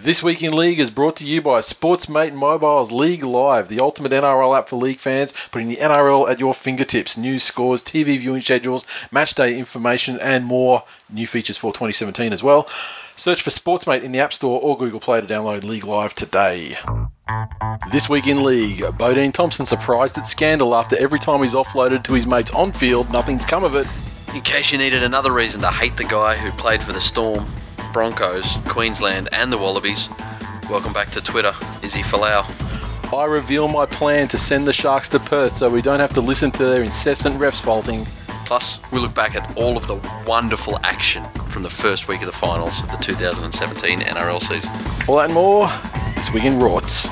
This Week in League is brought to you by Sportsmate Mobile's League Live, the ultimate NRL app for league fans, putting the NRL at your fingertips. News, scores, TV viewing schedules, match day information, and more. New features for 2017 as well. Search for Sportsmate in the App Store or Google Play to download League Live today. This week in League, Bodene Thompson surprised at scandal after every time he's offloaded to his mates on field, nothing's come of it. In case you needed another reason to hate the guy who played for the Storm, Broncos, Queensland, and the Wallabies, welcome back to Twitter, Izzy Folau. I reveal my plan to send the Sharks to Perth so we don't have to listen to their incessant refs faulting. Plus, we look back at all of the wonderful action from the first week of the finals of the 2017 NRL season. All that and more this week in Rorts.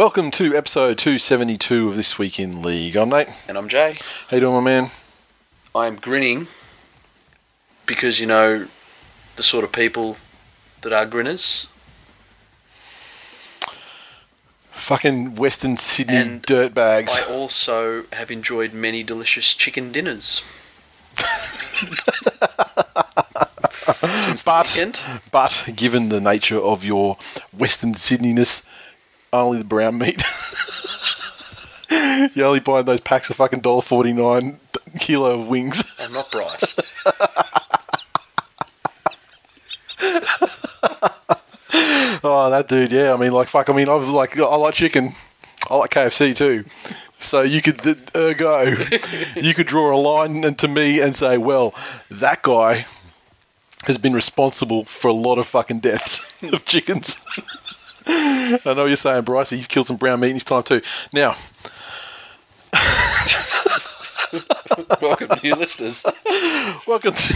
Welcome to episode 272 of This Week in League. I'm Nate. And I'm Jay. How you doing, my man? I'm grinning because you know the sort of people that are grinners. Fucking Western Sydney And dirtbags. I also have enjoyed many delicious chicken dinners. Since the But- weekend. But given the nature of your Western Sydneyness, only the brown meat. You're only buy those packs of fucking dollar forty nine kilo of wings. I'm not Bryce. Oh, that dude, yeah. I mean, like, fuck. I mean, I've like, I like chicken. I like KFC too. So you could, ergo, you could draw a line to me and say, well, that guy has been responsible for a lot of fucking deaths of chickens. I know what you're saying, Bryce. He's killed some brown meat in his time too. Now, Welcome, to new listeners. welcome to.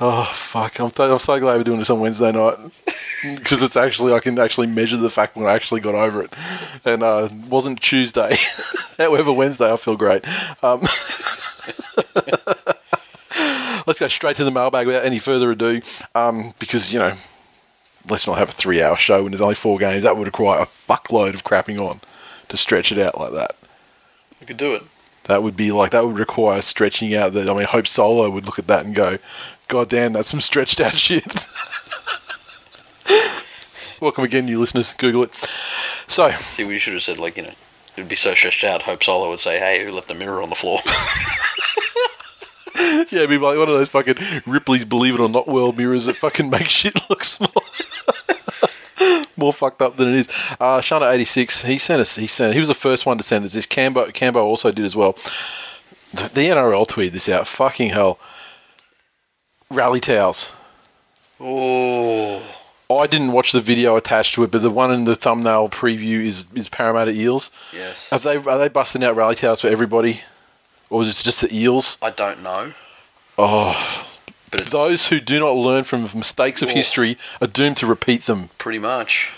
oh fuck! I'm, th- I'm so glad we're doing this on Wednesday night because it's actually I can actually measure the fact when I actually got over it, and uh, it wasn't Tuesday. However, Wednesday I feel great. Um, let's go straight to the mailbag without any further ado, um, because you know, let's not have a three-hour show when there's only four games. That would require a fuckload of crapping on to stretch it out like that. We could do it. That would be like that would require stretching out. The I mean, Hope Solo would look at that and go, "God damn, that's some stretched out shit." Welcome again, new listeners. Google it. So, See, we should have said, like, you know, it would be so stretched out, Hope Solo would say, hey, who left the mirror on the floor? yeah, it'd be like one of those fucking Ripley's Believe It or Not world mirrors that fucking make shit look small. More fucked up than it is. Uh, Shana eighty six. He sent us. He sent. He was the first one to send us this. Cambo. Cambo also did as well. The, the NRL tweeted this out. Fucking hell. Rally towels. oh. I didn't watch the video attached to it, but the one in the thumbnail preview is is Parramatta Eels. Yes. Have they are they busting out rally towels for everybody, or is it just the Eels? I don't know. Oh, But those who do not learn from mistakes of Oh. history are doomed to repeat them. pretty much.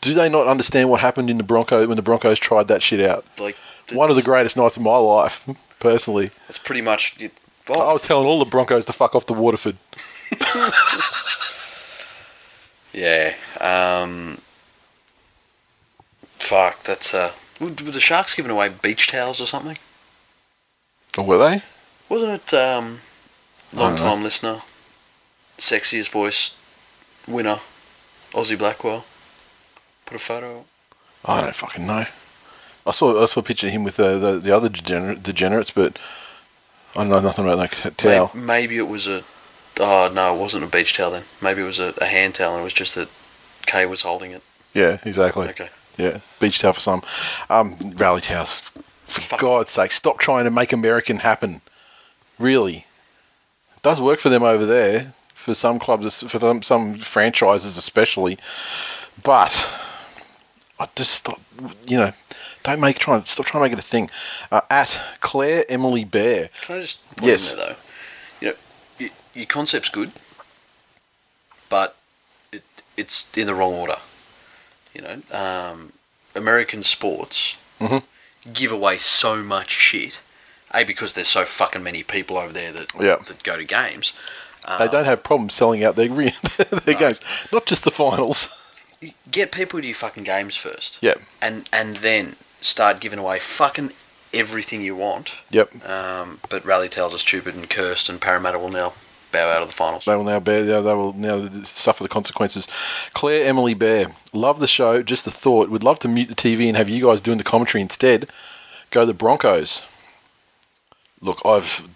Do they not understand what happened in the Bronco when the Broncos tried that shit out? Like, One of the greatest nights of my life, personally. It's pretty much. You, I well, was telling all the Broncos to fuck off to Waterford. yeah. Um, fuck, that's. Uh, were were the Sharks giving away beach towels or something? Or were they? Wasn't it um, long time listener, sexiest voice winner, Aussie Blackwell? Put a photo. I don't fucking know. I saw I saw a picture of him with the the, the other degenerate, degenerates, but I know nothing about that towel. Maybe it was a. Oh no, it wasn't a beach towel then. Maybe it was a, a hand towel, and it was just that Kay was holding it. Yeah, exactly. Okay. Yeah, beach towel for some. Um, rally towels. For Fuck. God's sake, stop trying to make American happen. really. It does work for them over there, for some clubs, for some, some franchises especially. But I just stop, you know, don't make try stop trying to make it a thing. Uh, at Claire Emily Bear, Can I just put Yes. in there though? You know, y your concept's good, but it, it's in the wrong order. You know, um, American sports Mhm. Give away so much shit. A because there's so fucking many people over there that Yeah. that go to games. they don't have problems selling out their their games, not just the finals. Get people to your fucking games first. Yep, and and then start giving away fucking everything you want. yep. Um, but Rally Tales are stupid and cursed, and Parramatta will now bow out of the finals. They will now bear. They will now suffer the consequences. Claire Emily Bear, love the show. Just the thought. Would love to mute the TV and have you guys doing the commentary instead. Go the Broncos. Look, I've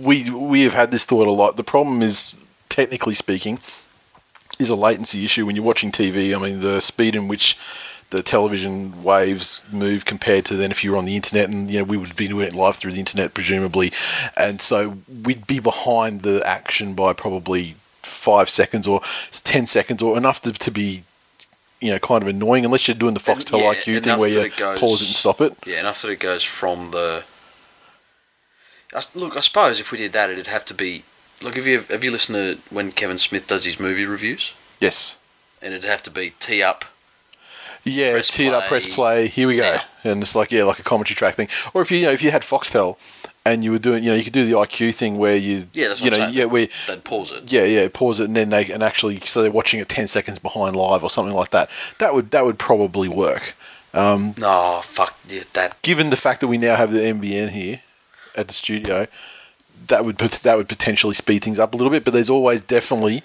we we have had this thought a lot. The problem is, technically speaking, is a latency issue when you're watching TV. I mean, the speed in which the television waves move compared to then if you were on the internet and you know we would be doing it live through the internet presumably and so we'd be behind the action by probably five seconds or ten seconds or enough to, to be you know kind of annoying unless you're doing the Foxtel yeah, IQ thing where you it goes- pause it and stop it Yeah, enough that it goes from the. I Look, I suppose if we did that, it'd have to be. Look, have you have you listened to when Kevin Smith does his movie reviews? yes And it'd have to be tee up. Yeah, Press tee it up, press play. Here we go, and it's like yeah, like a commentary track thing. Or if you, you know if you had Foxtel, and you were doing you know you could do the IQ thing where you Yeah, that's you what know I'm saying. yeah where They'd pause it. yeah yeah pause it and then they and actually so they're watching it ten seconds behind live or something like that. That would that would probably work. Um, no, fuck yeah, that. Given the fact that we now have the NBN here at the studio, that would that would potentially speed things up a little bit. But there's always definitely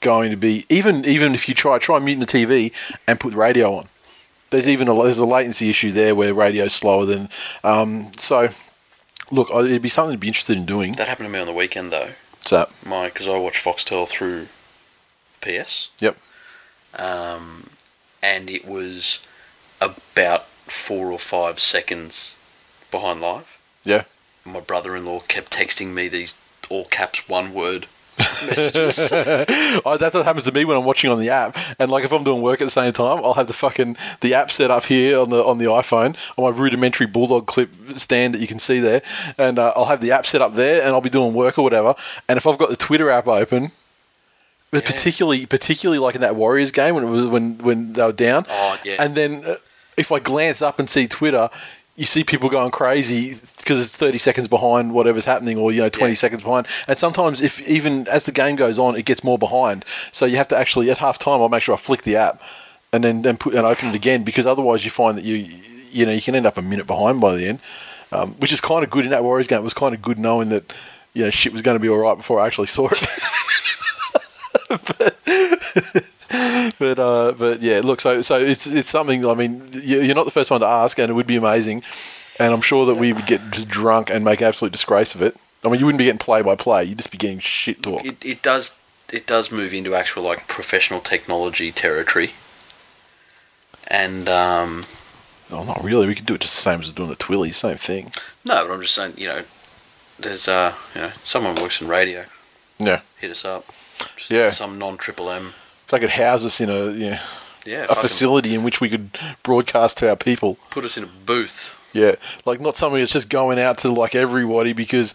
going to be even even if you try try muting the TV and put the radio on. There's even a there's a latency issue there where radio's slower than um, so. Look, it'd be something to be interested in doing. That happened to me on the weekend though. So, My, because I watch Foxtel through PS. Yep. Um, and it was about four or five seconds behind live. Yeah. My brother-in-law kept texting me these all caps one word messages. oh, that happens to me when I'm watching on the app, and like if I'm doing work at the same time, I'll have the fucking the app set up here on the on the iPhone on my rudimentary bulldog clip stand that you can see there, and uh, I'll have the app set up there, and I'll be doing work or whatever, and if I've got the Twitter app open. Yeah. particularly, particularly like in that Warriors game when it was when when they were down, Oh, yeah. and then uh, if I glance up and see Twitter, you see people going crazy because it's 30 seconds behind whatever's happening or you know 20 Yeah. seconds behind and sometimes if even as the game goes on it gets more behind so you have to actually at half time I'll make sure I flick the app and then then put and open it again because otherwise you find that you you know you can end up a minute behind by the end um, which is kind of good in that Warriors game it was kind of good knowing that you know shit was going to be all right before I actually saw it but uh, but yeah, look, so so it's it's something. I mean, you're not the first one to ask, and it would be amazing. And I'm sure that we would get just drunk and make absolute disgrace of it. I mean, you wouldn't be getting play by play; you'd just be getting shit talk. it, it does it does move into actual like professional technology territory. And um, oh, not really. We could do it just the same as doing the Twilly, same thing. no, but I'm just saying, you know, there's uh, you know, someone works in radio. Yeah, Hit us up. Just Yeah. Some non triple M. if they could house us in a yeah, Yeah. a facility in which we could broadcast to our people. Put us in a booth. Yeah, like not something that's just going out to like everybody because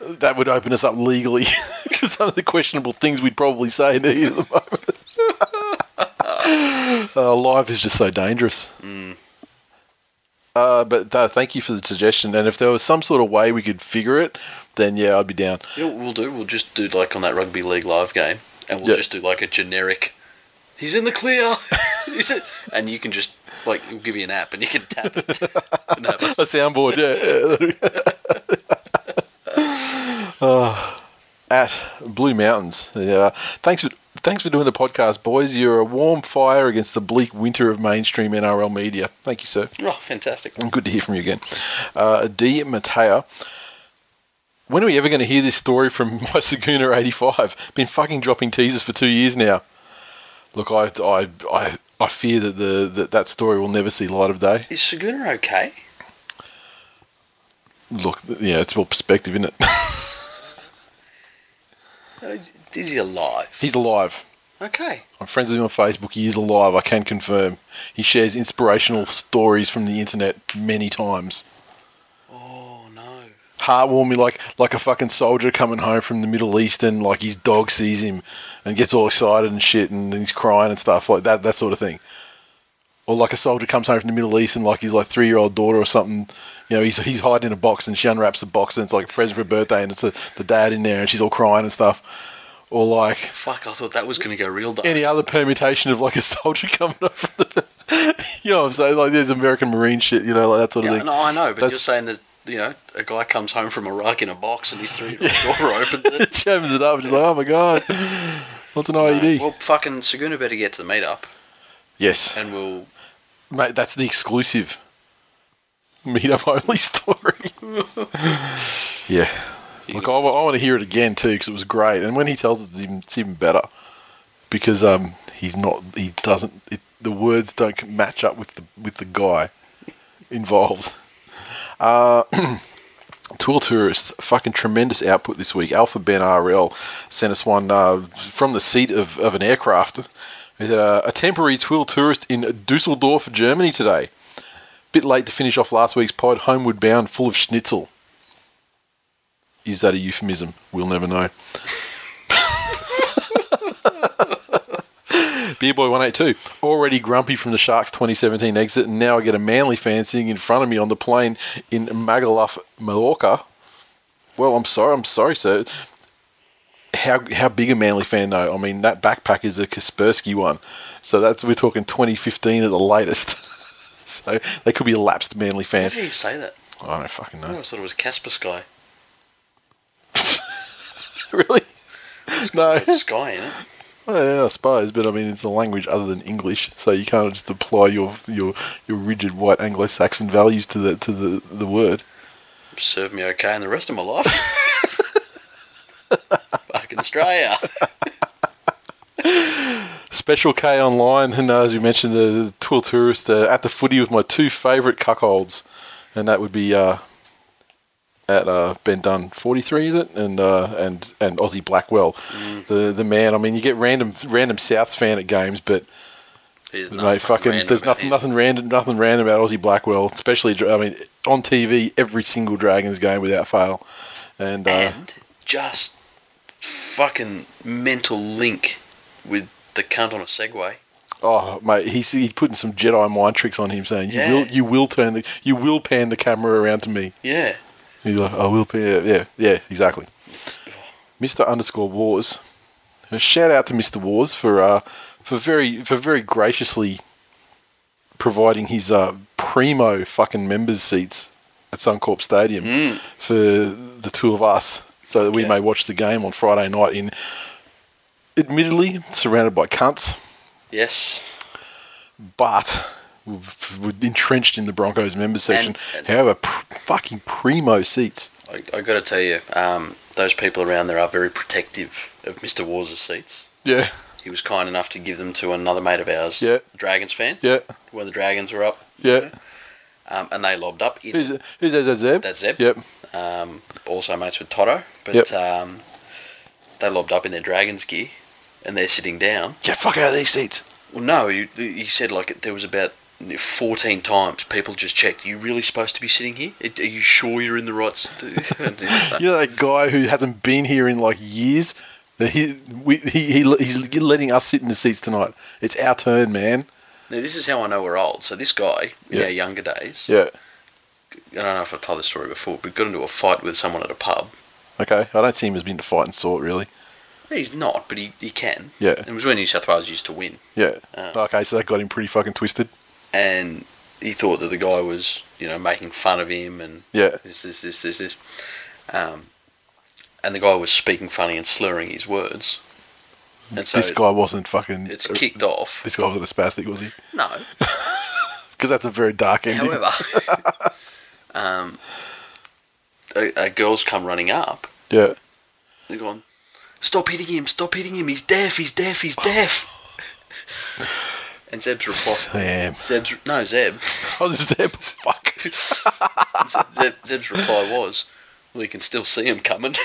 that would open us up legally. Because some of the questionable things we'd probably say in here at the moment. uh, live is just so dangerous. Uh, but uh, thank you for the suggestion. And if there was some sort of way we could figure it, then yeah, I'd be down. You know we'll do? We'll just do like on that rugby league live game, and we'll Yeah. just do like a generic. He's in the clear. He's it, and you can just like we'll give you an app, and you can tap it. us- A soundboard, yeah. Uh, at Blue Mountains. Yeah. Thanks for thanks for doing the podcast, boys. You're a warm fire against the bleak winter of mainstream NRL media. Thank you, sir. Oh, fantastic! And Good to hear from you again. Uh, D. Matea. When are we ever going to hear this story from my Saguna 85? Been fucking dropping teasers for two years now. Look, I, I, I, I fear that the that, that story will never see light of day. Is Saguna okay? Look, yeah, it's all perspective, isn't it? is he alive? He's alive. Okay. I'm friends with him on Facebook. He is alive. I can confirm. He shares inspirational stories from the internet many times. Heartwarming, like like a fucking soldier coming home from the Middle East, and like his dog sees him and gets all excited and shit, and he's crying and stuff like that. That sort of thing. Or like a soldier comes home from the Middle East and like his like three year old daughter or something, you know, he's he's hiding in a box and she unwraps the box and it's like a present for her birthday and it's a, the dad in there and she's all crying and stuff. Or like Fuck! I thought that was going to go real dark. any other permutation of like a soldier coming up from the, you know what I'm saying? Like there's American Marine shit, you know, like that sort of Yeah, thing. no, I know, but That's- you're saying that you know a guy comes home from Iraq in a box and his three-year-old opens it. Jams it up, and just like, oh my god, what's an IED? Well, fucking Saguna better get to the meetup, yes, and we'll. mate, that's the exclusive meetup only story. yeah, look, I, want to hear it again too because it was great, and when he tells it, it's even, it's even better because um he's not he doesn't it, the words don't match up with the with the guy involved. Uh, Tour Tourist, fucking tremendous output this week. Alpha Ben RL sent us one uh, from the seat of, of an aircraft. Uh, a temporary Twill Tourist in Dusseldorf, Germany today. Bit late to finish off last week's pod, homeward bound, full of schnitzel. Is that a euphemism? We'll never know. Beerboy 182, already grumpy from the Sharks 2017 exit, and now I get a manly fan sitting in front of me on the plane in Magaluf, Mallorca. Well, I'm sorry, I'm sorry, sir. How how big a manly fan though? I mean, that backpack is a Kaspersky one, so that's we're talking 2015 at the latest. so they could be a lapsed manly fan. How do you say that? I don't fucking I know. always thought it was Casper Sky. really? No. Sky in it. Well, yeah, I suppose, but I mean, it's a language other than English, so you can't just apply your your, your rigid white Anglo-Saxon values to the to the, the word. Served me okay in the rest of my life. Fucking Australia. Special K online, and uh, as you mentioned, the Twill Tourist uh, at the footy with my two favourite cuckolds, and that would be uh, at uh, Ben Dunn, forty three, is it, and uh, and and Aussie Blackwell, the the man. I mean, you get random random Souths fan at games, but There's mate, nothing fucking, random there's about nothing nothing random nothing random about Aussie Blackwell, especially I mean on TV every single Dragons game without fail, and, uh, And just fucking mental link with the cunt on a Segway. Oh mate, he's he's putting some Jedi mind tricks on him, saying you Yeah. will you will turn the you will pan the camera around to me. Yeah. He's like, I will pan. Yeah, yeah, yeah, exactly. Mister underscore Wars. A shout out to Mister Wars for uh for very for very graciously providing his uh primo fucking members seats at Suncorp Stadium for the two of us, so that we may watch the game on Friday night in. Admittedly, surrounded by cunts Yes. but entrenched in the Broncos members section. And- However, pr- fucking primo seats. I, I got to tell you, um, those people around there are very protective of Mr. Wars' seats. Yeah, He was kind enough to give them to another mate of ours, Yeah. Dragons fan, yeah, when the Dragons were up, yeah. um, and they lobbed up. In, Who's who's that? Is that Zeb? That's Zeb. Yep. um, also mates with Toto, but Yep. um, they lobbed up in their Dragons gear, and they're sitting down. Get fuck out of these seats. Well, no, he, he said like there was about 14 times people just checked. Are you really supposed to be sitting here? Are you sure you're in the right? s-" And it's like, You know that guy who hasn't been here in like years. He, we, he, he, he's letting us sit in the seats tonight. It's our turn, man. Now this is how I know we're old. So this guy in Yeah. our younger days, Yeah. I don't know if I've told this story before, but got into a fight with someone at a pub. Okay. I don't see him as being to fight and sort, really. He's not, but he, he can. Yeah. It was when New South Wales used to win. Yeah. Uh, Okay, so that got him pretty fucking twisted. And he thought that the guy was, you know, making fun of him and Yeah. this, this, this, this, this. Um, and the guy was speaking funny and slurring his words. And so this guy wasn't fucking. it's kicked off. This guy wasn't a spastic, was he? No, Because that's a very dark ending. however, um, a, a girl's come running up. Yeah. They're going, "Stop hitting him! Stop hitting him! He's deaf! He's deaf! He's deaf!" and Zeb's reply, Sam. Zeb's no Zeb. Oh, Zeb. Fuck. Zeb, Zeb's reply was, "We can still see him coming."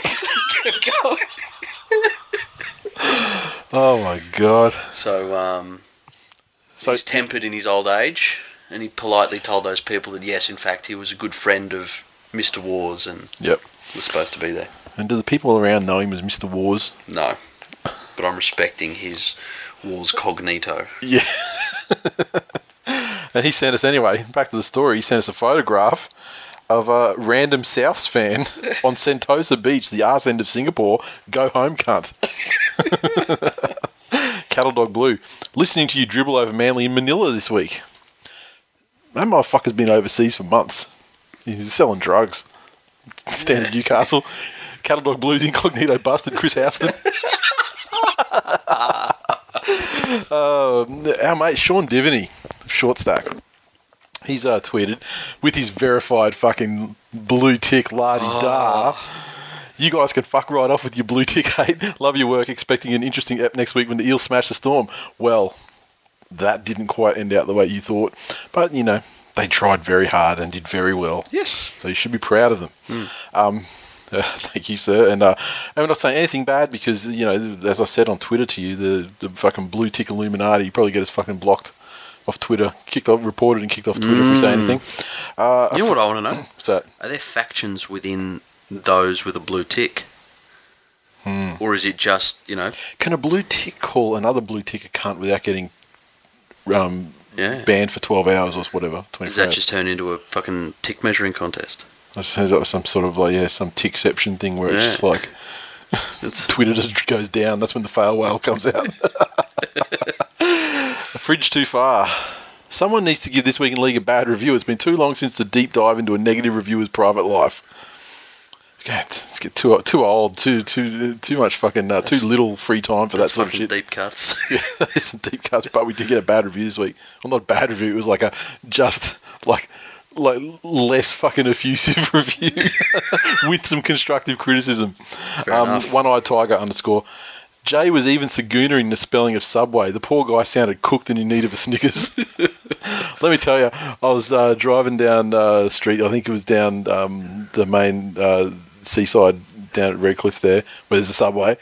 Oh my god. So, um, So he's tempered in his old age, and he politely told those people that yes, in fact, he was a good friend of Mr. Wars and Yep. was supposed to be there. And do the people around know him as Mr. Wars? No, but I'm respecting his Wars cognito. Yeah. and he sent us anyway. Back to the story. He sent us a photograph of a random Souths fan on Sentosa Beach, the arse end of Singapore. Go home, cunt. Cattle Dog Blue. Listening to you dribble over Manly in Manila this week. That motherfucker's been overseas for months. He's selling drugs. Standard Newcastle. Cattle Dog Blues incognito busted Chris Houston. Uh, our mate Sean Divany, short stack. He's uh, tweeted with his verified fucking blue tick la di da. You guys can fuck right off with your blue tick hate. Love your work. Expecting an interesting ep next week when the Eels smash the Storm. Well, that didn't quite end out the way you thought, but you know they tried very hard and did very well. Yes. So you should be proud of them. Um, uh, thank you, sir. And uh, I'm not saying anything bad because you know, as I said on Twitter to you, the the fucking blue tick Illuminati you probably get us fucking blocked off Twitter, kicked off, reported and kicked off Twitter if we say anything. Uh, You know what I want to know? what's that? Are there factions within those with a blue tick? Or is it just, you know, Can a blue tick call another blue tick a cunt without getting um, yeah. banned for 12 hours or whatever? Does that hours? just turn into a fucking tick measuring contest? I suppose that was some sort of like yeah, some tickception thing where it's Yeah. just like It's, Twitter just goes down. That's when the fail whale comes out. a fridge too far. Someone needs to give this week in league a bad review. It's been too long since the deep dive into a negative reviewer's private life. Okay, it's get too too old, too too too much fucking uh, too little free time for that sort of shit. deep cuts. Yeah, some deep cuts, but we did get a bad review this week. Well, not a bad review. It was like a just like like less fucking effusive review with some constructive criticism. Um. One eyed tiger underscore. Jay was even Saguna in the spelling of Subway. The poor guy sounded cooked and in need of a Snickers. Let me tell you, I was uh, driving down uh, the street. I think it was down um, the main uh, seaside down at Redcliffe there, where there's a Subway.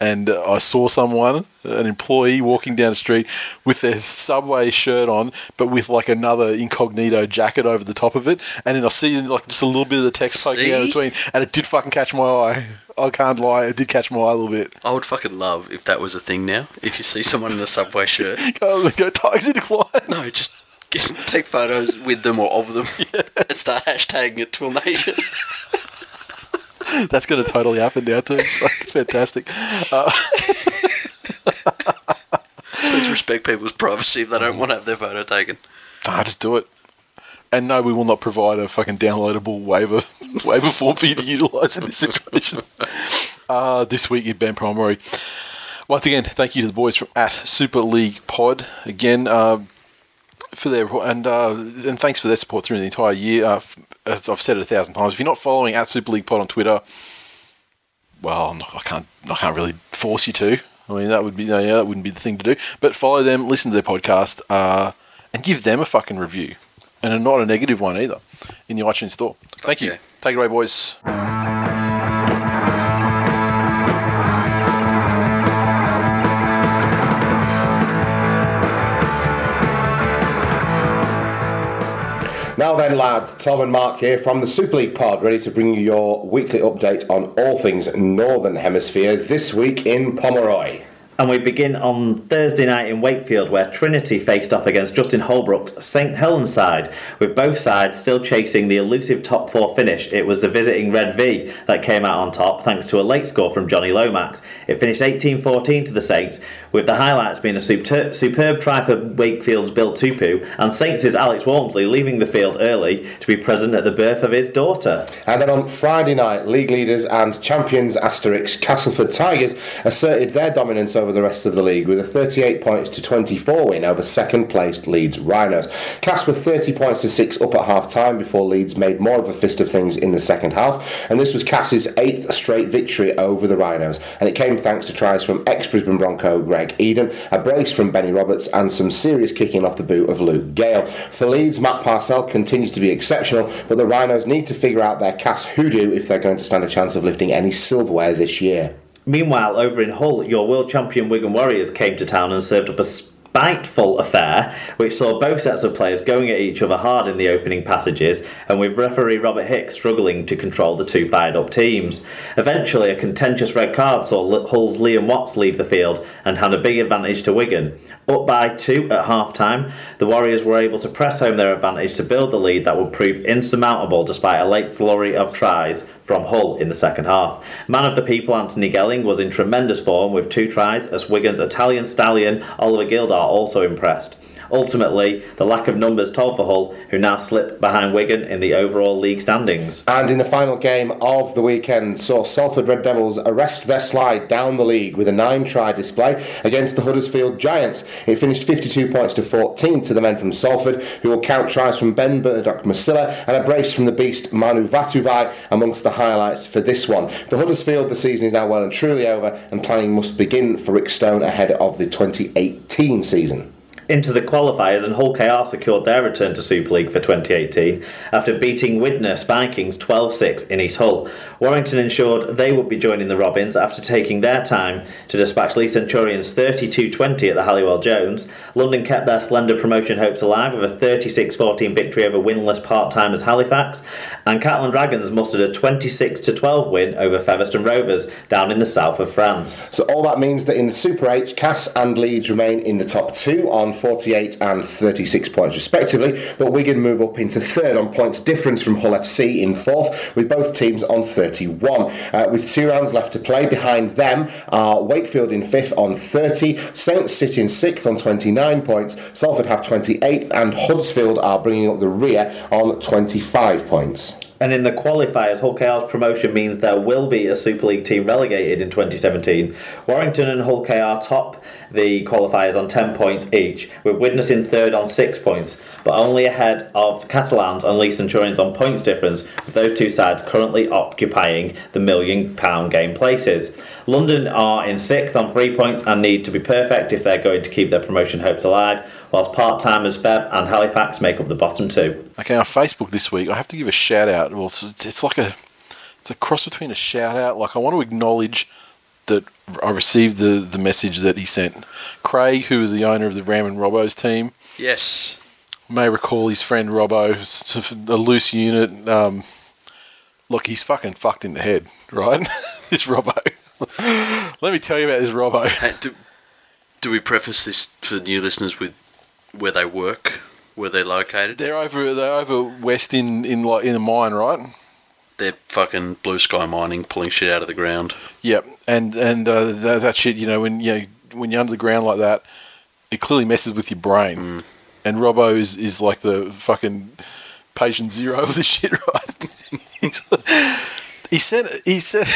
And I saw someone, an employee, walking down the street with their Subway shirt on, but with like another incognito jacket over the top of it. And then I see like just a little bit of the text poking out between, and it did fucking catch my eye. I can't lie, it did catch my eye a little bit. I would fucking love if that was a thing now. If you see someone in a subway shirt, Go, go Tigers in decline. no, just get, take photos with them or of them and start hashtagging it to a nation. That's going to totally happen now too. Fantastic. Uh, Please respect people's privacy if they don't want to have their photo taken. nah, just do it. And no, we will not provide a fucking downloadable waiver waiver form for you to utilise in this situation. Uh, this week in Ben Primary. Once again, thank you to the boys from at Super League Pod again uh, for their and uh, and thanks for their support through the entire year. Uh, as I've said it a thousand times, if you're not following at Super League Pod on Twitter, well, not- I can't I can't really force you to. I mean, that would be no, yeah, that wouldn't be the thing to do. But follow them, listen to their podcast, uh, and give them a fucking review, and not a negative one either, in the iTunes store. Thank you. Take it away, boys. Then, lads, Tom and Mark here from the Super League Pod, ready to bring you your weekly update on all things Northern Hemisphere this week in Pomeroy. And we begin on Thursday night in Wakefield, where Trinity faced off against Justin Holbrook's St Helens side, with both sides still chasing the elusive top four finish. It was the visiting Red V that came out on top, thanks to a late score from Jonny Lomax. It finished 18 14 to the Saints, with the highlights being a super- superb try for Wakefield's Bill Tupou, and Saints' Alex Walmsley leaving the field early to be present at the birth of his daughter. And then on Friday night, league leaders and champions Asterix Castleford Tigers asserted their dominance over the rest of the league with a 38 points to 24 win over second placed Leeds Rhinos. Cast were 30 points to 6 up at half time before Leeds made more of a fist of things in the second half, and this was Cass's eighth straight victory over the Rhinos, and it came thanks to tries from ex Brisbane Bronco Greg Eden, a brace from Benny Roberts, and some serious kicking off the boot of Luke Gale. For Leeds, Matt Parcell continues to be exceptional, but the Rhinos need to figure out their Cass hoodoo if they're going to stand a chance of lifting any silverware this year. Meanwhile, over in Hull, your world champion Wigan Warriors came to town and served up a spiteful affair, which saw both sets of players going at each other hard in the opening passages, and with referee Robert Hicks struggling to control the two fired up teams. Eventually, a contentious red card saw Hull's Liam Watts leave the field and had a big advantage to Wigan. Up by two at half time, the Warriors were able to press home their advantage to build the lead that would prove insurmountable despite a late flurry of tries from Hull in the second half. Man of the people Anthony Gelling was in tremendous form with two tries as Wigan's Italian stallion Oliver Gildart also impressed. Ultimately, the lack of numbers told for Hull, who now slip behind Wigan in the overall league standings. And in the final game of the weekend, saw Salford Red Devils arrest their slide down the league with a nine try display against the Huddersfield Giants. It finished 52 points to 14 to the men from Salford, who will count tries from Ben Murdoch Masila and a brace from the beast Manu Vatuvei amongst the highlights for this one. For Huddersfield, the season is now well and truly over, and planning must begin for Rick Stone ahead of the 2018 season into the qualifiers, and Hull KR secured their return to Super League for 2018 after beating Widnes Vikings 12 6 in East Hull. Warrington ensured they would be joining the Robins after taking their time to dispatch Leigh Centurions 32 20 at the Halliwell Jones. London kept their slender promotion hopes alive with a 36 14 victory over winless part timers Halifax, and Catalan Dragons mustered a 26 12 win over Featherstone Rovers down in the south of France. So, all that means that in the Super 8, Cass and Leeds remain in the top two on 48 and 36 points respectively, but Wigan move up into third on points difference from Hull FC in fourth, with both teams on 31. Uh, with two rounds left to play, behind them are Wakefield in fifth on 30, Saints sit in sixth on 29 points, Salford have 28, and Huddersfield are bringing up the rear on 25 points. And in the qualifiers, Hull KR's promotion means there will be a Super League team relegated in 2017. Warrington and Hull KR top the qualifiers on 10 points each, with Widnes in third on 6 points, but only ahead of Catalans and Leigh Centurions on points difference, with those two sides currently occupying the million pound game places. London are in sixth on three points and need to be perfect if they're going to keep their promotion hopes alive, whilst part timers Fev and Halifax make up the bottom two. Okay, on Facebook this week, I have to give a shout out. Well, it's, it's like a it's a cross between a shout out. Like I want to acknowledge that I received the, the message that he sent. Craig, who is the owner of the Ram and Robbo's team. Yes. May recall his friend Robbo, a loose unit. Um, look, he's fucking fucked in the head, right? this Robbo. Let me tell you about this Robbo. Hey, do, do we preface this for new listeners with where they work, where they're located? They're over. They're over west in in like in a mine, right? They're fucking blue sky mining, pulling shit out of the ground. Yep, and and uh, that, that shit, you know, when you know, when you're under the ground like that, it clearly messes with your brain. Mm. And Robbo is, is like the fucking patient zero of the shit, right? he said he said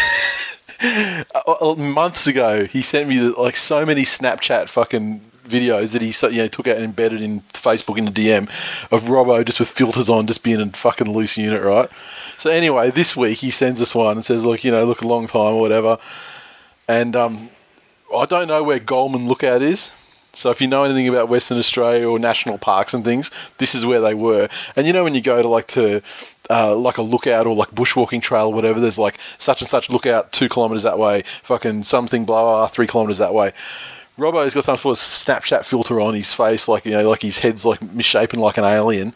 months ago he sent me like so many Snapchat fucking videos that he you know took out and embedded in Facebook in the DM of Robbo just with filters on, just being a fucking loose unit, right? So anyway, this week he sends us one and says, "Look, you know, look a long time or whatever," and um, I don't know where Goulburn Lookout is. So if you know anything about Western Australia or national parks and things, this is where they were. And you know when you go to like to uh, like a lookout or like bushwalking trail or whatever, there's like such and such lookout two kilometers that way, fucking something blah three kilometers that way. Robbo's got some sort of Snapchat filter on his face, like you know, like his head's like misshapen like an alien,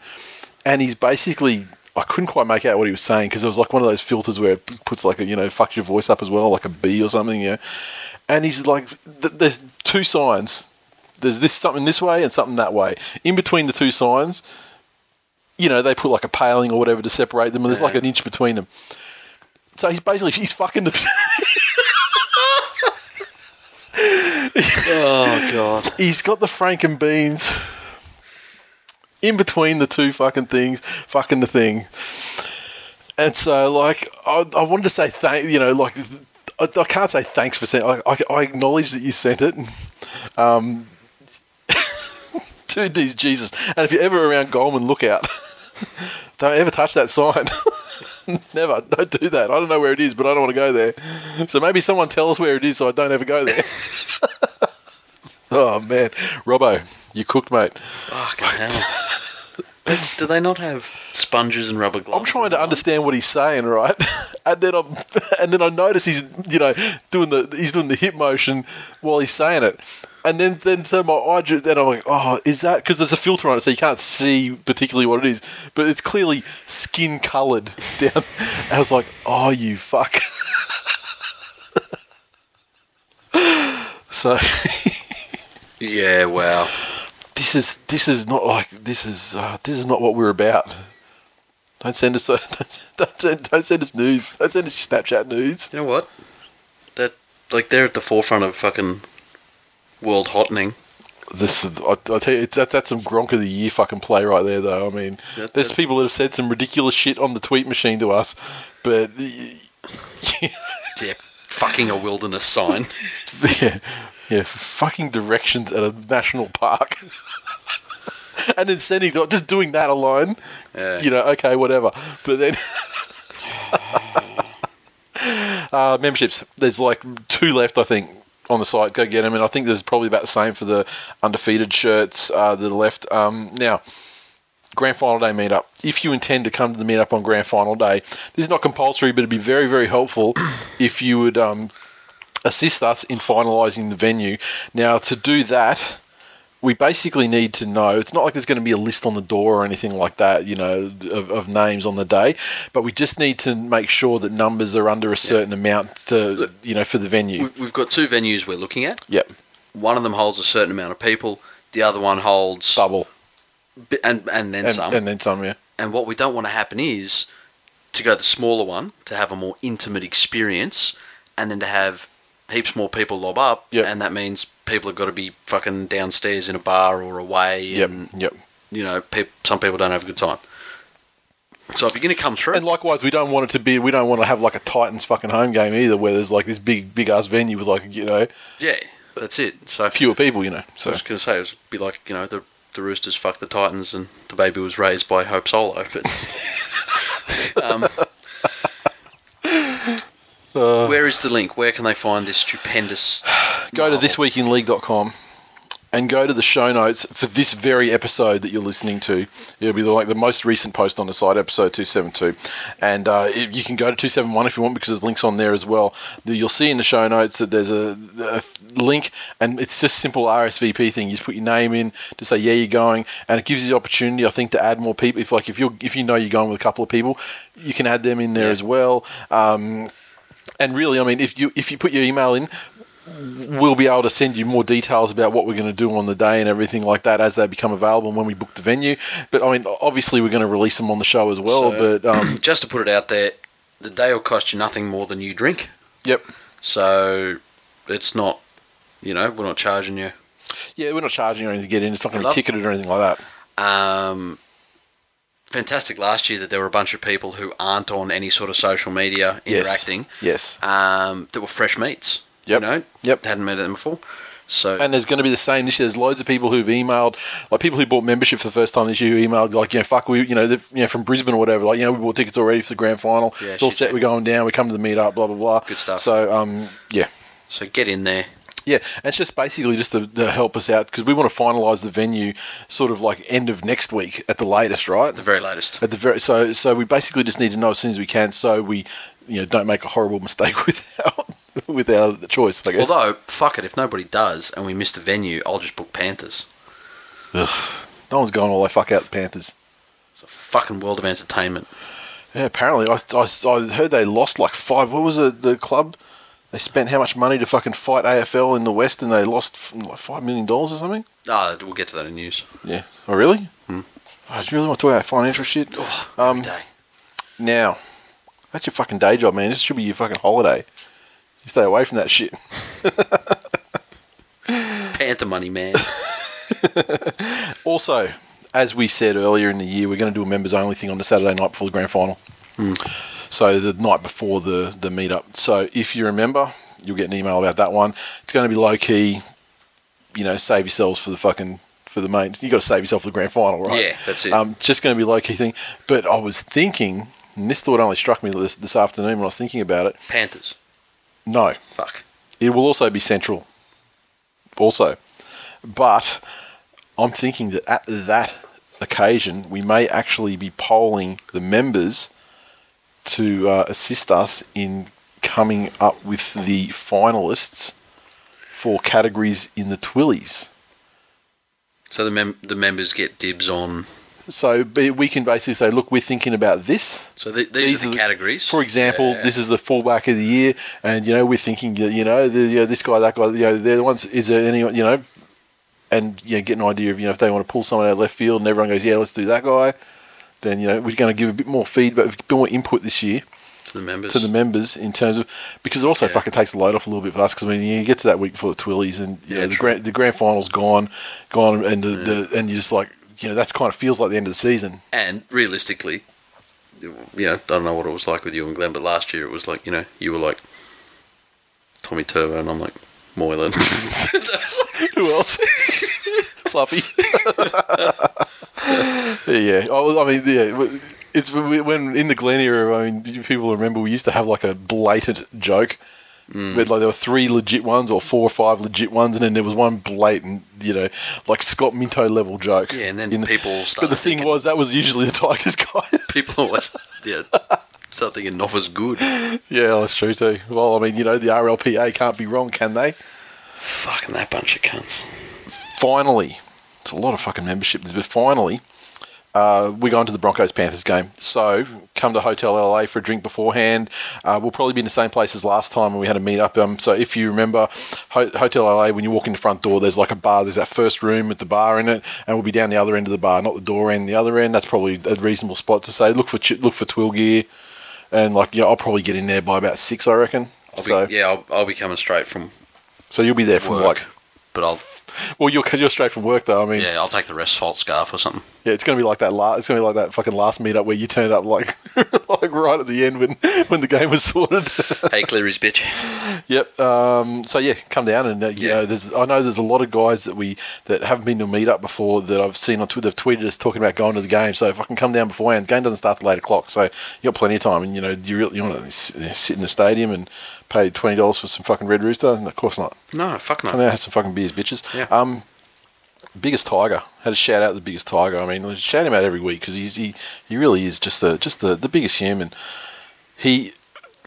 and he's basically. I couldn't quite make out what he was saying because it was like one of those filters where it puts like a you know fucks your voice up as well, like a B or something, yeah. And he's like, th- there's two signs there's this something this way and something that way. In between the two signs, you know, they put like a paling or whatever to separate them, and there's like an inch between them. So he's basically he's fucking the. oh god. He's got the frank and beans in between the two fucking things, fucking the thing. And so, like, I, I wanted to say thank, you know, like, I, I can't say thanks for sending. I, I, I acknowledge that you sent it. Um, two D's Jesus. And if you're ever around Goldman, look out. don't ever touch that sign. Never. Don't do that. I don't know where it is, but I don't want to go there. So maybe someone tell us where it is so I don't ever go there. oh, man. Robbo, you cooked, mate. Fucking hell. Do they not have sponges and rubber gloves? I'm trying to understand what he's saying, right? and then I'm, and then I notice he's, you know, doing the he's doing the hip motion while he's saying it. And then, then so my eye, ju- then I'm like, oh, is that because there's a filter on it, so you can't see particularly what it is, but it's clearly skin coloured down. I was like, oh, you fuck. so Yeah, wow. this is this is not like this is uh, this is not what we're about. Don't send us don't send, don't send us news. Don't send us Snapchat news. You know what? That like they're at the forefront of fucking world hottening. This is, I, I tell you, it's, that, that's some Gronk of the Year fucking play right there, though. I mean, That- there's that- people that have said some ridiculous shit on the tweet machine to us, but Yeah, fucking a wilderness sign. yeah, yeah, fucking directions at a national park. and then sending, just doing that alone, Yeah. you know, okay, whatever. But then. uh, memberships. There's like two left, I think, on the site. Go get them. And I think there's probably about the same for the undefeated shirts uh, that are left. Um, now, grand final day meetup. If you intend to come to the meetup on grand final day, this is not compulsory, but it'd be very, very helpful if you would um, assist us in finalising the venue. Now, to do that, we basically need to know. It's not like there's going to be a list on the door or anything like that, you know, of, of names on the day, but we just need to make sure that numbers are under a certain amount to, you know, for the venue. We- We've got two venues we're looking at. Yep, One of them holds a certain amount of people. The other one holds double and and then and, some. and then some. Yeah, And what we don't want to happen is to go the smaller one to have a more intimate experience, and then to have heaps more people lob up. Yep. And that means people have got to be fucking downstairs in a bar or away. yep, And, yep. you know, peop some people don't have a good time. So if you're going to come through, And likewise, we don't want it to be. We don't want to have like a Titans fucking home game either, where there's like this big, big ass venue with like you know yeah, that's it. So fewer people. You know, So I was going to say it would be like you know the the Roosters fucked the Titans and the baby was raised by Hope Solo, but. um, Uh, where is the link? Where can they find this stupendous? go to thisweekinleague.com and go to the show notes for this very episode that you're listening to. It'll be like the most recent post on the site, episode 272. And uh, if- you can go to 271 if you want because there's links on there as well. The- You'll see in the show notes that there's a, a link and it's just simple RSVP thing. You just put your name in to say, yeah, you're going. And it gives you the opportunity, I think, to add more people. If like if you if you know you're going with a couple of people, you can add them in there Yeah. as well. Um, and really, I mean, if you if you put your email in, we'll be able to send you more details about what we're going to do on the day and everything like that as they become available and when we book the venue. But I mean, obviously, we're going to release them on the show as well. So- but um, Just to put it out there, the day will cost you nothing more than you drink. yep, So it's not, you know, we're not charging you. yeah, we're not charging you anything to get in. It's not going to be ticketed or anything like that. Um, fantastic last year that there were a bunch of people who aren't on any sort of social media interacting. Yes, Um, that were fresh meats. Yep. You know, Yep. hadn't met them before. So and there's going to be the same this year. There's loads of people who've emailed, like people who bought membership for the first time this year, who emailed like, you know, fuck, we, you know, you know, from Brisbane or whatever, like, you know, we bought tickets already for the grand final. Yeah, it's all set. We're going down. We come to the meetup. Blah blah blah. Good stuff. So, um, yeah. so get in there. Yeah, and it's just basically just to, to help us out because we want to finalise the venue sort of like end of next week at the latest, right? At The very latest. At the very so so we basically just need to know as soon as we can so we you know don't make a horrible mistake with our with our choice. I guess. Although, fuck it, if nobody does and we miss the venue, I'll just book Panthers. Ugh. no one's going all the fuck out the Panthers. It's a fucking world of entertainment. Yeah, apparently I, I, I heard they lost like five. What was it? The club they spent how much money to fucking fight AFL in the West and they lost like five million dollars or something. Ah, we'll get to that in news. Yeah. Oh really? Hmm. Oh, do you really want to talk about financial shit? Oh, Um, day. Now, that's your fucking day job, man. This should be your fucking holiday. You stay away from that shit. Panther money, man. Also, as we said earlier in the year, we're going to do a members only thing on the Saturday night before the grand final. So the night before the the meetup. So if you remember, you'll get an email about that one. It's going to be low key. You know, save yourselves for the fucking for the main. You got to save yourself for the grand final, right? Yeah, that's it. Um, it's just going to be low key thing. But I was thinking, and this thought only struck me this, this afternoon when I was thinking about it. Panthers. No, Fuck. it will also be central. Also, but I'm thinking that at that occasion, we may actually be polling the members to uh, assist us in coming up with the finalists for categories in the Twillies. So the mem- the members get dibs on. So we can basically say, look, we're thinking about this. So th- these, are the categories. For example, Yeah. this is the fullback of the year, and you know we're thinking, you know, the, you know, this guy, that guy, you know, they're the ones. Is there any, you know, and you know, get an idea of you know if they want to pull someone out of left field, and everyone goes, yeah, let's do that guy. Then you know we're going to give a bit more feedback, a bit more input this year to the members. to the members in terms of because it also Yeah. fucking takes the load off a little bit for us because I mean you get to that week before the Twillies and you Yeah, the grand the grand final's gone, gone, and the, the and you just like you know that's kind of feels like the end of the season. and realistically, you know, I don't know what it was like with you and Glenn, but last year it was like, you know, you were like Tommy Turbo, and I'm like Moylan. Who else? Fluffy. yeah. Oh, I mean, yeah. It's when in the Glen era. I mean, people remember we used to have like a blatant joke. Mm. But like there were three legit ones or four or five legit ones, and then there was one blatant, you know, like Scott Minto level joke. yeah, and then in the- people But the thing was, that was usually the Tigers guy. people always yeah start thinking Noffa's good. yeah, that's true too. Well, I mean, you know, the RLPA can't be wrong, can they? Fucking that bunch of cunts. finally, it's a lot of fucking membership, but finally, uh, we're going to the Broncos Panthers game. So come to Hotel LA for a drink beforehand. Uh, we'll probably be in the same place as last time when we had a meet up. Um, so if you remember, Ho- Hotel LA, when you walk in the front door, there's like a bar. There's that first room with the bar in it, and we'll be down the other end of the bar, not the door end, the other end. That's probably a reasonable spot to say. Look for ch- look for twill gear, and like yeah, I'll probably get in there by about six, I reckon. I'll so be, yeah, I'll, I'll be coming straight from so you'll be there from work, like but I'll well, you're you're straight from work though. I mean, yeah, I'll take the rest fault scarf or something. Yeah, it's gonna be like that. La- it's gonna be like that fucking last meetup where you turned up like, like right at the end when when the game was sorted. hey, Cleary's bitch. yep. Um, so yeah, come down and uh, you Yeah. know, there's I know there's a lot of guys that we that haven't been to a meetup before that I've seen on Twitter. They've tweeted us talking about going to the game. So if I can come down beforehand, the game doesn't start till eight o'clock. So you got plenty of time, and you know you really you want to sit in the stadium and pay twenty dollars for some fucking Red Rooster? And of course not. No, fuck no. Come I have some fucking beers, bitches. Yeah. Um, biggest tiger had to shout out the biggest tiger. I mean, shout him out every week because he, he really is just the just the, the biggest human. He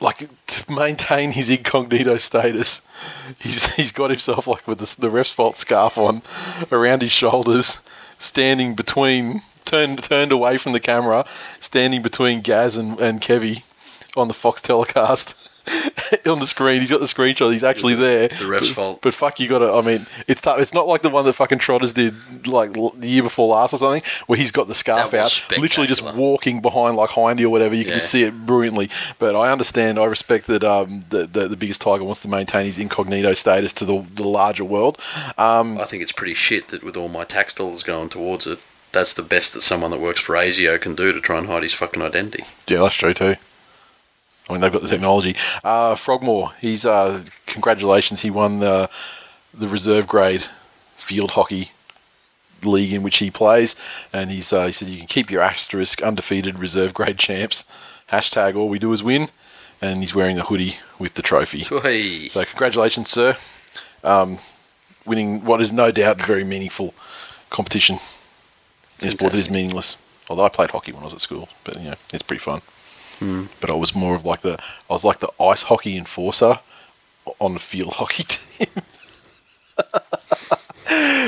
like to maintain his incognito status. He's he's got himself like with the, the ref's fault scarf on around his shoulders, standing between turned turned away from the camera, standing between Gaz and and Kevy on the Fox telecast. on the screen, he's got the screenshot. He's actually there. The ref's fault. But fuck, you got to. I mean, it's tough. It's not like the one that fucking Trotters did like l- the year before last or something, where he's got the scarf That was out, literally just spectacular. walking behind like Hindy or whatever. You can Yeah. just see it brilliantly. But I understand. I respect that. Um, the, the the biggest tiger wants to maintain his incognito status to the the larger world. Um, I think it's pretty shit that with all my tax dollars going towards it, that's the best that someone that works for ASIO can do to try and hide his fucking identity. Yeah, that's true too. I mean, they've got the technology. Uh, Frogmore, he's uh, congratulations. He won the the reserve grade field hockey league in which he plays, and he's uh, he said you can keep your asterisk undefeated reserve grade champs. Hashtag all we do is win, and he's wearing the hoodie with the trophy. Hey. So congratulations, sir. Um, winning what is no doubt a very meaningful competition in a sport that is meaningless. Although I played hockey when I was at school, but you know it's pretty fun. Hmm. But I was more of like the I was like the ice hockey enforcer on the field hockey team.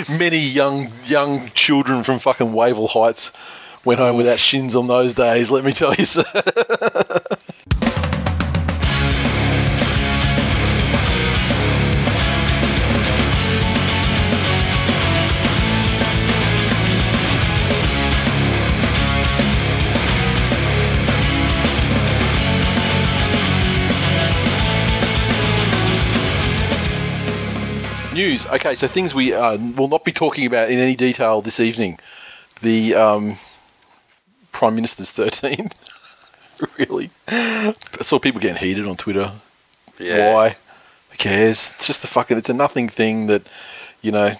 Many young young children from fucking Wavell Heights went home without shins on those days. Let me tell you, sir. News. Okay, so things we uh, will not be talking about in any detail this evening. The um, Prime Minister's 13. really? I saw people getting heated on Twitter. Yeah. Why? Who cares? It's just a fucking, it's a nothing thing that, you know,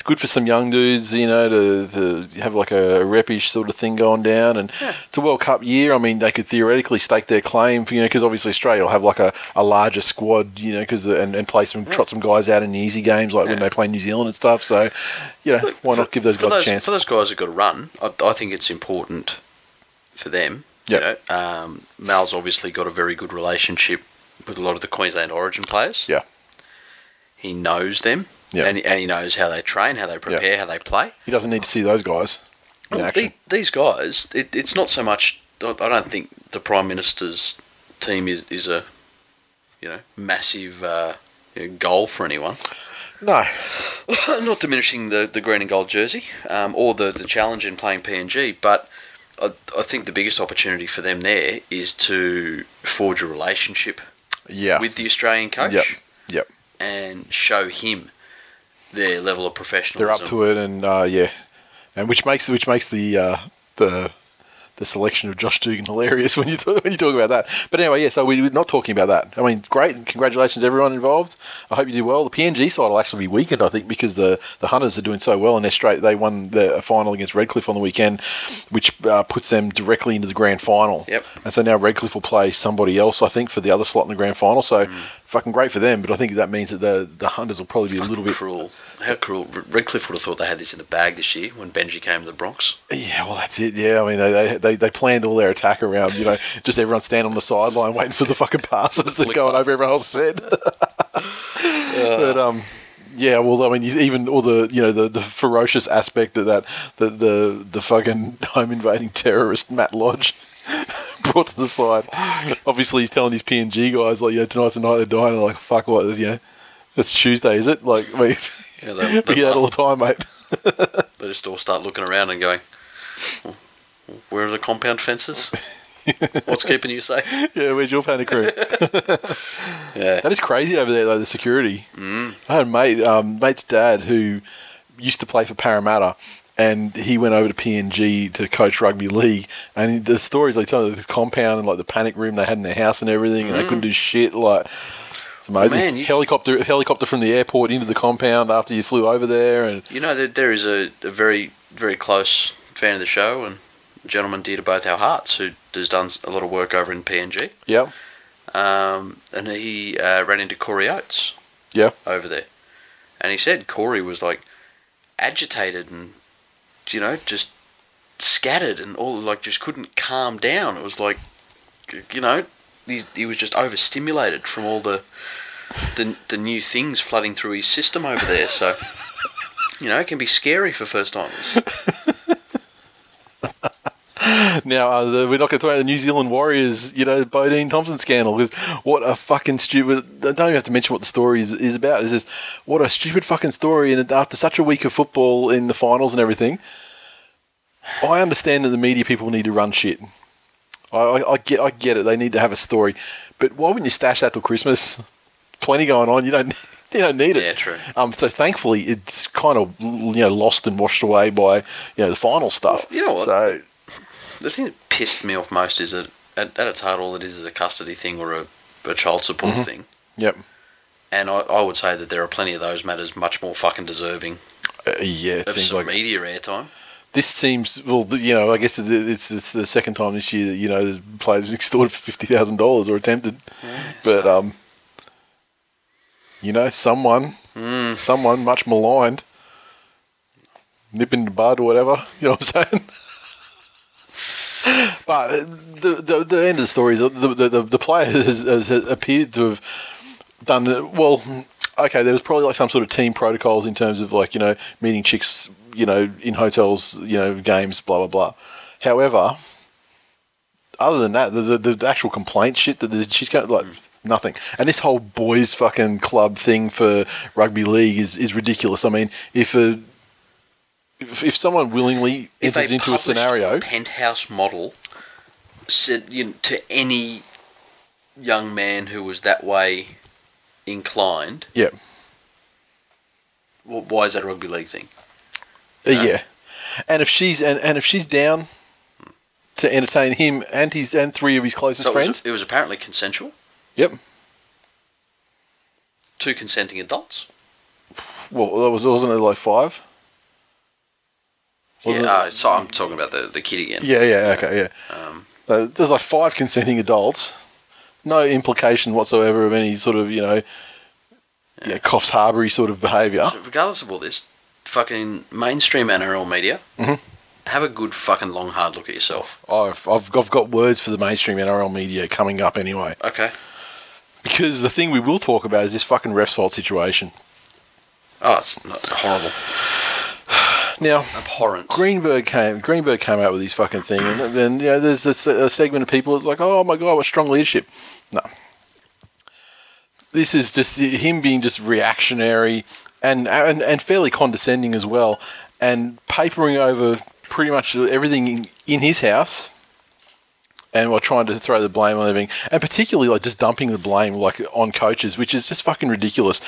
it's good for some young dudes, you know, to, to have like a, repish sort of thing going down. And it's a World Cup year. I mean, they could theoretically stake their claim, for, you know, because obviously Australia will have like a, a larger squad, you know, because and, and play some trot some guys out in the easy games like when they play New Zealand and stuff. So, you know, why not give those guys those, a chance? For those guys who've got to run, I, I think it's important for them. Yep. You know, um, Mal's obviously got a very good relationship with a lot of the Queensland Origin players. Yeah. He knows them. Yeah. And, and he knows how they train, how they prepare, how they play. He doesn't need to see those guys in Well, action. the- these guys, it, it's not so much. I don't think the Prime Minister's team is, is a, you know, massive uh, you know, goal for anyone. no. not diminishing the, the green and gold jersey um, or the, the challenge in playing PNG, but I, I think the biggest opportunity for them there is to forge a relationship Yeah. with the Australian coach Yep. Yep. and show him their level of professionalism. They're up to it, and uh, yeah, and which makes which makes the uh, the the selection of Josh Dugan hilarious when you talk, when you talk about that. But anyway, yeah. So we, we're not talking about that. I mean, great, and congratulations everyone involved. I hope you do well. The PNG side will actually be weakened, I think, because the the Hunters are doing so well, and they're straight. They won the final against Redcliffe on the weekend, which uh, puts them directly into the grand final. Yep. And so now Redcliffe will play somebody else, I think, for the other slot in the grand final. So. Mm. Fucking great for them, but I think that means that the the Hunters will probably be a little bit cruel. How cruel. Redcliffe would have thought they had this in the bag this year when Benji came to the Bronx. Yeah, well, that's it. Yeah, I mean, they, they, they, planned all their attack around, you know, just everyone standing on the sideline waiting for the fucking passes that going over everyone else's head. but um, yeah, well, I mean, even all the you know the, the ferocious aspect of that, the the the fucking home invading terrorist Matt Lodge. Brought to the side. Obviously, he's telling his PNG guys like, "Yeah, tonight's the night they're dying." They're like, "Fuck what?" You know, it's Tuesday, is it? Like, I mean, Yeah, they- they that all the time, mate. They just all start looking around and going, "Where are the compound fences? What's keeping you safe?" Yeah, where's your panic room? Yeah. That is crazy over there, though, the security. Mm. I had a mate, um, mate's dad, who used to play for Parramatta, and he went over to PNG to coach rugby league. And the stories they tell, this compound and like the panic room they had in their house and everything, and they couldn't do shit. Like, it's amazing. man, you- helicopter, helicopter from the airport into the compound after you flew over there, and You know, there, there is a, a very, very close fan of the show and gentleman dear to both our hearts who has done a lot of work over in PNG. yeah, Um, and he uh, ran into Corey Oates yeah, over there. And he said Corey was like agitated and, you know, just scattered and all, like just couldn't calm down. It was like, you know, he, he was just overstimulated from all the, the, the new things flooding through his system over there. So, you know, it can be scary for first timers. Now uh, the, we're not going to talk about the New Zealand Warriors, you know, Bodene Thompson scandal because what a fucking stupid. I don't even have to mention what the story is, is about. It's just what a stupid fucking story. And after such a week of football in the finals and everything, I understand that the media people need to run shit. I, I, I get, I get it. They need to have a story, but why wouldn't you stash that till Christmas? Plenty going on. You don't. You don't need it. Yeah, true. Um, so thankfully, it's kind of you know lost and washed away by you know the final stuff. Well, you know what? So The thing that pissed me off most is that at, at its heart, all it is is a custody thing or a, a child support thing. Yep. And I, I would say that there are plenty of those matters much more fucking deserving Uh, yeah, it of seems some like media airtime. This seems well. You know, I guess it's, it's, it's the second time this year that you know there's players extorted for fifty thousand dollars or attempted, but um, you know, someone, someone much maligned, nip in the bud or whatever. You know what I'm saying? but uh, the, the the end of the story is the the, the, the player has, has appeared to have done well. Okay, there was probably like some sort of team protocols in terms of like you know meeting chicks, you know, in hotels, you know, games, blah blah blah. However, other than that, the the, the actual complaint shit that the, she's got like nothing. And this whole boys fucking club thing for rugby league is is ridiculous. I mean, if a if, if someone willingly If enters into a scenario, penthouse model said you know, to any young man who was that way inclined, yeah, wh- why is that a rugby league thing? Uh, Yeah. And if she's and, and if she's down to entertain him and his and three of his closest So it was- friends, it was apparently consensual. yep. Two consenting adults. Well, that was wasn't it like five? Wasn't yeah, it? uh, so I'm talking about the, the kid again. Yeah, yeah, okay, yeah. Um, So there's like five consenting adults, no implication whatsoever of any sort of you know, yeah, Coffs Harbour sort of behaviour. so regardless of all this, fucking mainstream NRL media, Mhm. have a good fucking long hard look at yourself. I've, I've I've got words for the mainstream NRL media coming up anyway, Okay. because the thing we will talk about is this fucking refs fault situation. Oh, it's not horrible, Now, abhorrent. Greenberg came. Greenberg came out with his fucking thing, and then you know, there's a, a segment of people that's like, "Oh my god, what strong leadership!" No, this is just him being just reactionary and and, and fairly condescending as well, and papering over pretty much everything in, in his house, and while trying to throw the blame on everything, and particularly like just dumping the blame like on coaches, which is just fucking ridiculous.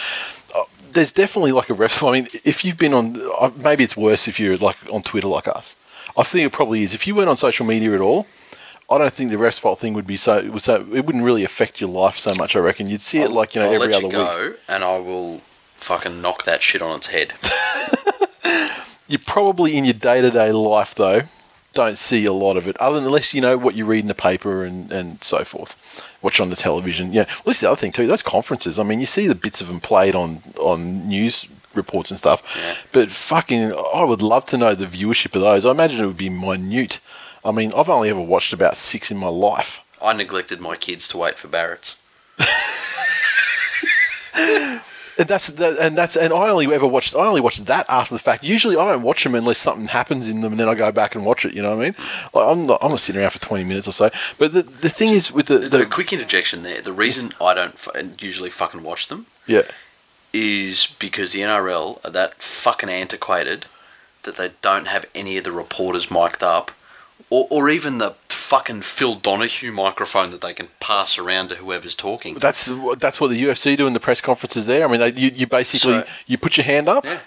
Uh, There's definitely like a ref. I mean, if you've been on, uh, maybe it's worse if you're like on Twitter like us. I think it probably is. If you weren't on social media at all, I don't think the refs fault thing would be so. It, so, it wouldn't really affect your life so much. I reckon you'd see it like you know I'll every other week. and I will fucking knock that shit on its head. You probably in your day to day life though don't see a lot of it, other than unless you know what you read in the paper and, and so forth. Watch on the television. Yeah, well, this is the other thing too. Those conferences. I mean, you see the bits of them played on on news reports and stuff. Yeah. But fucking, I would love to know the viewership of those. I imagine it would be minute. I mean, I've only ever watched about six in my life. I neglected my kids to wait for Barrett's. And that's that, and that's and I only ever watched I only watched that after the fact. Usually I don't watch them unless something happens in them, and then I go back and watch it. You know what I mean? Like I'm not I'm not sitting around for twenty minutes or so. But the the thing is with the, The, the quick interjection there. The reason I don't fu- usually fucking watch them yeah is because the NRL are that fucking antiquated that they don't have any of the reporters mic'd up, or, or even the fucking Phil Donahue microphone that they can pass around to whoever's talking. that's that's what the UFC do in the press conferences. There, I mean, they, you you basically So- you put your hand up. Yeah.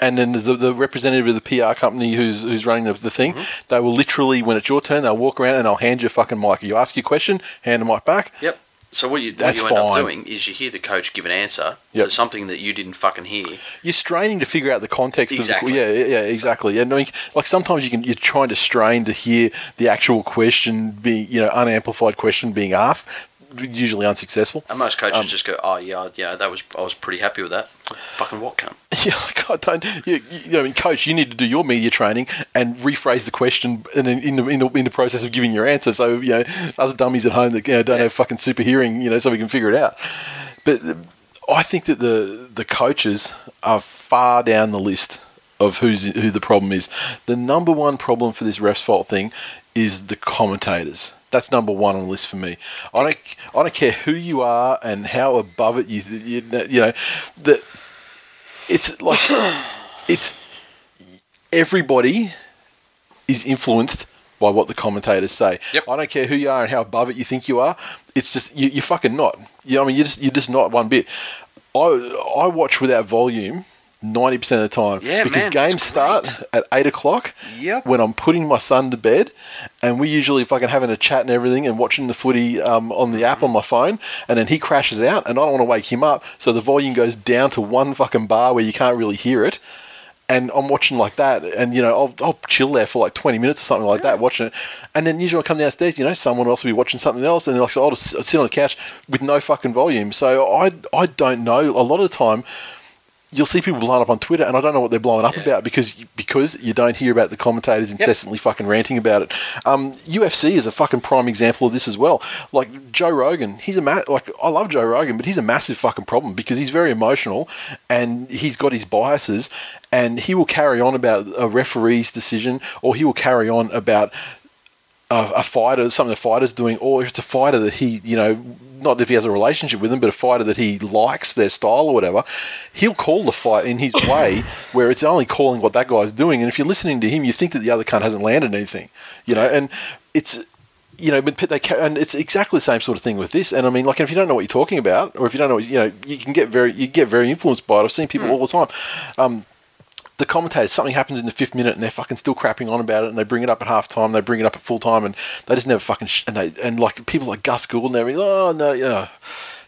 And then there's the, the representative of the PR company who's who's running the, the thing. Mm-hmm. They will literally, when it's your turn, they'll walk around and they'll hand you a fucking mic. You ask your question, hand the mic back. Yep. So what you, what That's you end up fine. doing is you hear the coach give an answer Yep. to something that you didn't fucking hear. you're straining to figure out the context Exactly. of the, yeah yeah yeah, exactly and I mean, like sometimes you can you're trying to strain to hear the actual question being you know unamplified question being asked usually unsuccessful And most coaches Um, just go, "Oh yeah, yeah, that was I was pretty happy with that." Fucking what cunt? yeah like I don't you, you know I mean coach you need to do your media training and rephrase the question and in, in, the, in, the, in the process of giving your answer so you know us dummies at home that you know, don't Yeah. have fucking super hearing you know so we can figure it out but I think that the the coaches are far down the list of who's who the problem is. The number one problem for this refs fault thing is the commentators. That's number one on the list for me. I don't I don't care who you are and how above it you you, you know that it's like it's everybody is influenced by what the commentators say. Yep. I don't care who you are and how above it you think you are. It's just you, you're fucking not. You I mean, you're just you're just not one bit. I I watch without volume ninety percent of the time. Yeah, because man, games start at eight o'clock. Yep. When I'm putting my son to bed, and we usually fucking having a chat and everything, and watching the footy um, on the app on my phone, and then he crashes out, and I don't want to wake him up, so the volume goes down to one fucking bar where you can't really hear it and I'm watching like that, and you know, I'll, I'll chill there for like 20 minutes or something like that, watching it, and then usually I come downstairs, you know, someone else will be watching something else, and like so I'll just sit on the couch with no fucking volume. So I I don't know. A lot of the time, you'll see people blowing up on Twitter, and I don't know what they're blowing up Yeah. about because because you don't hear about the commentators incessantly fucking ranting about it. Um, UFC is a fucking prime example of this as well. Like Joe Rogan, he's a ma- like I love Joe Rogan, but he's a massive fucking problem because he's very emotional and he's got his biases, and he will carry on about a referee's decision, or he will carry on about a, a fighter, of the fighter's doing, or if it's a fighter that he, you know, not if he has a relationship with them, but a fighter that he likes their style or whatever, he'll call the fight in his way, where it's only calling what that guy's doing. And if you're listening to him, you think that the other cunt hasn't landed anything, you know, and it's. You know, but they ca- and it's exactly the same sort of thing with this. And I mean, like, if you don't know what you're talking about, or if you don't know, you know, you can get very, you get very influenced by it. I've seen people all the time. Um, the commentators, something happens in the fifth minute, and they're fucking still crapping on about it, and they bring it up at half time, they bring it up at full time, and they just never fucking sh- and they and like people like Gus Gould and everything. Oh no, yeah,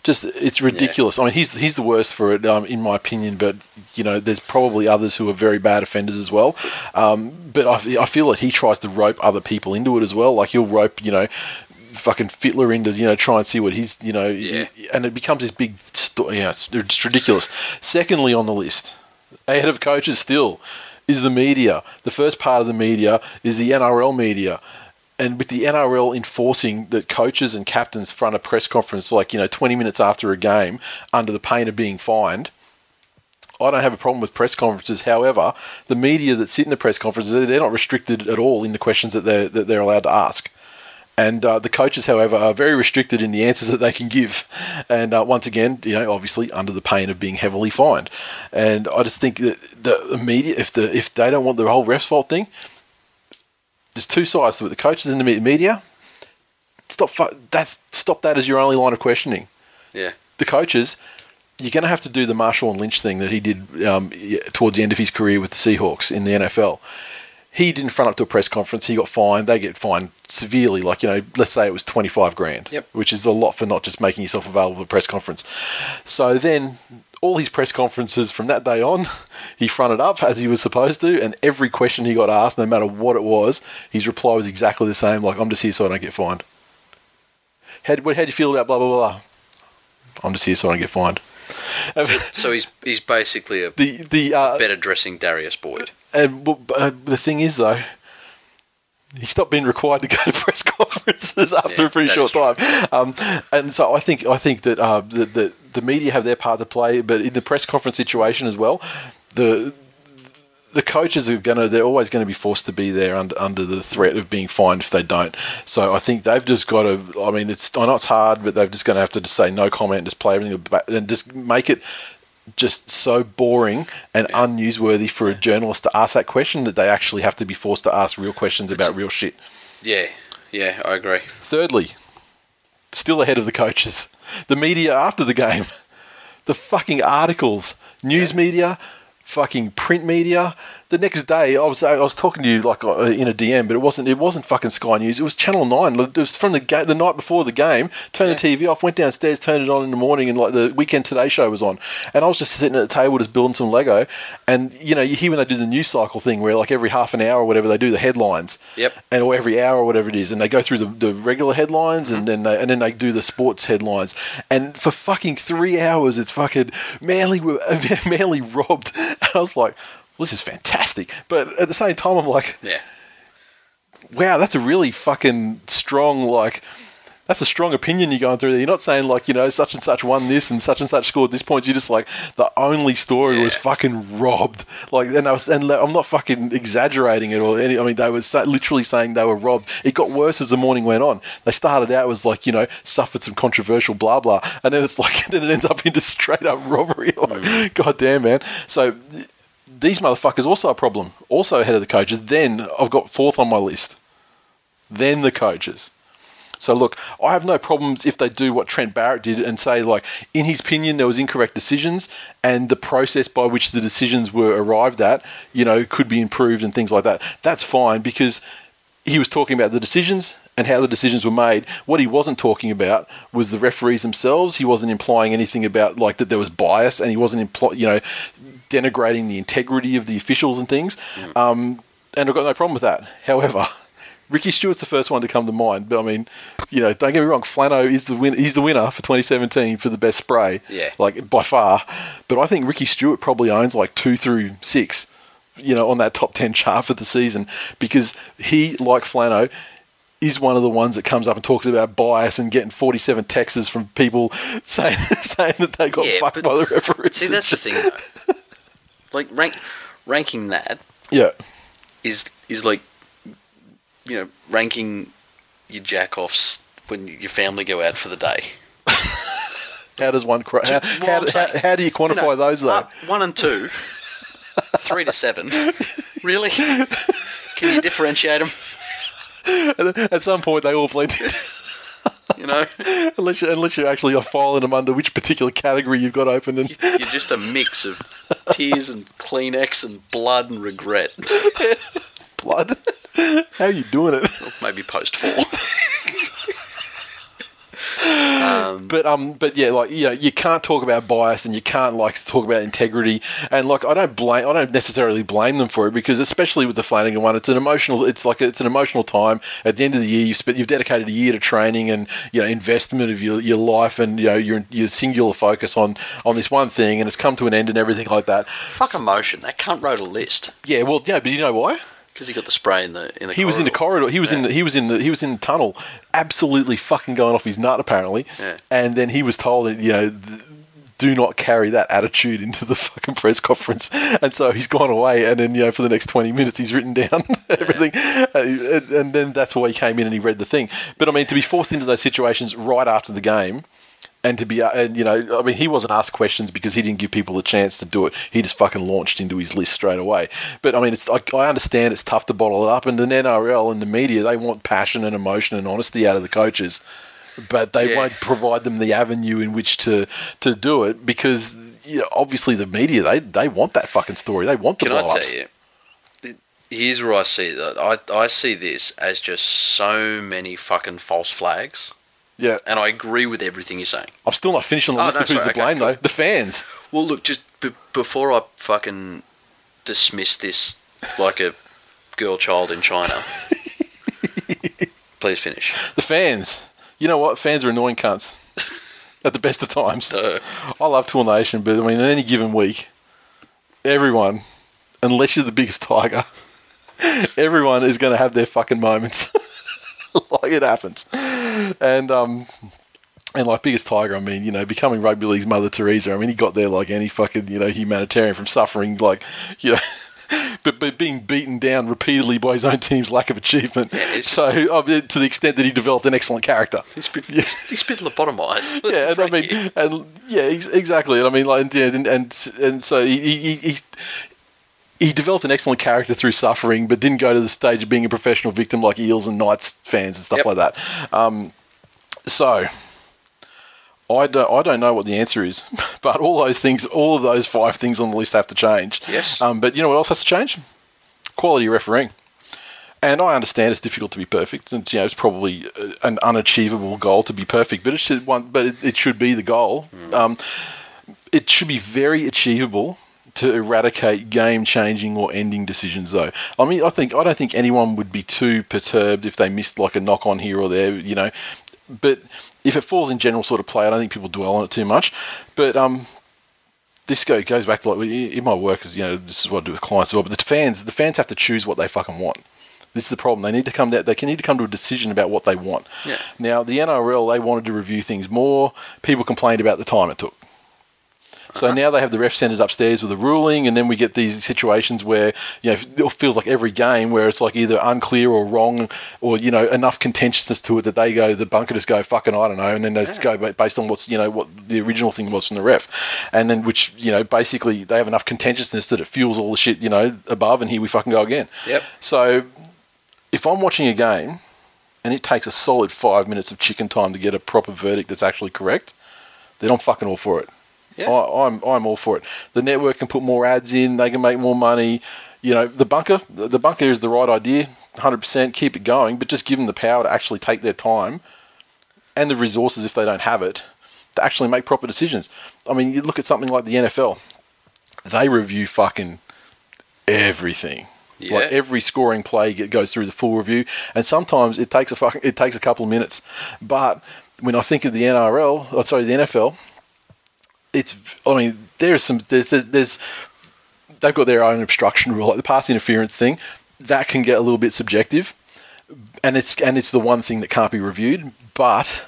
Just it's ridiculous. I mean, he's he's the worst for it, um, in my opinion. But you know, there's probably others who are very bad offenders as well. Um, but I, I feel that he tries to rope other people into it as well. Like he'll rope, you know, fucking Fittler into you know try and see what he's you know, Yeah. and it becomes this big story. Yeah, it's, it's ridiculous. Secondly on the list, ahead of coaches still is the media. The first part of the media is the NRL media. And with the NRL enforcing that coaches and captains front a press conference like, you know, 20 minutes after a game under the pain of being fined, I don't have a problem with press conferences. However, the media that sit in the press conferences, they're not restricted at all in the questions that they're, that they're allowed to ask. And uh, the coaches, however, are very restricted in the answers that they can give. And uh, once again, you know, obviously under the pain of being heavily fined. And I just think that the media, if the if they don't want the whole refs fault thing, there's two sides to it. The coaches and the media. Stop. fu- That's stop that as your only line of questioning Yeah. the coaches, you're going to have to do the Marshawn Lynch thing that he did um, towards the end of his career with the Seahawks in the NFL. He didn't front up to a press conference. He got fined. They get fined severely. Like you know, let's say it was twenty five grand, Yep. which is a lot for not just making yourself available for a press conference. So then, all his press conferences from that day on, he fronted up as he was supposed to, and every question he got asked, no matter what it was, his reply was exactly the same. Like, "I'm just here so I don't get fined." How, how do you feel about blah blah blah? I'm just here so I don't get fined. So he's he's basically a the the uh, better dressing Darius Boyd. And uh, the thing is though, he stopped being required to go to press conferences after Yeah, a pretty short time. Um, and so I think I think that uh, the, the the media have their part to play, but in the press conference situation as well, the the coaches are gonna they're always going to be forced to be there under under the threat of being fined if they don't. So I think they've just got to. I mean, it's I know it's hard, but they've just going to have to just say no comment, just play everything and just make it just so boring and unnewsworthy for a journalist to ask that question that they actually have to be forced to ask real questions about real shit. Yeah, yeah, I agree. Thirdly, still ahead of the coaches, the media after the game, the fucking articles, news media, fucking print media. The next day, I was I was talking to you like uh, in a DM, but it wasn't it wasn't fucking Sky News. It was Channel Nine. It was from the ga- the night before the game. Turned the TV off, went downstairs, turned it on in the morning, and like the Weekend Today show was on. And I was just sitting at the table, just building some Lego. And you know, you hear when they do the news cycle thing, where like every half an hour or whatever, they do the headlines Yep. and or every hour or whatever it is, and they go through the, the regular headlines and then they, and then they do the sports headlines, and for fucking three hours, it's fucking Manly were Manly robbed. And I was like, well, this is fantastic, but at the same time, I'm like, Yeah, wow, that's a really fucking strong like. That's a strong opinion you're going through there. You're not saying like you know such and such won this and such and such scored this point. You're just like the only story was fucking robbed. Like and I was and I'm not fucking exaggerating it or any. I mean they were literally saying they were robbed. It got worse as the morning went on. They started out as like you know suffered some controversial blah blah, and then it's like then it ends up into straight up robbery. Like mm. god damn man. So these motherfuckers also a problem. Also ahead of the coaches. Then I've got fourth on my list. Then the coaches. So look, I have no problems if they do what Trent Barrett did and say like, in his opinion, there was incorrect decisions, and the process by which the decisions were arrived at, you know, could be improved and things like that. That's fine because he was talking about the decisions and how the decisions were made. What he wasn't talking about was the referees themselves. He wasn't implying anything about like that there was bias, and he wasn't impl- you know denigrating the integrity of the officials and things. Um, and I've got no problem with that. However, Ricky Stuart's the first one to come to mind. But I mean, you know, don't get me wrong, Flano is the win- he's the winner for 2017 for the best spray. Yeah. Like by far. But I think Ricky Stuart probably owns like two through six, you know, on that top 10 chart for the season because he, like Flano, is one of the ones that comes up and talks about bias and getting 47 texts from people saying saying that they got Yeah, fucked by the referees. see that's the thing. Though. Like rank, ranking that Yeah. is is like you know ranking your jack offs when your family go out for the day. How does one cry? How, how, how, how do you quantify You know, those though? uh, one and two, three to seven. Really? Can you differentiate them? At some point, they all blend. You know, unless you unless you're actually filing them under which particular category you've got open and you're just a mix of tears and Kleenex and blood and regret. blood. How are you doing it? Maybe post fall. um, But um, but yeah, like you know, you can't talk about bias and you can't like talk about integrity. And like, I don't blame, I don't necessarily blame them for it because, especially with the Flanagan one, it's an emotional. It's like it's an emotional time. At the end of the year, you've spent, you've dedicated a year to training and you know investment of your, your life and you know your your singular focus on on this one thing, and it's come to an end and everything like that. Fuck emotion. That cunt wrote a list Yeah, well, yeah, but you know why? Because he got the spray in the in the. He was in the corridor. He was in the, he was in the he was in the tunnel, absolutely fucking going off his nut apparently. Yeah. And then he was told that you know. th- Do not carry that attitude into the fucking press conference, and so he's gone away. And then, you know, for the next twenty minutes, he's written down everything, Uh, and, and then that's why he came in and he read the thing. But I mean, to be forced into those situations right after the game, and to be, uh, and you know, I mean, he wasn't asked questions because he didn't give people a chance to do it. He just fucking launched into his list straight away. But I mean, it's I, I understand it's tough to bottle it up, and the NRL and the media they want passion and emotion and honesty out of the coaches, but they Yeah. won't provide them the avenue in which to to do it because you know, obviously the media they they want that fucking story. They want the Can I tell you? Here's where I see that. I I see this as just so many fucking false flags, Yeah, and I agree with everything you're saying. I'm still not finishing the Oh, list no, of who's sorry, to okay, blame cool. though. The fans. Well, look, just b- before I fucking dismiss this like a girl child in China, please finish. The fans. You know what? Fans are annoying cunts. At the best of times. So, I love Tool Nation, but I mean, in any given week, everyone, unless you're the biggest tiger, everyone is going to have their fucking moments. like it happens. And, um, and like biggest tiger, I mean, you know, becoming rugby league's Mother Teresa. I mean, he got there like any fucking, you know, humanitarian from suffering, like, you know, but, but being beaten down repeatedly by his own team's lack of achievement. it's- so, I mean, to the extent that he developed an excellent character. he's been, he's been lobotomized. Yeah, and I mean, and yeah, exactly. And I mean, like, and and and, and so he, he, he he developed an excellent character through suffering, but didn't go to the stage of being a professional victim like Eels and Knights fans and stuff Yep. like that. Um, so. I don't, I don't know what the answer is, but all those things, all of those five things on the list have to change. Yes. Um, but you know what else has to change? Quality refereeing. And I understand it's difficult to be perfect, and you know it's probably uh, an unachievable goal to be perfect. But it should one, but it, it should be the goal. Um, it should be very achievable to eradicate game-changing or ending decisions, though. I mean, I think I don't think anyone would be too perturbed if they missed like a knock on here or there, you know. But if it falls in general sort of play, I don't think people dwell on it too much. But um, this go goes back to like in my work, you know, this is what I do with clients as well. But the fans, the fans have to choose what they fucking want. This is the problem. They need to come down. They can need to come to a decision about what they want. Yeah. Now the NRL they wanted to review things more. People complained about the time it took. So now they have the ref send it upstairs with a ruling, and then we get these situations where you know it feels like every game where it's like either unclear or wrong, or you know enough contentiousness to it that they go the bunker just go fucking I don't know, and then they just go based on what's you know what the original thing was from the ref, and then which you know basically they have enough contentiousness that it fuels all the shit you know above, and here we fucking go again. Yep. So if I'm watching a game and it takes a solid five minutes of chicken time to get a proper verdict that's actually correct, then I'm fucking all for it. Yeah. I, I'm I'm all for it. The network can put more ads in. They can make more money. You know, the bunker the bunker is the right idea. 100% keep it going, but just give them the power to actually take their time and the resources if they don't have it to actually make proper decisions. I mean, you look at something like the NFL. They review fucking everything. Yeah. Like every scoring play goes through the full review, and sometimes it takes a fucking it takes a couple of minutes. But when I think of the NRL, oh, uh, sorry, the NFL, it's I mean there's some there's there's, they've got their own obstruction rule, like the pass interference thing, that can get a little bit subjective, and it's and it's the one thing that can't be reviewed. But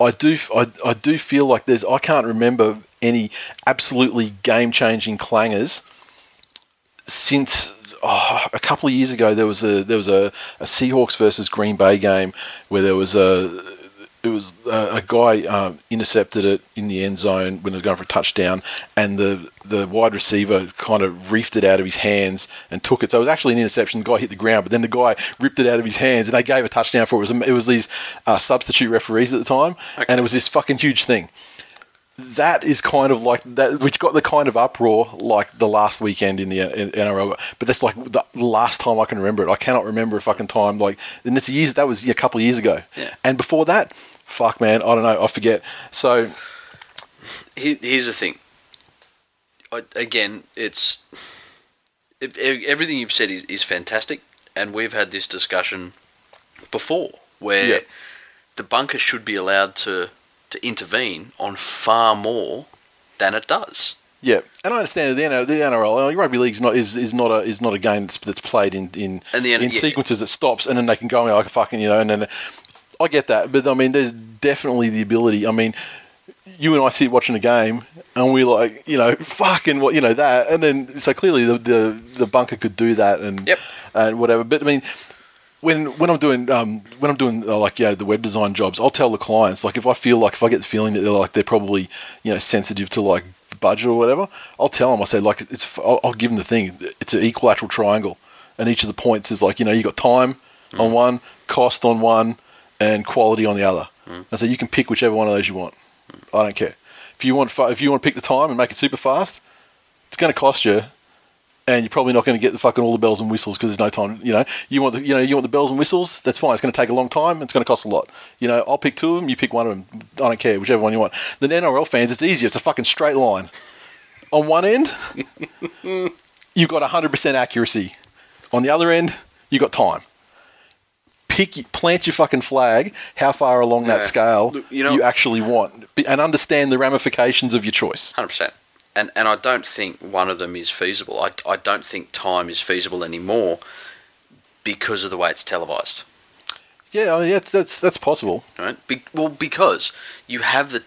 I do I, I do feel like there's I can't remember any absolutely game changing clangers since oh, a couple of years ago. There was a there was a, a Seahawks versus Green Bay game where there was a it was uh, a guy um, intercepted it in the end zone when it was going for a touchdown, and the the wide receiver kind of reefed it out of his hands and took it. So it was actually an interception. The guy hit the ground, but then the guy ripped it out of his hands, and they gave a touchdown for it. It was, it was these uh, substitute referees at the time, and it was this fucking huge thing. That is kind of like that, which got the kind of uproar like the last weekend in the in NRL. But that's like the last time I can remember it. I cannot remember a fucking time like, and it's years. That was a couple of years ago. Yeah. And before that, fuck, man, I don't know, I forget. So here's the thing. I, again, it's it, everything you've said is, is fantastic, and we've had this discussion before where Yeah. the bunker should be allowed to to intervene on far more than it does. yeah, and I understand that the NRL, the NRL rugby league is not is, is not a is not a game that's, that's played in in, N- in yeah. sequences that stops and then they can go and like fucking you know and then I get that, but I mean, there's definitely the ability. I mean, you and I sit watching a game and we like you know fucking what you know that, and then so clearly the the, the bunker could do that and Yep. and whatever. But I mean. When, when I'm doing um, when I'm doing uh, like yeah the web design jobs, I'll tell the clients like if I feel like if I get the feeling that they're like they're probably you know sensitive to like budget or whatever, I'll tell them I say like it's I'll, I'll give them the thing it's an equilateral triangle, and each of the points is like you know you got time on one, cost on one, and quality on the other. Mm. I say you can pick whichever one of those you want. Mm. I don't care. If you want fa- if you want to pick the time and make it super fast, it's going to cost you, and you're probably not going to get the fucking all the bells and whistles because there's no time. You know, you want the you know you want the bells and whistles. That's fine. It's going to take a long time. It's going to cost a lot. You know, I'll pick two of them. You pick one of them. I don't care. Whichever one you want. The NRL fans, it's easier. It's a fucking straight line. On one end, you've got 100% accuracy. On the other end, you've got time. Pick, plant your fucking flag. How far along that scale you know- actually want, and understand the ramifications of your choice. Hundred percent. And and I don't think one of them is feasible. I, I don't think time is feasible anymore because of the way it's televised. Yeah, that's that's that's possible. Right? Be, well, because you have the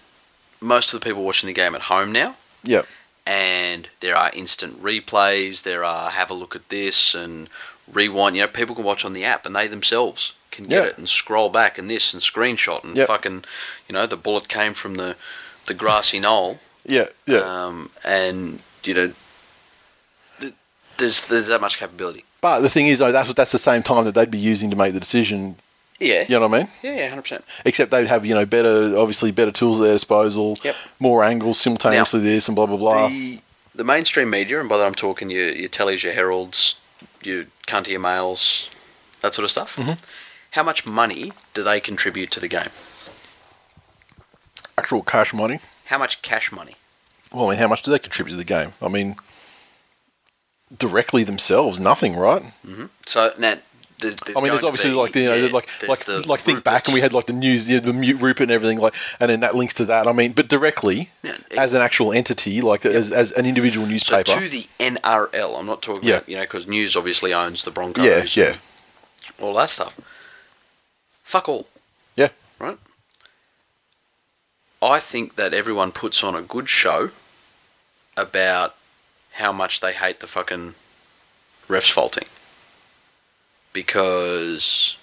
most of the people watching the game at home now, Yeah, and there are instant replays. There are have a look at this and rewind. You know, people can watch on the app, and they themselves can get Yeah. it and scroll back and this and screenshot and Yep. fucking, you know, the bullet came from the the grassy knoll. yeah, yeah. um, and you know, th- there's there's that much capability. but the thing is, though, that's that's the same time that they'd be using to make the decision. Yeah, You know what I mean? yeah, yeah, hundred percent. Except they'd have you know better, obviously better tools at their disposal. Yep. More angles simultaneously. this and blah blah blah. The the mainstream media, and by that I'm talking your your tellies, your heralds, your cuntier mails, that sort of stuff. Mm-hmm. How much money do they contribute to the game? Actual cash money. How much cash money? Well, I mean, how much do they contribute to the game? I mean, directly themselves, nothing, right? So now. There's, there's I mean, there's obviously be- like the, you know, yeah, like like the like think back and we had like the news, yeah, the mute Rupert and everything, like, and then that links to that. I mean, but directly Yeah, it- as an actual entity, like as, as an individual So newspaper. to the NRL, I'm not talking Yeah. about you know because news obviously owns the Broncos. yeah, yeah, all that stuff. Fuck all. yeah, right? I think that everyone puts on a good show about how much they hate the fucking refs faulting. Because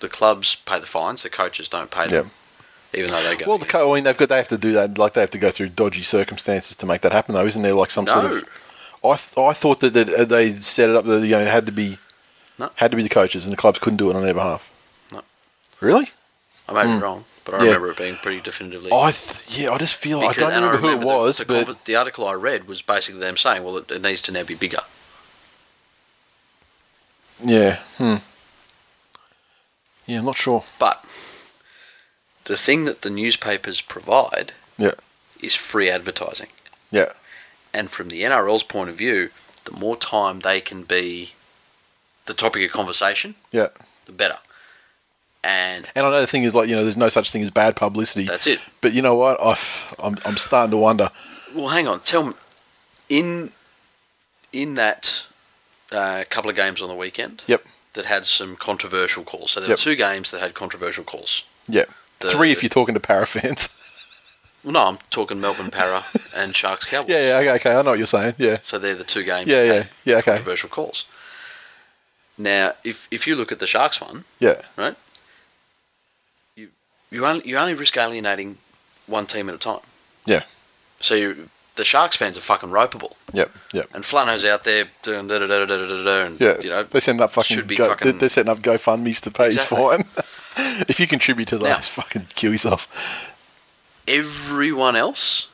the clubs pay the fines, the coaches don't pay them, even though they go. Well, the co- I mean, they've got they have to do that. Like they have to go through dodgy circumstances to make that happen, though, isn't there? Like some sort of. I th- I thought that, uh, they set it up that you know it had to be No. had to be the coaches and the clubs couldn't do it on their behalf. No. Really? I may be wrong, but I Hmm. Yeah. remember it being pretty definitively. I th- yeah, I just feel I don't and remember who it was, the, but the article I read was basically them saying, "Well, it, it needs to now be bigger." Yeah, hmm. Yeah, I'm not sure. But the thing that the newspapers provide Yeah. is free advertising. Yeah, And from the NRL's point of view, the more time they can be the topic of conversation, yeah. the better. And And I know the thing is like you know, there's no such thing as bad publicity. that's it. But you know what? I've, I'm I'm starting to wonder. Well, hang on. Tell me, in in that uh, couple of games on the weekend, Yep. that had some controversial calls. So there Yep. were two games that had controversial calls. Yeah, three if you're talking to para fans. Well, no, I'm talking Melbourne Para and Sharks Cowboys. yeah, yeah, okay, okay. I know what you're saying. Yeah, So they're the two games. yeah, that yeah, had yeah. Okay, Controversial calls. Now, if if you look at the Sharks one, yeah, right, you you only you only risk alienating one team at a time. Yeah. So you, the Sharks fans are fucking ropeable, yep, yep. and Flano's out there doing da da da da da da da, and Yeah, you know they're setting up fucking. should be go, fucking- they're, setting up GoFundmes to pay Exactly. his fine. if you contribute to Now- those, fucking kill yourself. everyone else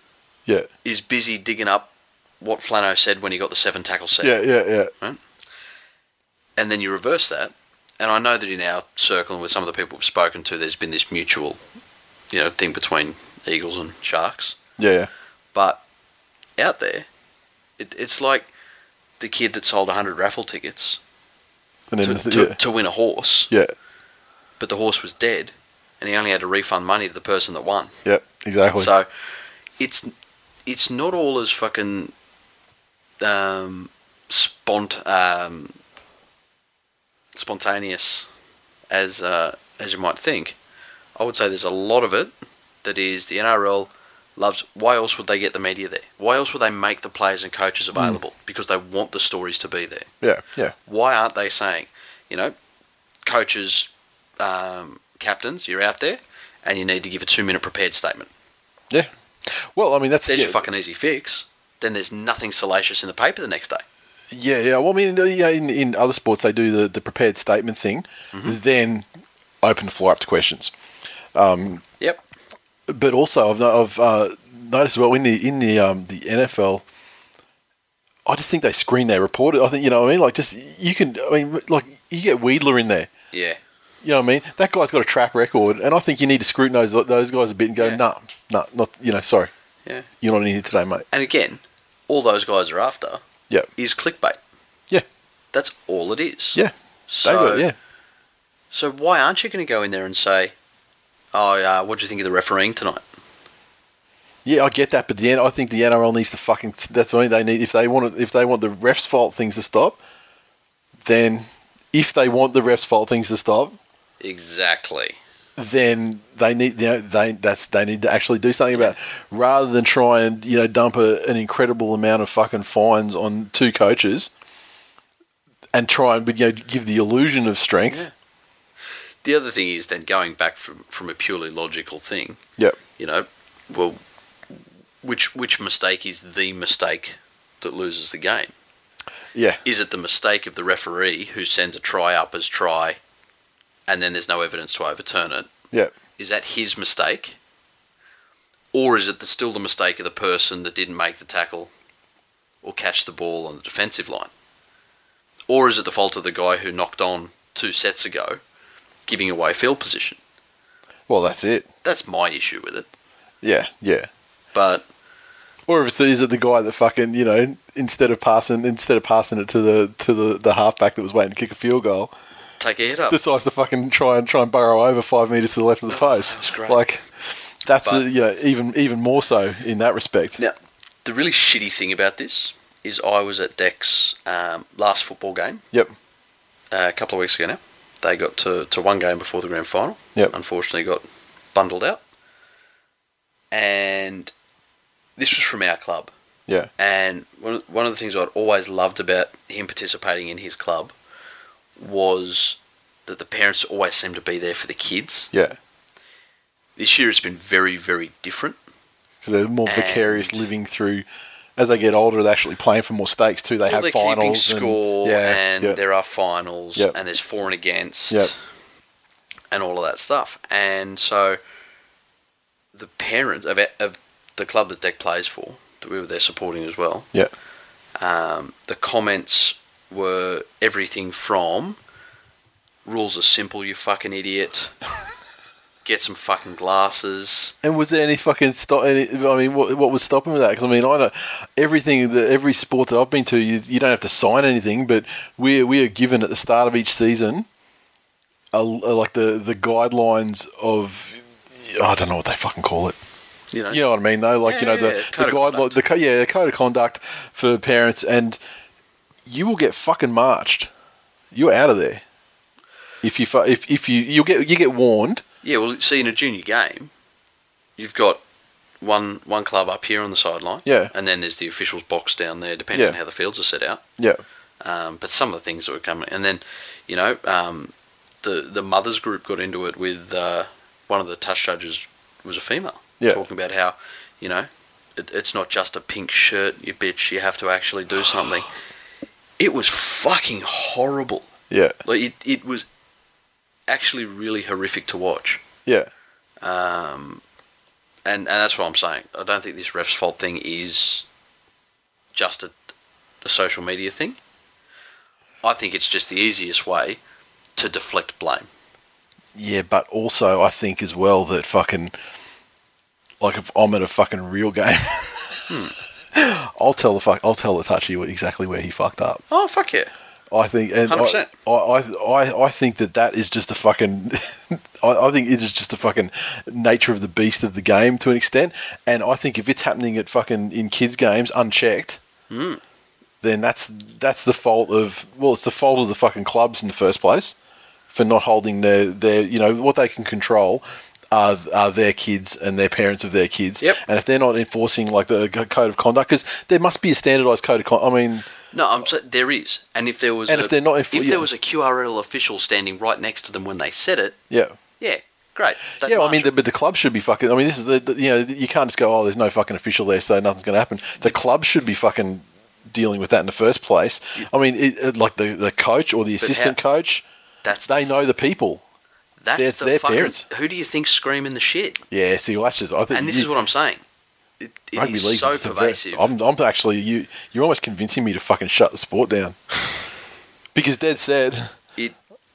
Yeah, is busy digging up what Flano said when he got the seven tackle set. yeah, yeah, yeah. and then you reverse that. And I know that in our circle and with some of the people we've spoken to, there's been this mutual you know thing between eagles and sharks. Yeah, yeah. But out there, it, it's like the kid that sold 100 raffle tickets And then to, the, to, yeah. to win a horse, yeah, but the horse was dead, and he only had to refund money to the person that won. Yep, exactly. So it's it's not all as fucking um, spont um, spontaneous as uh, as you might think. I would say there's a lot of it that is the NRL loves. Why else would they get the media there? Why else would they make the players and coaches available? Because they want the stories to be there. yeah, yeah, Why aren't they saying, you know, coaches, um, captains, you're out there, and you need to give a two minute prepared statement. yeah. Well, I mean that's There's yeah, your fucking easy fix. Then there's nothing salacious in the paper the next day. yeah, yeah. Well, I mean, yeah, in, in other sports they do the, the prepared statement thing, Mm-hmm. then open the floor up to questions. Yep. But also, I've, I've uh, noticed well in the in the um, the NFL, I just think they screen their reporter. I think you know what I mean. Like just you can. I mean, like you get Weedler in there. Yeah. You know what I mean? That guy's got a track record, and I think you need to scrutinise those guys a bit and go, Yeah. nah, nah, not you know, sorry, Yeah. you're not in here today, mate. And again, all those guys are after Yeah, is clickbait. Yeah. That's all it is. yeah, So, yeah, so why aren't you going to go in there and say, oh, uh, what do you think of the refereeing tonight? yeah. I get that, but the I think the NRL needs to fucking. That's what they need if they want if they want the refs' fault things to stop. Then, if they want the refs' fault things to stop, Exactly. then they need you know they that's they need to actually do something about it. rather than try and you know dump a, an incredible amount of fucking fines on two coaches and try and you know give the illusion of strength. Yeah. The other thing is then going back from, from a purely logical thing, Yep. you know, well, which which mistake is the mistake that loses the game? Yeah. Is it the mistake of the referee who sends a try up as try, and then there's no evidence to overturn it? Yep. Is that his mistake, or is it the, still the mistake of the person that didn't make the tackle or catch the ball on the defensive line, or is it the fault of the guy who knocked on two sets ago, giving away field position? Well, that's it. That's my issue with it. Yeah. Yeah. But Or if it's is it the guy that fucking you know instead of passing instead of passing it to the to the, the halfback that was waiting to kick a field goal take a hit up. decides to fucking try and try and burrow over five meters to the left of the post. great. Like that's But- uh, you know even even more so in that respect. Now, the really shitty thing about this is I was at Deck's um, last football game Yep. uh, a couple of weeks ago now. They got to, to one game before the grand final. Yep. Unfortunately, got bundled out. And this was from our club. Yeah. And one of, one of the things I'd always loved about him participating in his club was that the parents always seemed to be there for the kids. Yeah. This year it's been very, very different. because they're more And- vicarious living through. As they get older, they're actually playing for more stakes too. They Well, have they're keeping finals score, and, yeah, and yeah, there are finals, Yep. and there's for and against, Yep. and all of that stuff. And so, the parents of, of the club that Deck plays for, that we were there supporting as well, Yeah. um, the comments were everything from rules are simple, you fucking idiot. Get some fucking glasses. And was there any fucking stop? Any, I mean, what, what was stopping with that? Because I mean, I know everything. that every sport that I've been to, you, you don't have to sign anything, but we we are given at the start of each season, a, a- like the the guidelines of. I don't know what they fucking call it. You know, You know what I mean, though. Like you know the yeah, yeah. the Code of guideline, conduct. the co- yeah, the code of conduct for parents, and you will get fucking marched. You're out of there. If you fu- if if you you get you get warned. Yeah, well, see, in a junior game, you've got one one club up here on the sideline, Yeah. and then there's the officials box down there, depending Yeah. on how the fields are set out. Yeah. Um, but some of the things that were coming, and then, you know, um, the the mothers group got into it with uh, one of the touch judges was a female, Yeah. talking about how, you know, it, it's not just a pink shirt, you bitch. You have to actually do something. It was fucking horrible. Yeah. Like it, it was actually really horrific to watch. Yeah. Um, and and that's what I'm saying. I don't think this ref's fault thing is just a, a social media thing. I think it's just the easiest way to deflect blame. Yeah, but also I think as well that fucking like if I'm at a fucking real game, I'll tell the fuck I'll tell the touchy exactly where he fucked up. Oh fuck yeah! I think, and I, 100%. I, I, I, I think that that is just a fucking. I, I think it is just the fucking nature of the beast of the game to an extent, and I think if it's happening at fucking in kids' games unchecked, hmm. then that's that's the fault of well, it's the fault of the fucking clubs in the first place for not holding their their you know what they can control. Are, are their kids and their parents of their kids? Yep. And if they're not enforcing like the code of conduct, because there must be a standardized code of conduct. I mean, No, I'm saying there is, and if there was, And a, if they're not enf- if yeah. there was a QRL official standing right next to them when they said it, yeah. yeah, great. They'd yeah, well, I mean, the, but the club should be fucking. I mean, this is the, the you know you can't just go, oh, there's no fucking official there, so nothing's going to happen. The club should be fucking dealing with that in the first place. I mean, it, it- like the the coach or the assistant how- coach, that's they know the people. that's it's the their fucking, parents. Who do you think screaming the shit? Yeah, see, well, that's just I think. And this you- is what I'm saying. It, it rugby is so pervasive. I'm, I'm actually you. You're almost convincing me to fucking shut the sport down. because Dad said. It-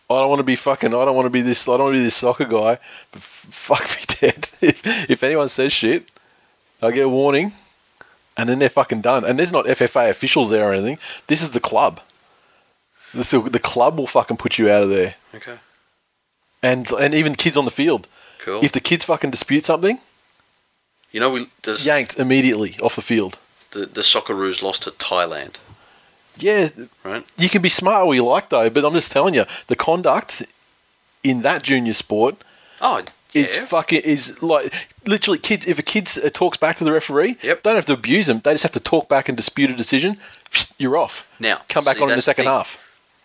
I don't want to be fucking. I don't want to be this. I don't want to be this soccer guy. But f- fuck me, Dad. If, if anyone says shit, I get a warning, and then they're fucking done. And there's not FFA officials there or anything. This is the club. This, the club will fucking put you out of there, okay, and and even kids on the field. cool. If the kids fucking dispute something, you know, we does, yanked immediately off the field. the the Socceroos lost to Thailand, Yeah, right? you can be smart all you like though, but I'm just telling you, the conduct in that junior sport Oh, yeah. is fucking is like literally kids. If a kid uh, talks back to the referee, Yep. don't have to abuse them. They just have to talk back and dispute a decision. You're off. Now, come back see, on in the that's the second half.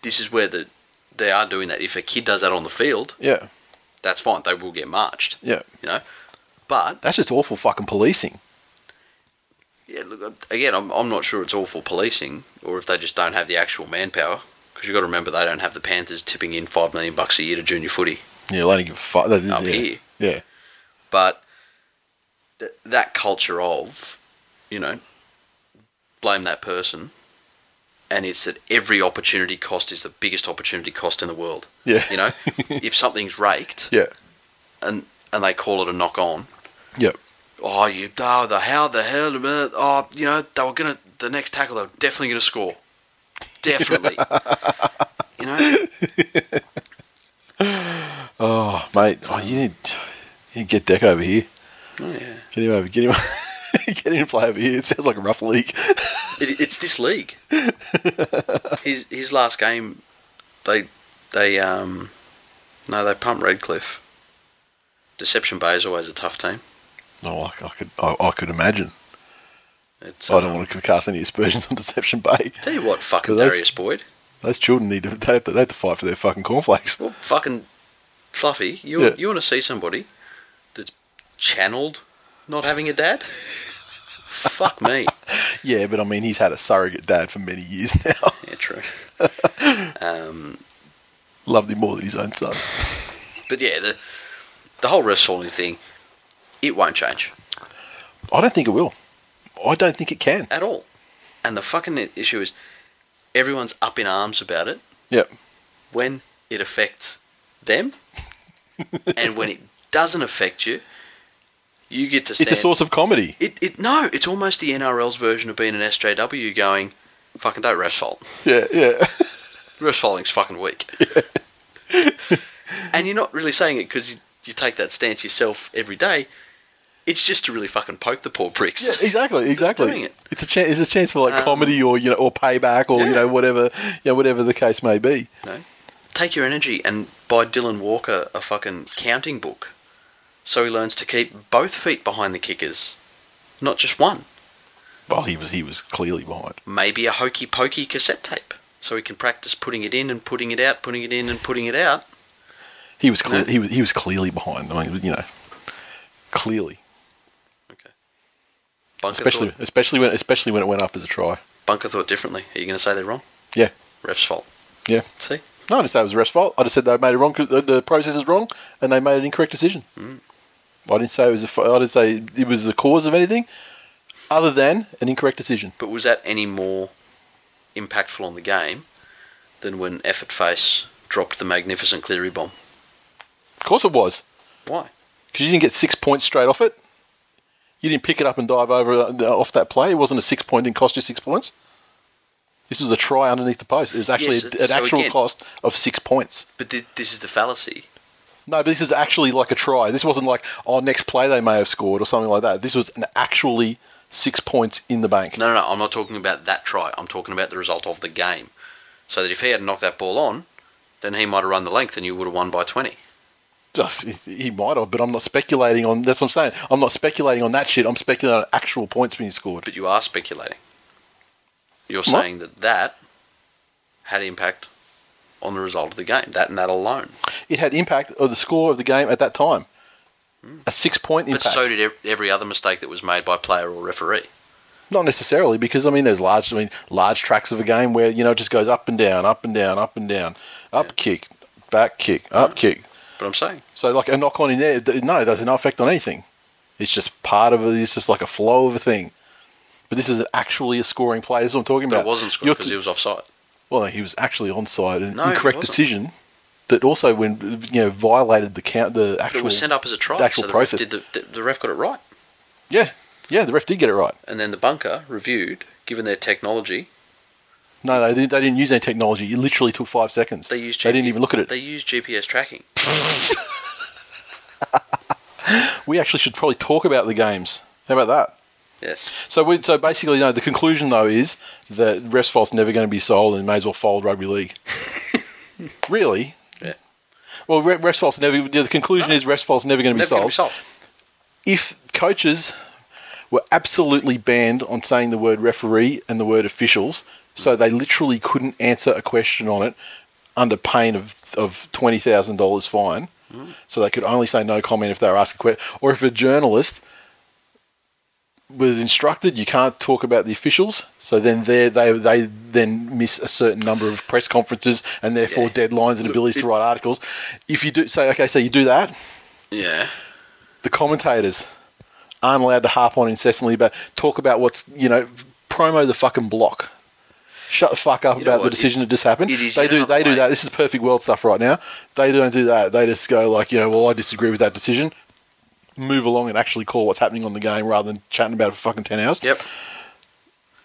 this is where the they are doing that. If a kid does that on the field, Yeah, that's fine. They will get marched. yeah. You know, but That's just awful fucking policing. yeah, look again. I'm I'm not sure it's for policing or if they just don't have the actual manpower. Because you've got to remember they don't have the Panthers tipping in five million bucks a year to junior footy Yeah, they'll only give a fuck. Up yeah. here. Yeah, But th- that culture of, you know, blame that person, and it's that every opportunity cost is the biggest opportunity cost in the world. yeah, You know, if something's raked yeah, and and they call it a knock on, yeah. oh you oh, the how the hell uh, oh you know they were gonna the next tackle they were definitely gonna score, definitely. you know, Oh, mate. Oh, you need, you need to get Deck over here. oh, yeah. Get him over. Get him. get him to play over here. It sounds like a rough league. It, it's this league. his his last game, they they um, no they pumped Redcliffe. Deception Bay is always a tough team. No, I, I could. I, I could imagine. It's, I don't um, want to cast any aspersions on Deception Bay. Tell you what, fucking those- Darius Boyd. Those children need to. They have to, they have to fight for their fucking cornflakes. Well, fucking Fluffy, you Yeah. you want to see somebody that's channeled not having a dad? Fuck me. Yeah, but I mean, he's had a surrogate dad for many years now. Yeah, true. um, Loved him more than his own son. but yeah, the the whole ref falling thing, it won't change I don't think it will. I don't think it can. at all. And the fucking issue is, everyone's up in arms about it Yep. when it affects them, and when it doesn't affect you, you get to stand. It's a source of comedy. It, it no, it's almost the NRL's version of being an SJW going, fucking don't ref fault. Yeah, yeah. Ref faulting's fucking weak. and you're not really saying it because you, you take that stance yourself every day. It's just to really fucking poke the poor pricks. Yeah, exactly, exactly. it. It's a chance. It's a chance for like Um, comedy or you know or payback or you know whatever you know whatever the case may be. Take your energy and buy Dylan Walker a fucking counting book, so he learns to keep both feet behind the kickers, not just one. Well, he was he was clearly behind. Maybe a hokey pokey cassette tape, so he can practice putting it in and putting it out, putting it in and putting it out. He was clear, No. he was he was clearly behind. I mean, you know, clearly. Bunker especially thought, especially when especially when it went up as a try. Bunker thought differently. Are you going to say they're wrong? Yeah. Ref's fault. Yeah. See? No, I didn't say it was the ref's fault. I just said they made it wrong. The, the process is wrong, and they made an incorrect decision. Mm. I didn't say it was. A, I didn't say it was the cause of anything, other than an incorrect decision. But was that any more impactful on the game than when Effort Face dropped the magnificent Cleary bomb? Of course it was. Why? Because you didn't get six points straight off it. You didn't pick it up and dive over uh, off that play. It wasn't a six point, didn't cost you six points. This was a try underneath the post. It was actually Yes, an so actual again- cost of six points. But thi- this is the fallacy. No, but this is actually like a try. This wasn't like, oh, next play they may have scored or something like that. This was an actually six points in the bank. No, no, no. I'm not talking about that try. I'm talking about the result of the game. So that if he had knocked that ball on, then he might have run the length and you would have won by 20. He might have, but I'm not speculating on. That's what I'm saying. I'm not speculating on that shit. I'm speculating on actual points being scored. But you are speculating. You're What? saying that that had impact on the result of the game. That and that alone. It had impact of the score of the game at that time. Hmm. A six point impact. But so did every other mistake that was made by player or referee. Not necessarily, because I mean, there's large, I mean, large tracks of a game where you know it just goes up and down, up and down, up and down, up kick, back kick, up hmm. kick. But I'm saying, So like a knock on in there, no, it does no effect on anything. It's just part of it. It's just like a flow of a thing. But this is actually a scoring play. That's what I'm talking but about. it wasn't scored You're because t- he was offside. well, no, he was actually onside, an No, incorrect decision that also when you know violated the count, the But actual. it was sent up as a try. the actual so the process. Ref did the, the, the ref got it right. Yeah, yeah, the ref did get it right. And then the bunker reviewed, given their technology, No, they didn't. They didn't use any technology. It literally took five seconds. they used They didn't even look at it. They used GPS tracking. we actually should probably talk about the games. How about that? Yes. So, we, so basically, no. The conclusion though is that Restfault's never going to be sold, and may as well fold rugby league. really? Yeah. Well, Re- Restfault's never. The conclusion is Restfault's never going to be sold. be solved. If coaches were absolutely banned on saying the word referee and the word officials, so they literally couldn't answer a question on it under pain of of twenty thousand dollars fine. Mm. So they could only say no comment if they were asked a question, or if a journalist was instructed you can't talk about the officials, so then they they they then miss a certain number of press conferences and therefore Yeah. deadlines and abilities to write articles. If you do say okay, so you do that, Yeah. the commentators aren't allowed to harp on incessantly but talk about what's you know promo the fucking block. Shut the fuck up You know about the decision that just happened. is They do. They do that. This is perfect world stuff right now. They don't do that. They just go like you know, well, I disagree with that decision. Move along and actually call what's happening on the game rather than chatting about it for fucking ten hours. Yep.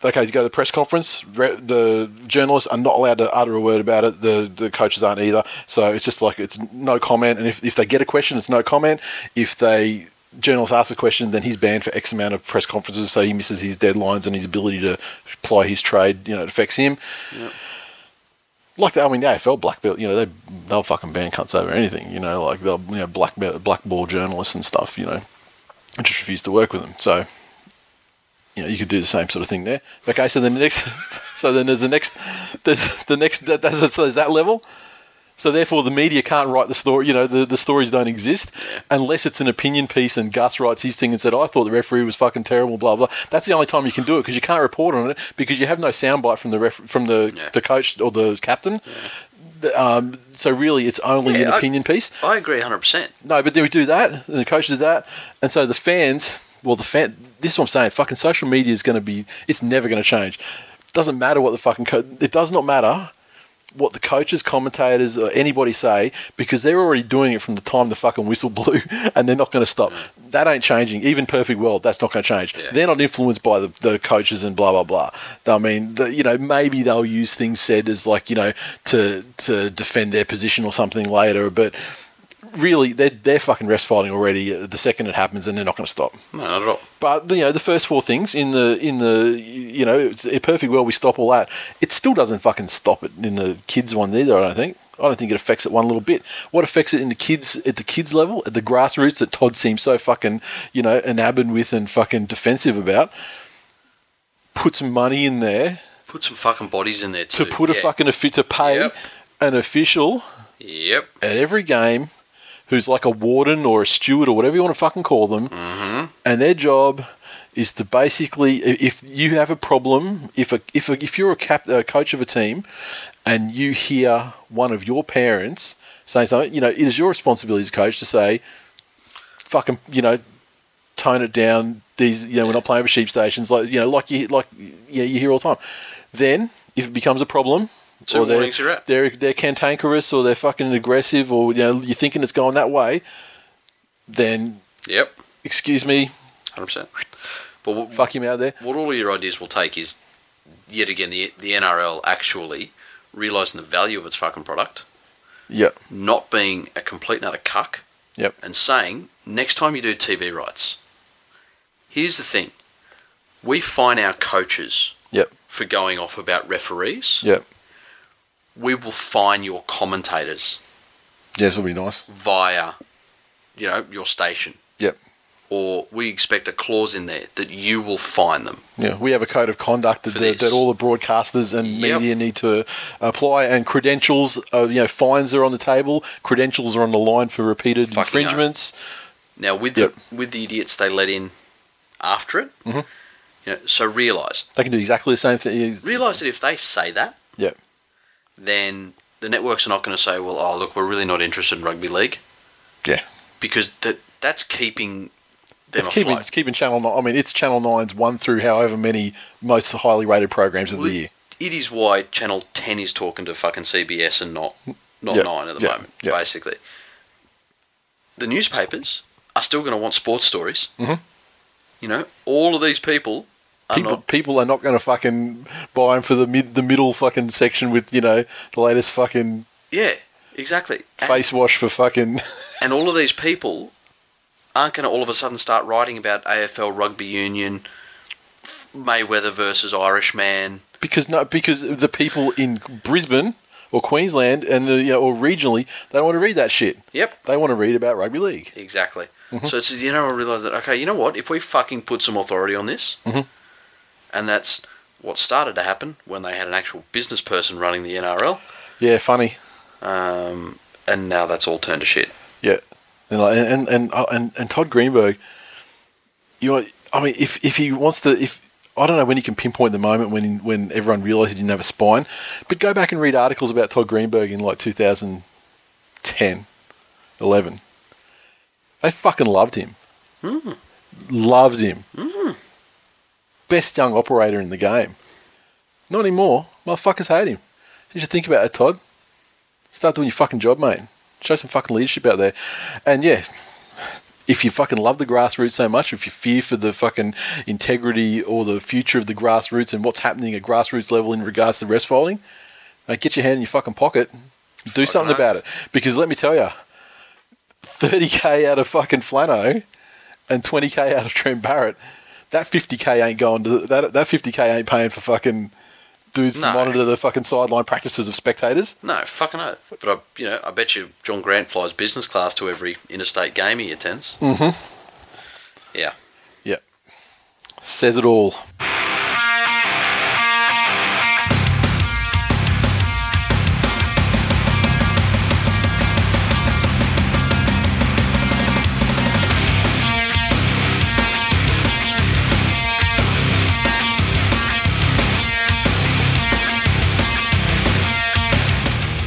Okay, you go to the press conference. Re- the journalists are not allowed to utter a word about it. The the coaches aren't either. So it's just like it's no comment. And if, if they get a question, it's no comment. If they journalist asks a question, then he's banned for X amount of press conferences. So he misses his deadlines and his ability to ply his trade. You know, it affects him. Like the, I mean, the AFL black belt. You know, they they'll fucking ban cunts over anything. You know, like they'll you know black blackball journalists and stuff. You know, and just refuse to work with them. So you know, you could do the same sort of thing there. Okay, so then the next, so then there's the next, there's the next, that, that's, so there's that level. So therefore, the media can't write the story. You know, the, the stories don't exist unless it's an opinion piece. And Gus writes his thing and said, "I thought the referee was fucking terrible." Blah blah. That's the only time you can do it because you can't report on it because you have no soundbite from the ref, from the Yeah. the coach or the captain. The, Um, so really, it's only Yeah, an I- opinion piece. I agree 100%. No, but then we do that, and the coach does that, and so the fans. Well, the fan. This is what I'm saying. Fucking social media is going to be. It's never going to change. Doesn't matter what the fucking. Co- it does not matter what the coaches, commentators, or anybody say because they're already doing it from the time the fucking whistle blew, and they're not going to stop. That ain't changing. Even perfect world, that's not going to change. Yeah. They're not influenced by the, the coaches and blah blah blah. I mean, the, you know, maybe they'll use things said as like you know to to defend their position or something later, but really they're they're fucking rest fighting already uh, the second it happens, and they're not going to stop. No, not at all. But you know, the first four things in the in the you know, it's a perfect world we stop all that. It still doesn't fucking stop it in the kids one either. I don't think. I don't think it affects it one little bit. What affects it in the kids at the kids level, at the grassroots that Todd seems so fucking you know enamored with and fucking defensive about. Put some money in there Put some fucking bodies in there too. to put a Yeah. fucking offi- to pay Yep. an official Yep. at every game who's like a warden or a steward or whatever you want to fucking call them, Mm-hmm. and their job is to basically, if you have a problem, if a, if a, if you're a cap, a coach of a team, and you hear one of your parents saying something, you know, it is your responsibility as a coach to say, fucking, you know, tone it down. These, you know, we're not playing for sheep stations, like you know, like you like yeah, you hear all the time. Then, if it becomes a problem, Two or they're, you're out. they're they're cantankerous or they're fucking aggressive or you know you're thinking it's going that way, then Yep, excuse me, hundred percent. But what, fuck him out there. what all of your ideas will take is yet again the the NRL actually realizing the value of its fucking product, Yep. not being a complete and utter cuck, Yep. and saying next time you do TV rights, here's the thing: we fine our coaches Yep. for going off about referees. Yep. We will find your commentators Yeah, it'll be nice. via, you know, your station. Yep. Or we expect a clause in there that you will find them. Yeah, we have a code of conduct that, that, that all the broadcasters and Yep. media need to apply, and credentials. Uh, you know, fines are on the table. Credentials are on the line for repeated Fucking infringements. Now, with Yep. the with the idiots they let in after it, Mhm. you know, so realise They can do exactly the same thing. realise that if they say that, Yep. Then the networks are not going to say, "Well, oh look, we're really not interested in rugby league," Yeah. because that that's keeping them It's keeping, it's keeping Channel 9. I mean, it's Channel 9's one through however many most highly rated programs of Well, the year. It is why Channel Ten is talking to fucking CBS and not not Yep. Nine at the Yep. moment. Yep. Basically, the newspapers are still going to want sports stories. Mhm. You know, all of these people People, not. people are not going to fucking buy them for the mid, the middle fucking section with you know the latest fucking Yeah, exactly. And- face wash for fucking. And all of these people aren't going to all of a sudden start writing about AFL rugby union, Mayweather versus Irishman. because no, because the people in Brisbane or Queensland and uh, you know, or regionally, they don't want to read that shit. Yep, They want to read about rugby league. exactly. Mm-hmm. So it's you know I realise that okay, you know what? If we fucking put some authority on this, Mhm. And that's what started to happen when they had an actual business person running the NRL, Yeah, funny. um, and now that's all turned to shit. Yeah, and like, and and uh, and, and Todd Greenberg, you know, I mean, if if he wants to, if I don't know when he can pinpoint the moment when when everyone realised he didn't have a spine, but go back and read articles about Todd Greenberg in like 2010, 11. They fucking loved him. Loved him. Best young operator in the game. Not anymore. Motherfuckers hate him. You should think about it, Todd. Start doing your fucking job, mate. Show some fucking leadership out there. And yeah, if you fucking love the grassroots so much, if you fear for the fucking integrity or the future of the grassroots and what's happening at grassroots level in regards to rest folding, mate, get your hand in your fucking pocket. Do something about it. Because let me tell you, 30k out of fucking Flano and 20k out of Trent Barrett, that 50k ain't going to that that 50k ain't paying for fucking dudes No. to monitor the fucking sideline practices of spectators. No, fucking oath. But I, you know, I bet you John Grant flies business class to every interstate game he attends. Mhm. Yeah. Yep. Says it all.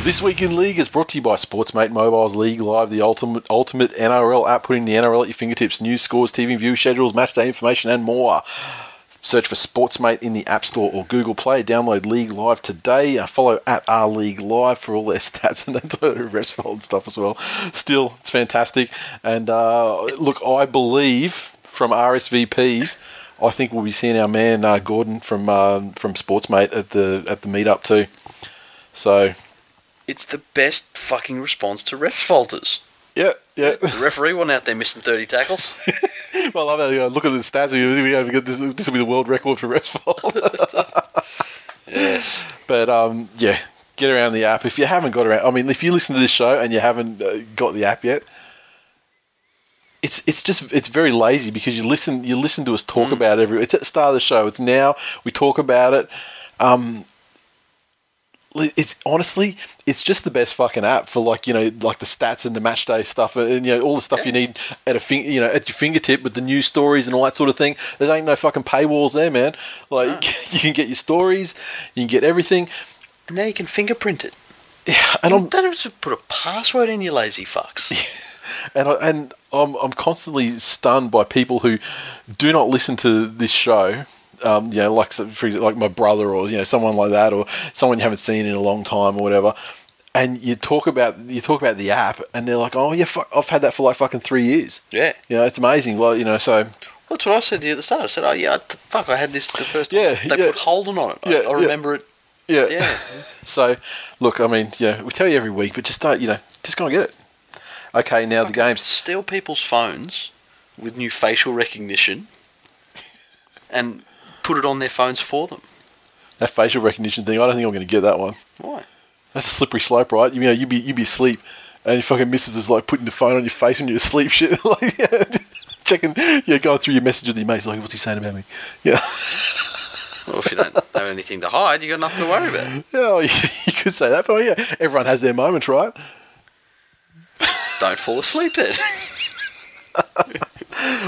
This week in League is brought to you by Sportsmate Mobile's League Live, the ultimate ultimate NRL app, putting the NRL at your fingertips. News, scores, TV view, schedules, match day information, and more. Search for Sportsmate in the App Store or Google Play. Download League Live today. Uh, follow at our League Live for all their stats and the restful and stuff as well. Still, it's fantastic. And uh, look, I believe from RSVPs, I think we'll be seeing our man uh, Gordon from uh, from Sportsmate at the at the meetup too. So It's the best fucking response to ref falters. yeah, yeah. The referee wasn't out there missing 30 tackles. Well, I love that. Look at the stats. We, we have this, this will be the world record for restful. yes. but um, yeah, get around the app if you haven't got around. I mean, if you listen to this show and you haven't uh, got the app yet, it's it's just it's very lazy because you listen you listen to us talk about it every. It's at the start of the show. It's now we talk about it. Um, it's honestly, it's just the best fucking app for like you know like the stats and the match day stuff and you know all the stuff you need at a fin- you know at your fingertip with the news stories and all that sort of thing. There ain't no fucking paywalls there, man. Like you can get your stories, you can get everything. And now you can fingerprint it. Yeah, And I'm don't have to put a password in, you lazy fucks. and I, and I'm I'm constantly stunned by people who do not listen to this show um, you know, like for example, like my brother or you know someone like that, or someone you haven't seen in a long time or whatever. And you talk about you talk about the app, and they're like, "Oh yeah, fuck, I've had that for like fucking three years." Yeah. You know, it's amazing. Well, you know, so That's what I said to you at the start. I said, "Oh yeah, fuck, I had this the first time Yeah, they yeah. put Holden on it. I- Yeah, I, yeah. remember it. yeah, Yeah, So, look, I mean, yeah, we tell you every week, but just don't, you know, just go and get it. Okay, now the Fucking game's steal people's phones with new facial recognition and put it on their phones for them. that facial recognition thing. I don't think I'm going to get that one. Why? That's a slippery slope, right? You know, you be you be asleep, and your fucking missus is like putting the phone on your face when you're asleep, shit, like yeah, checking, yeah, going through your messages with your mates, like, what's he saying about me? Yeah, Well, if you don't have anything to hide, you got nothing to worry about. yeah, well, you, you could say that, but yeah, everyone has their moments, right? Don't fall asleep then.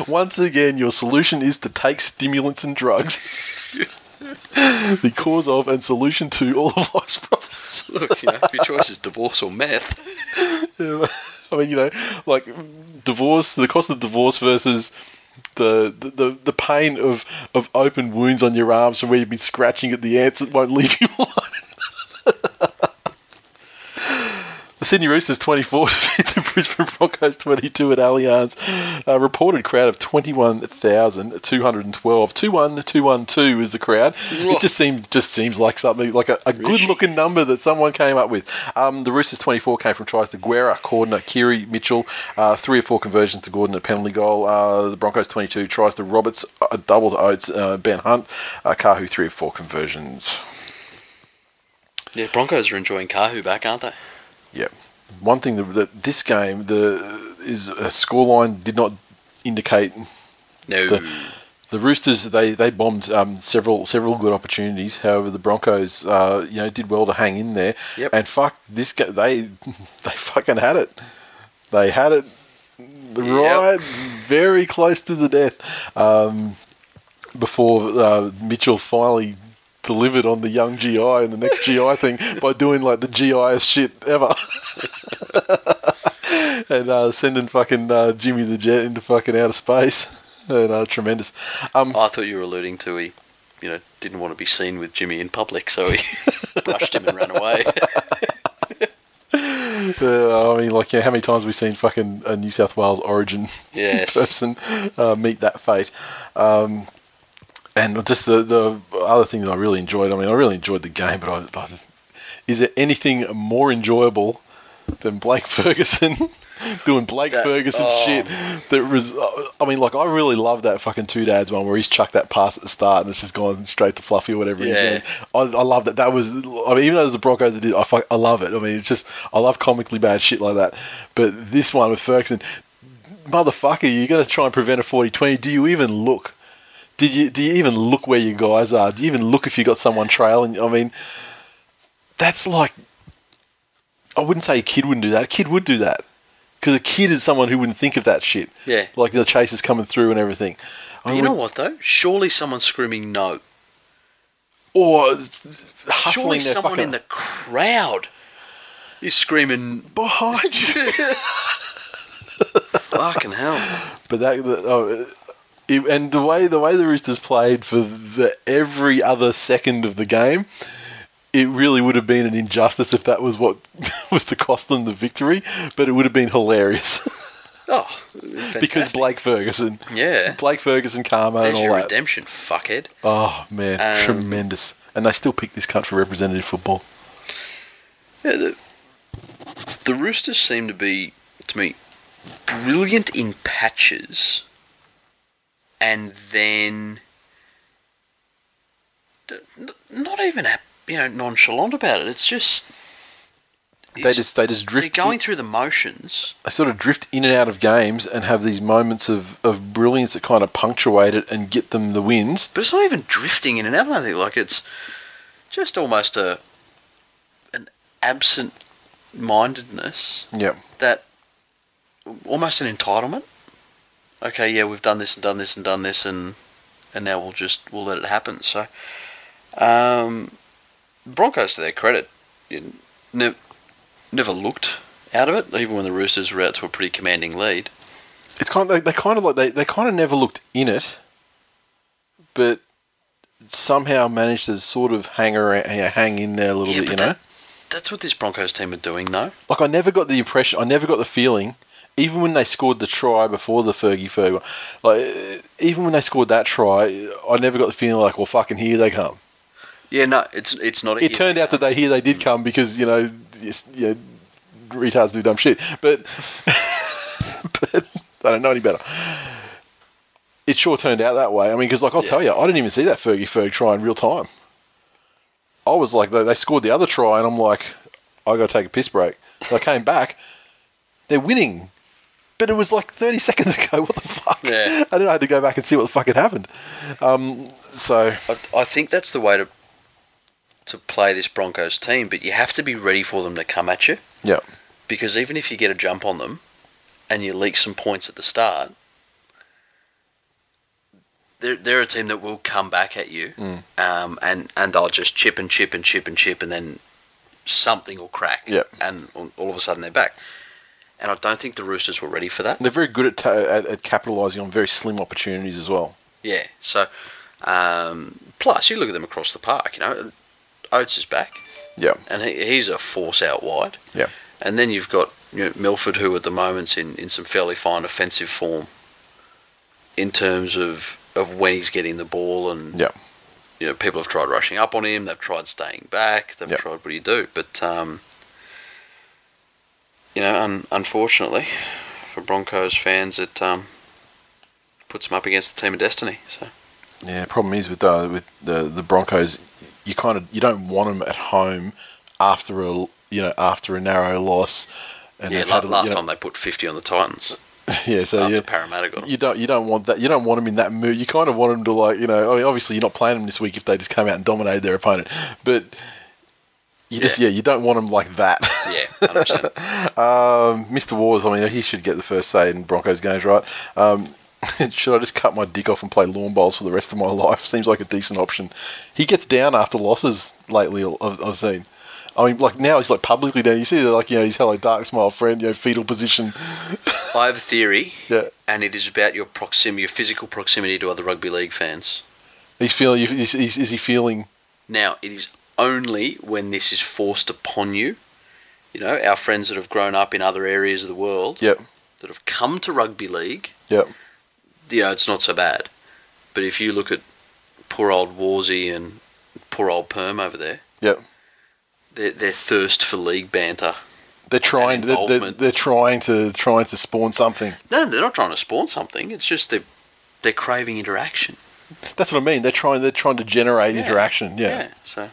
Once again, your solution is to take stimulants and drugs. the cause of and solution to all of life's problems. Look, you know, your choice is divorce or meth, Yeah, I mean, you know, like divorce, the cost of divorce versus the the, the, the pain of, of open wounds on your arms from where you've been scratching at the ants that won't leave you alone. The Sydney Roosters 24 defeat the Brisbane Broncos 22 at Allianz. A reported crowd of 21,212. 21212 is the crowd. It just seems just seems like something like a, a good looking number that someone came up with. Um, the Roosters 24 came from tries to Guerra, Cordner, Keary, Mitchell, uh, three or four conversions to Gordon, a penalty goal. Uh, the Broncos 22 tries to Roberts, a double to Oates, uh, Ben Hunt, uh, Kahu, three or four conversions. yeah, Broncos are enjoying Kahu back, aren't they? Yeah. One thing that, that this game the is a scoreline did not indicate No. The- the Roosters they they bombed um, several several good opportunities. However, the Broncos uh, you know did well to hang in there. Yep. And fuck this ga- they they fucking had it. They had it right very close to the death. Um, before uh, Mitchell finally delivered on the young GI and the next GI thing by doing like the GIest shit ever. and uh, sending fucking uh, Jimmy the Jet into fucking outer space. And uh, tremendous. Um, I thought you were alluding to he, you know, didn't want to be seen with Jimmy in public, so he brushed him and ran away. uh, I mean, like, yeah, how many times have we seen fucking a New South Wales origin Yes. person uh, meet that fate? Um, and just the, the other thing that I really enjoyed, I mean, I really enjoyed the game, but I, I is there anything more enjoyable than Blake Ferguson doing Blake That- Ferguson oh. shit? That was, I mean, like, I really love that fucking two dads one where he's chucked that pass at the start and it's just gone straight to Fluffy or whatever. Yeah. I, I love that. That was, I mean, even though it was the Broncos did, I, fuck, I love it. I mean, it's just, I love comically bad shit like that. But this one with Ferguson, motherfucker, you're gonna try and prevent a 40-20. Do you even look? Did you do you even look where your guys are? Do you even look if you got someone trailing? I mean, that's like I wouldn't say a kid wouldn't do that. A kid would do that because a kid is someone who wouldn't think of that shit. Yeah. like the chase is coming through and everything. I But you know what though? Surely someone's screaming no. Or Surely hustling their someone fucking in the crowd is screaming behind you. fucking hell. But that, the, oh, it, and the way the way the Roosters played for the, every other second of the game, it really would have been an injustice if that was what was to cost them the victory. But it would have been hilarious Oh, because. Blake Ferguson, Yeah. Blake Ferguson, karma, There's and all your that. redemption, fuckhead. Oh man, Um, tremendous! And they still pick this country representative football. Yeah, the, the Roosters seem to be, to me, brilliant in patches, and then not even a, you know nonchalant about it. It's just They it's- just they just drift. they're going through the motions. they sort of drift in and out of games and have these moments of, of brilliance that kind of punctuate it and get them the wins. But it's not even drifting in and out. I think like it's just almost a an absent mindedness Yeah. that almost an entitlement. Okay, yeah, we've done this and done this and done this, and and now we'll just we'll let it happen. So, um, Broncos to their credit, you ne- never looked out of it, even when the Roosters were out to a pretty commanding lead. It's kind of they, they kind of like they, they kind of never looked in it, but somehow managed to sort of hang around, hang in there a little Yeah, bit, you but know. That's what this Broncos team are doing, though. Like I never got the impression, I never got the feeling, even when they scored the try before the Fergie Ferg, like even when they scored that try, I never got the feeling like, well, fucking here they come. Yeah, no, it's it's not. It turned out that they here they did come because you know, yes, you know retards do dumb shit, but but I don't know any better. It sure turned out that way. I mean, because like I'll Yeah. tell you, I didn't even see that Fergie Ferg try in real time. I was like, they, they scored the other try, and I'm like, I got to take a piss break. So I came back, they're winning, but it was like 30 seconds ago. What the fuck? Yeah. I didn't had to go back and see what the fuck had happened. Um, so I, I think that's the way to to play this Broncos team, but you have to be ready for them to come at you yeah, because even if you get a jump on them and you leak some points at the start, they're they're a team that will come back at you, Mm. um, and and they'll just chip and chip and chip and chip, and then something will crack, Yep. and all of a sudden they're back. And I don't think the Roosters were ready for that. they're very good at, ta- at, at capitalising on very slim opportunities as well. Yeah. So, um, plus you look at them across the park. You know, Oates is back. Yeah, and he, he's a force out wide. Yeah. And then you've got you know, Milford, who at the moment's in, in some fairly fine offensive form in terms of, of when he's getting the ball, and Yeah. you know people have tried rushing up on him, they've tried staying back, they've Yeah. tried what do you do, but um, you know, un- unfortunately for Broncos fans, it um, puts them up against the team of destiny. So Yeah, the problem is with uh, with the the Broncos, you kind of you don't want them at home after a you know after a narrow loss. And yeah, had a- last you know- time they put fifty on the Titans yeah, so after yeah, Parramatta got them. you don't you don't want that you don't want them in that mood. You kind of want them to like you know I mean, obviously you're not playing them this week if they just came out and dominated their opponent, but you just Yeah. yeah you don't want him like that. Yeah. Um, Mr. Wars, I mean, he should get the first say in Broncos games, right? Um, should I just cut my dick off and play lawn bowls for the rest of my life? Seems like a decent option. He gets down after losses lately. I've, I've seen. I mean, like now he's like publicly down. You see, that, like you know, he's hello dark smile friend, you know, fetal position. I have a theory, Yeah, and it is about your proximity, your physical proximity to other rugby league fans. he's feeling. Is, is, is he feeling? Now, it is only when this is forced upon you. You know, our friends that have grown up in other areas of the world Yep, that have come to rugby league, yep, you know, it's not so bad. But if you look at poor old Warsy and poor old Perm over there, yep. their, their thirst for league banter. They're trying. They're, they're, they're trying to trying to spawn something. No, they're not trying to spawn something. It's just they're, they're craving interaction. That's what I mean. They're trying. They're trying to generate Yeah. interaction. Yeah. Yeah, so.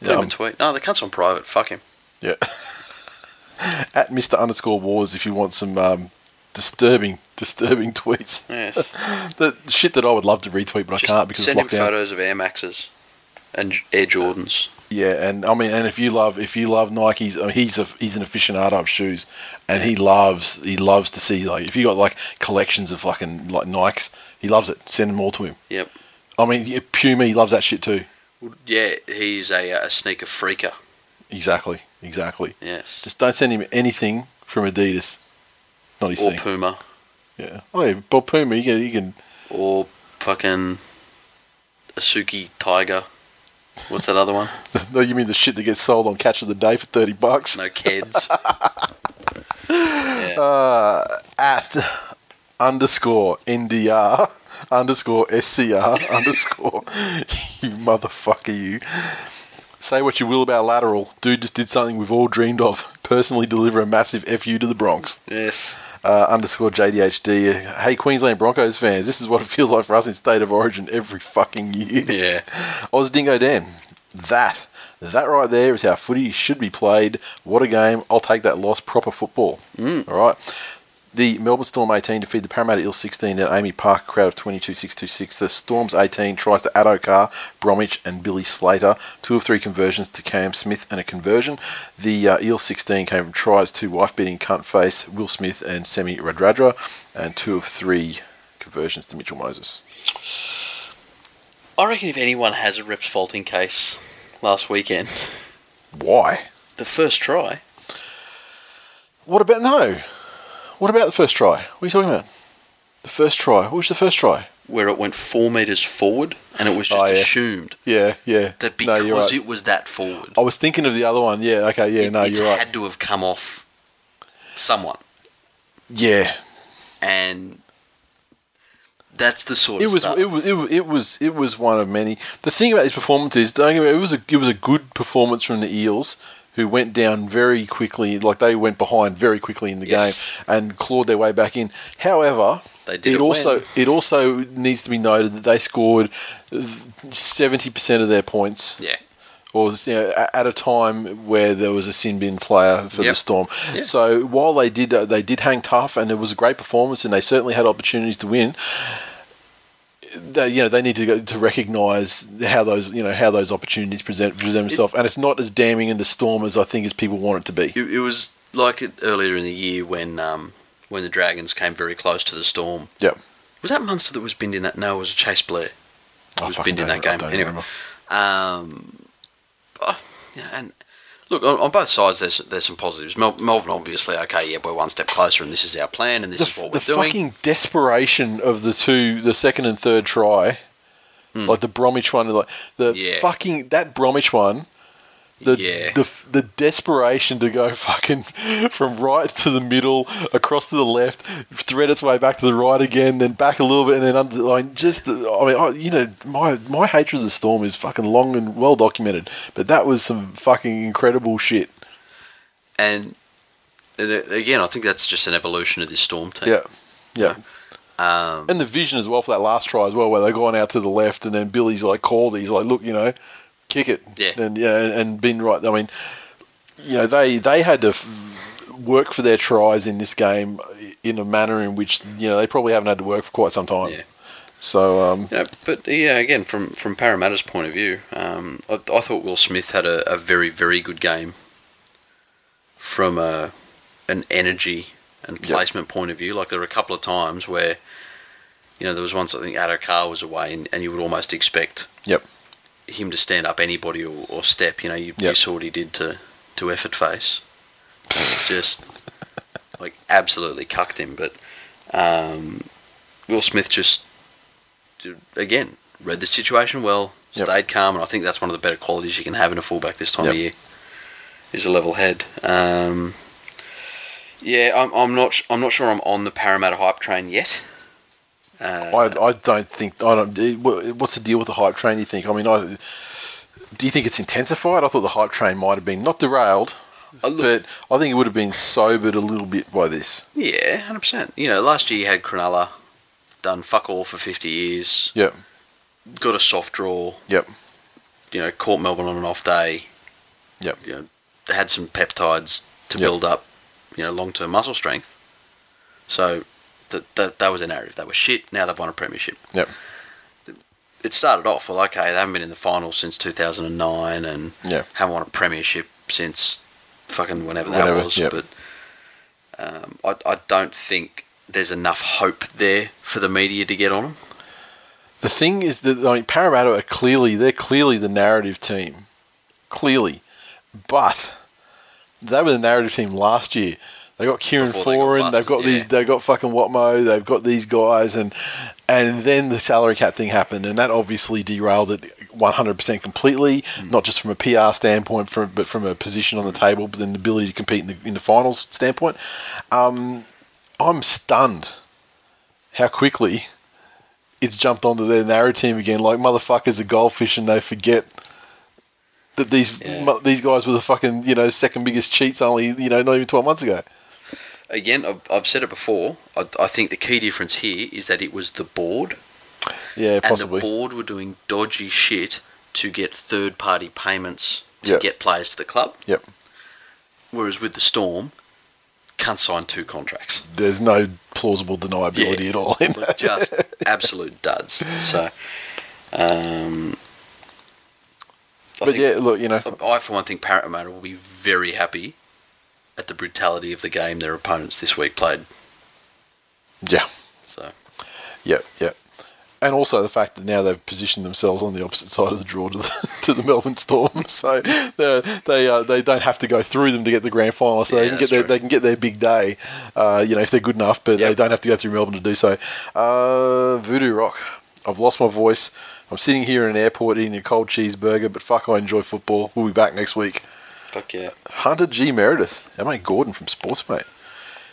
Yeah, Leave him um, a tweet. No, the cunt's on private. Fuck him. Yeah. At Mr. Underscore Wars, if you want some um, disturbing, disturbing tweets. Yes. The shit that I would love to retweet, but Just I can't because it's send him locked down. photos of Air Maxes and Air Jordans. Yeah, and I mean, and if you love, if you love Nikes, I mean, he's a he's an aficionado of shoes, and he loves he loves to see like if you got like collections of fucking like Nikes, he loves it. Send them all to him. Yep. I mean, Puma, he loves that shit too. Yeah, he's a, uh, a sneaker freaker. Exactly, exactly. Yes. Just don't send him anything from Adidas. Not his or thing. Puma. Yeah. Oh yeah, but Puma, you can, you can Or fucking Asuki Tiger. What's that other one? No, you mean the shit that gets sold on Catch of the Day for thirty bucks? No kids. yeah. Uh, at underscore NDR underscore SCR underscore you motherfucker you. Say what you will about Latrell. Dude just did something we've all dreamed of. Personally deliver a massive FU to the Bronx. yes. Uh, underscore JDHD. Hey Queensland Broncos fans, this is what it feels like for us in State of Origin every fucking year. Yeah. Oz Dingo Dan. That. That right there is how footy should be played. What a game. I'll take that loss. Proper football. Mm. All right. The Melbourne Storm 18 defeat the Parramatta Eels 16 at AAMI Park, crowd of 22,626. The Storms 18 tries to Addo Carr, Bromwich, and Billy Slater. Two of three conversions to Cam Smith and a conversion. The uh, Eels 16 came from tries to wife beating cunt face, Will Smith, and Semi Radradra, and two of three conversions to Mitchell Moses. I reckon if anyone has a ref's faulting case last weekend, Why? the first try, What about no? What about the first try? What are you talking about? The first try. What was the first try? where it went four metres forward, and it was just Oh, yeah. assumed Yeah, yeah. that No, because you're right. it was that forward, I was thinking of the other one. Yeah. Okay. Yeah. it, no, you're right. had to have come off someone, Yeah. and that's the sort It of was, stuff. it was it was it was it was one of many. The thing about this performance is, don't get me wrong, it was a it was a good performance from the Eels, who went down very quickly. Like they went behind very quickly in the Yes. game and clawed their way back in. However, it also when? it also needs to be noted that they scored seventy percent of their points. yeah, Or you know, at a time where there was a sin bin player for the Storm, Yeah. so while they did uh, they did hang tough and it was a great performance and they certainly had opportunities to win, they you know they need to go to recognise how those you know how those opportunities present present themselves, and it's not as damning in the storm as I think as people want it to be. it, it was like it earlier in the year when um, when the Dragons came very close to the Storm. Yeah, Was that Munster that was binned in that? No, it was Cheyse Blair. I was binned in that game. Anyway. Um, oh, yeah, and look on, on both sides. There's there's some positives. Mel, Melbourne obviously okay. Yeah, we're one step closer, and this is our plan, and this the, is what we're doing. The fucking desperation of the two, the second and third try, hmm. like the Bromwich one, like the. Yeah. fucking that Bromwich one, the, Yeah. the the desperation to go fucking from right to the middle, across to the left, thread its way back to the right again, then back a little bit, and then under. Like just, I mean, I, you know, my my hatred of the storm is fucking long and well documented, but that was some fucking incredible shit. and, and uh, again, I think that's just an evolution of this Storm team. Yeah, yeah. Um, And the vision as well for that last try as well, where they've gone out to the left, and then Billy's like called. He's like, "Look, you know, kick it." Yeah. And yeah, and, been right. I mean, you know, they they had to f- work for their tries in this game in a manner in which you know they probably haven't had to work for quite some time. Yeah. So um, Yeah, but yeah, again, from from Parramatta's point of view, um, I, I thought Will Smith had a, a very very good game. From a an energy and Yep. placement point of view, like there were a couple of times where, you know, there was once I think Addo-Carr was away, and, and you would almost expect Yep. Him to stand up anybody or, or step. You know, you, you saw what he did to to effort face, just like absolutely cucked him. But um, Will Smith just again read the situation well, Yep. stayed calm, and I think that's one of the better qualities you can have in a fullback this time of year. Is a level head. Um, yeah, I'm, I'm not. I'm not sure I'm on the Parramatta hype train yet. Uh, I I don't think I don't. eh, What's the deal with the hype train? You think? I mean, I do you think it's intensified? I thought the hype train might have been not derailed, I look- but I think it would have been sobered a little bit by this. yeah, hundred percent. You know, last year you had Cronulla done fuck all for fifty years, Yep. got a soft draw. Yep. You know, caught Melbourne on an off day. Yep. You know, had some peptides to Yep. build up, you know, long term muscle strength. So that, that that was a narrative. They were shit. Now they've won a premiership. Yep. It started off well. Okay, they haven't been in the finals since two thousand and nine, and Yeah. haven't won a premiership since fucking whenever that Whenever, was. yep. But um, I I don't think there's enough hope there for the media to get on them. The thing is that I mean, Parramatta are clearly they're clearly the narrative team, clearly, but they were the narrative team last year. They got Kieran Before they got Foran, they've got these, yeah. they've got fucking Watmo, they've got these guys, and and then the salary cap thing happened, and that obviously derailed it 100% completely. Hmm. Not just from a PR standpoint, from, but from a position on the table, but then the ability to compete in the, in the finals standpoint. Um, I'm stunned how quickly it's jumped onto their narrative again. Like motherfuckers are goldfish and they forget that these Yeah. these guys were the fucking you know second biggest cheats only you know not even twelve months ago. Again, I've, I've said it before. I, I think the key difference here is that it was the board, Yeah, and the board were doing dodgy shit to get third party payments to Yep. get players to the club. Yep. Whereas with the Storm, can't sign two contracts. There's no plausible deniability Yeah. at all in that. just absolute duds. So, um, but yeah, look, you know, I for one think Parramatta will be very happy at the brutality of the game their opponents this week played. yeah, So, Yep, yep. And also the fact that now they've positioned themselves on the opposite side of the draw to the, to the Melbourne Storm, so they they uh, they don't have to go through them to get the grand final. So Yeah, they can get their, true. they can get their big day, uh, you know, if they're good enough. But they don't have to go through Melbourne to do so. Uh, Voodoo Rock, I've lost my voice. I'm sitting here in an airport eating a cold cheeseburger, but fuck, I enjoy football. We'll be back next week. Fuck yeah. Hunter G. Meredith, our mate Gordon from Sportsmate,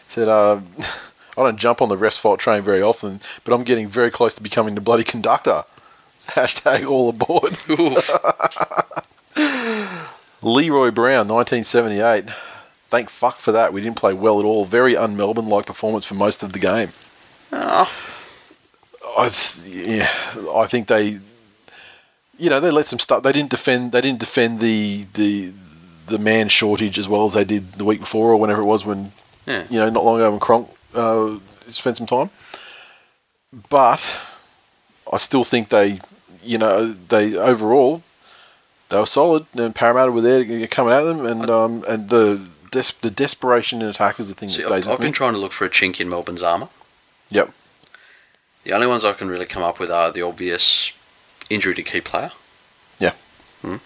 said, uh, I don't jump on the rest fault train very often, but I'm getting very close to becoming the bloody conductor. Hashtag all aboard. Leroy Brown, 1978. Thank fuck for that. We didn't play well at all. Very un Melbourne like performance for most of the game. Oh, I, yeah, I think they, you know, they let some stuff. They didn't defend. They didn't defend the the the man shortage as well as they did the week before or whenever it was when, Yeah. you know, not long ago when Cronk uh, spent some time. But I still think they, you know, they overall they were solid and Parramatta were there coming at them and um and the des- the desperation in attack is the thing see, that stays I've, I've me. been trying to look for a chink in Melbourne's armour. Yep. The only ones I can really come up with are the obvious injury to key player. Yeah. Hmm.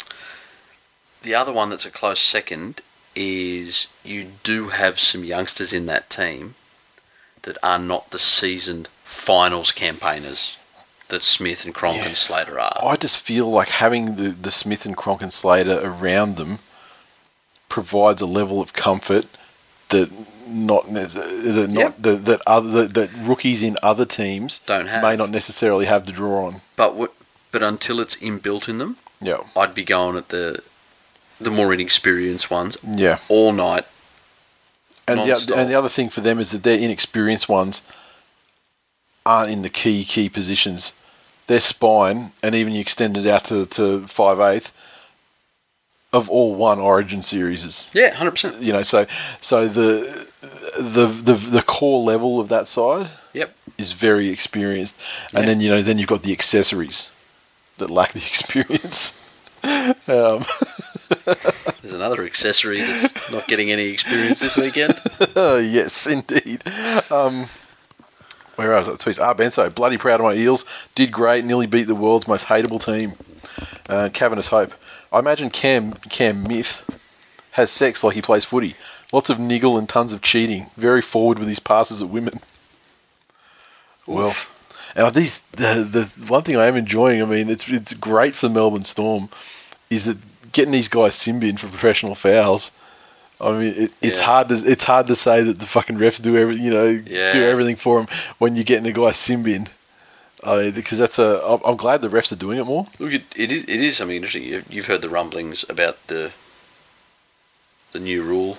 The other one that's a close second is you do have some youngsters in that team that are not the seasoned finals campaigners that Smith and Cronk Yeah. and Slater are. I just feel like having the, the Smith and Cronk and Slater around them provides a level of comfort that not that not Yep. that, that other that, that rookies in other teams Don't have. may not necessarily have to draw on. But what, but until it's inbuilt in them, Yeah, I'd be going at the the more inexperienced ones yeah. all night. And the, and the other thing for them is that their inexperienced ones aren't in the key key positions. Their spine, and even you extend it out to, to five eighth, of all one Origin series. Yeah, hundred percent. You know, so so the the the the core level of that side Yep. is very experienced, and Yeah. then you know then you've got the accessories that lack the experience. um, There's another accessory that's not getting any experience this weekend. yes, indeed. Um, where else? Tweets. Ah, Benso, bloody proud of my Eels. Did great. Nearly beat the world's most hateable team. Uh, Cavernous Hope. I imagine Cam Cam Smith has sex like he plays footy. Lots of niggle and tons of cheating. Very forward with his passes at women. Well, and these the the one thing I am enjoying. I mean, it's it's great for the Melbourne Storm. Is that getting these guys sin bin for professional fouls? I mean, it, it's Yeah. hard to it's hard to say that the fucking refs do every you know Yeah. do everything for them when you're getting a guy sin bin. I mean, because that's a I'm- glad the refs are doing it more. Look, it, it is it is something interesting. You've, you've heard the rumblings about the the new rule.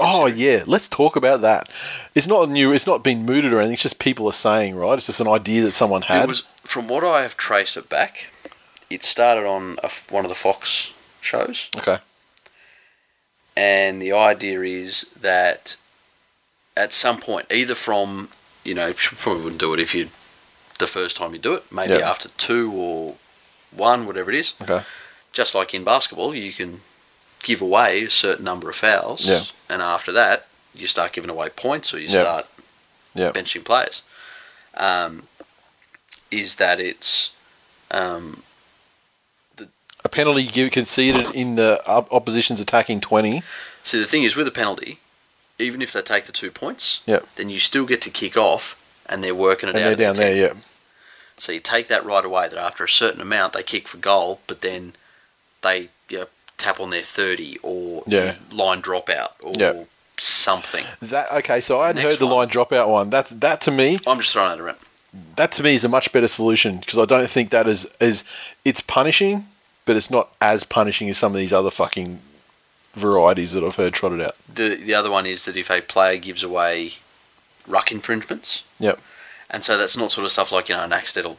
Oh yeah, let's talk about that. It's not a new. It's not been mooted or anything. It's just people are saying, right? It's just an idea that someone had. It was from what I have traced it back. It started on a one of the Fox shows, okay. and the idea is that at some point, either from you know, you probably wouldn't do it if you the first time you do it, maybe Yeah. after two or one, whatever it is. Okay. just like in basketball, you can give away a certain number of fouls, Yeah. and after that, you start giving away points or you Yeah. start Yeah. benching players. Um, is that it's um, A penalty conceded in the opposition's attacking twenty. see the thing is with a penalty, even if they take the two points, Yeah. then you still get to kick off, and they're working it And out. they're at the down there. Yeah. So you take that right away. That after a certain amount, they kick for goal, but then they you know, tap on their thirty or Yeah. line dropout or Yeah. something. That okay. So I hadn't Next heard the one. line dropout one. That's that to me. I'm just throwing that around. That to me is a much better solution because I don't think that is is it's punishing, but it's not as punishing as some of these other fucking varieties that I've heard trotted out. The the other one is that if a player gives away ruck infringements, Yep. and so that's not sort of stuff like you know an accidental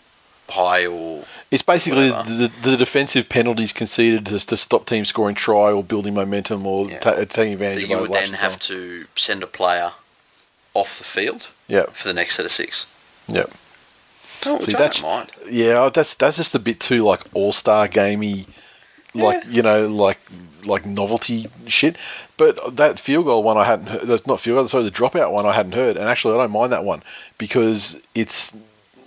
high or It's basically Whatever. the, the defensive penalties conceded to, to stop teams scoring try or building momentum or Yeah. ta- taking advantage that you would then have so to send a player off the field. Yep. for the next set of six. Yep. Oh, See, that's- don't mind. Yeah, that's that's just a bit too like all star gamey, like Yeah. you know, like like novelty shit. But that field goal one I hadn't heard. That's not field goal. Sorry, the dropout one I hadn't heard. And actually, I don't mind that one because it's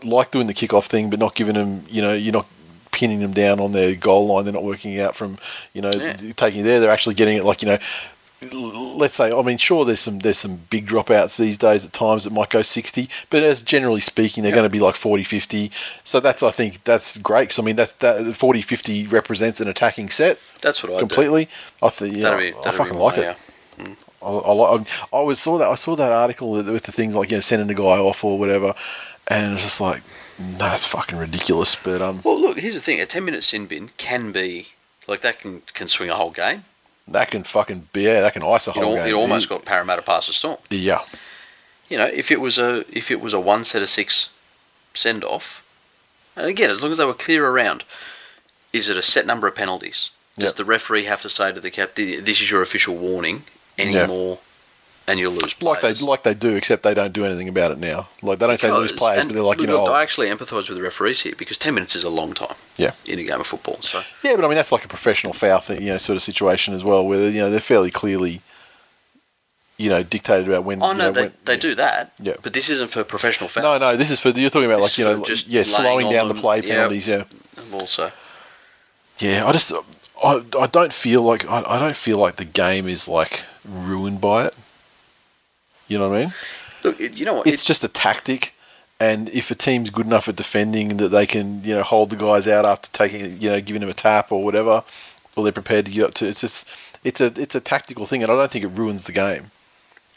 like doing the kickoff thing, but not giving them. You know, you're not pinning them down on their goal line. They're not working out from you know Yeah. taking it there. They're actually getting it like you know. Let's say, I mean, sure, there's some there's some big dropouts these days at times that might go 60, but as generally speaking, they're Yeah. going to be like 40, 50. So that's, I think, that's great. Because I mean, that that 40, 50 represents an attacking set That's what I completely. I think, yeah, be, I fucking like it. uh, I, I, li- I always saw that. I saw that article with the things like you know sending a guy off or whatever, and it's just like, no, that's fucking ridiculous. But um, Well, look, here's the thing: a ten-minute sin bin can be like that can can swing a whole game. That can fucking be yeah, that can ice a It, whole al- game. it almost got Parramatta past the storm. yeah, You know, if it was a if it was a one set of six send off, and again, as long as they were clear around, is it a set number of penalties? Does Yep. the referee have to say to the captain, "This is your official warning"? Any Yeah. more, and you'll lose like they players. like they do, except they don't do anything about it now. Like they don't say lose players, but they're like you know, I oh, actually empathise with the referees here because ten minutes is a long time. Yeah. In a game of football, so yeah, but I mean that's like a professional foul thing, you know, sort of situation as well, where you know they're fairly clearly, you know, dictated about when. oh you no, know, they, when- they do that. Yeah. But this isn't for professional fouls. No, no, this is for you're talking about This like you know, just yeah, slowing down the play Yeah. penalties. Yeah, And also, yeah. I just, I, I don't feel like I, I don't feel like the game is like ruined by it. You know what I mean? look, you know what? It's just a tactic, and if a team's good enough at defending that they can, you know, hold the guys out after taking, you know, giving them a tap or whatever, or they're prepared to get up to. It's just, it's a, it's a tactical thing, and I don't think it ruins the game.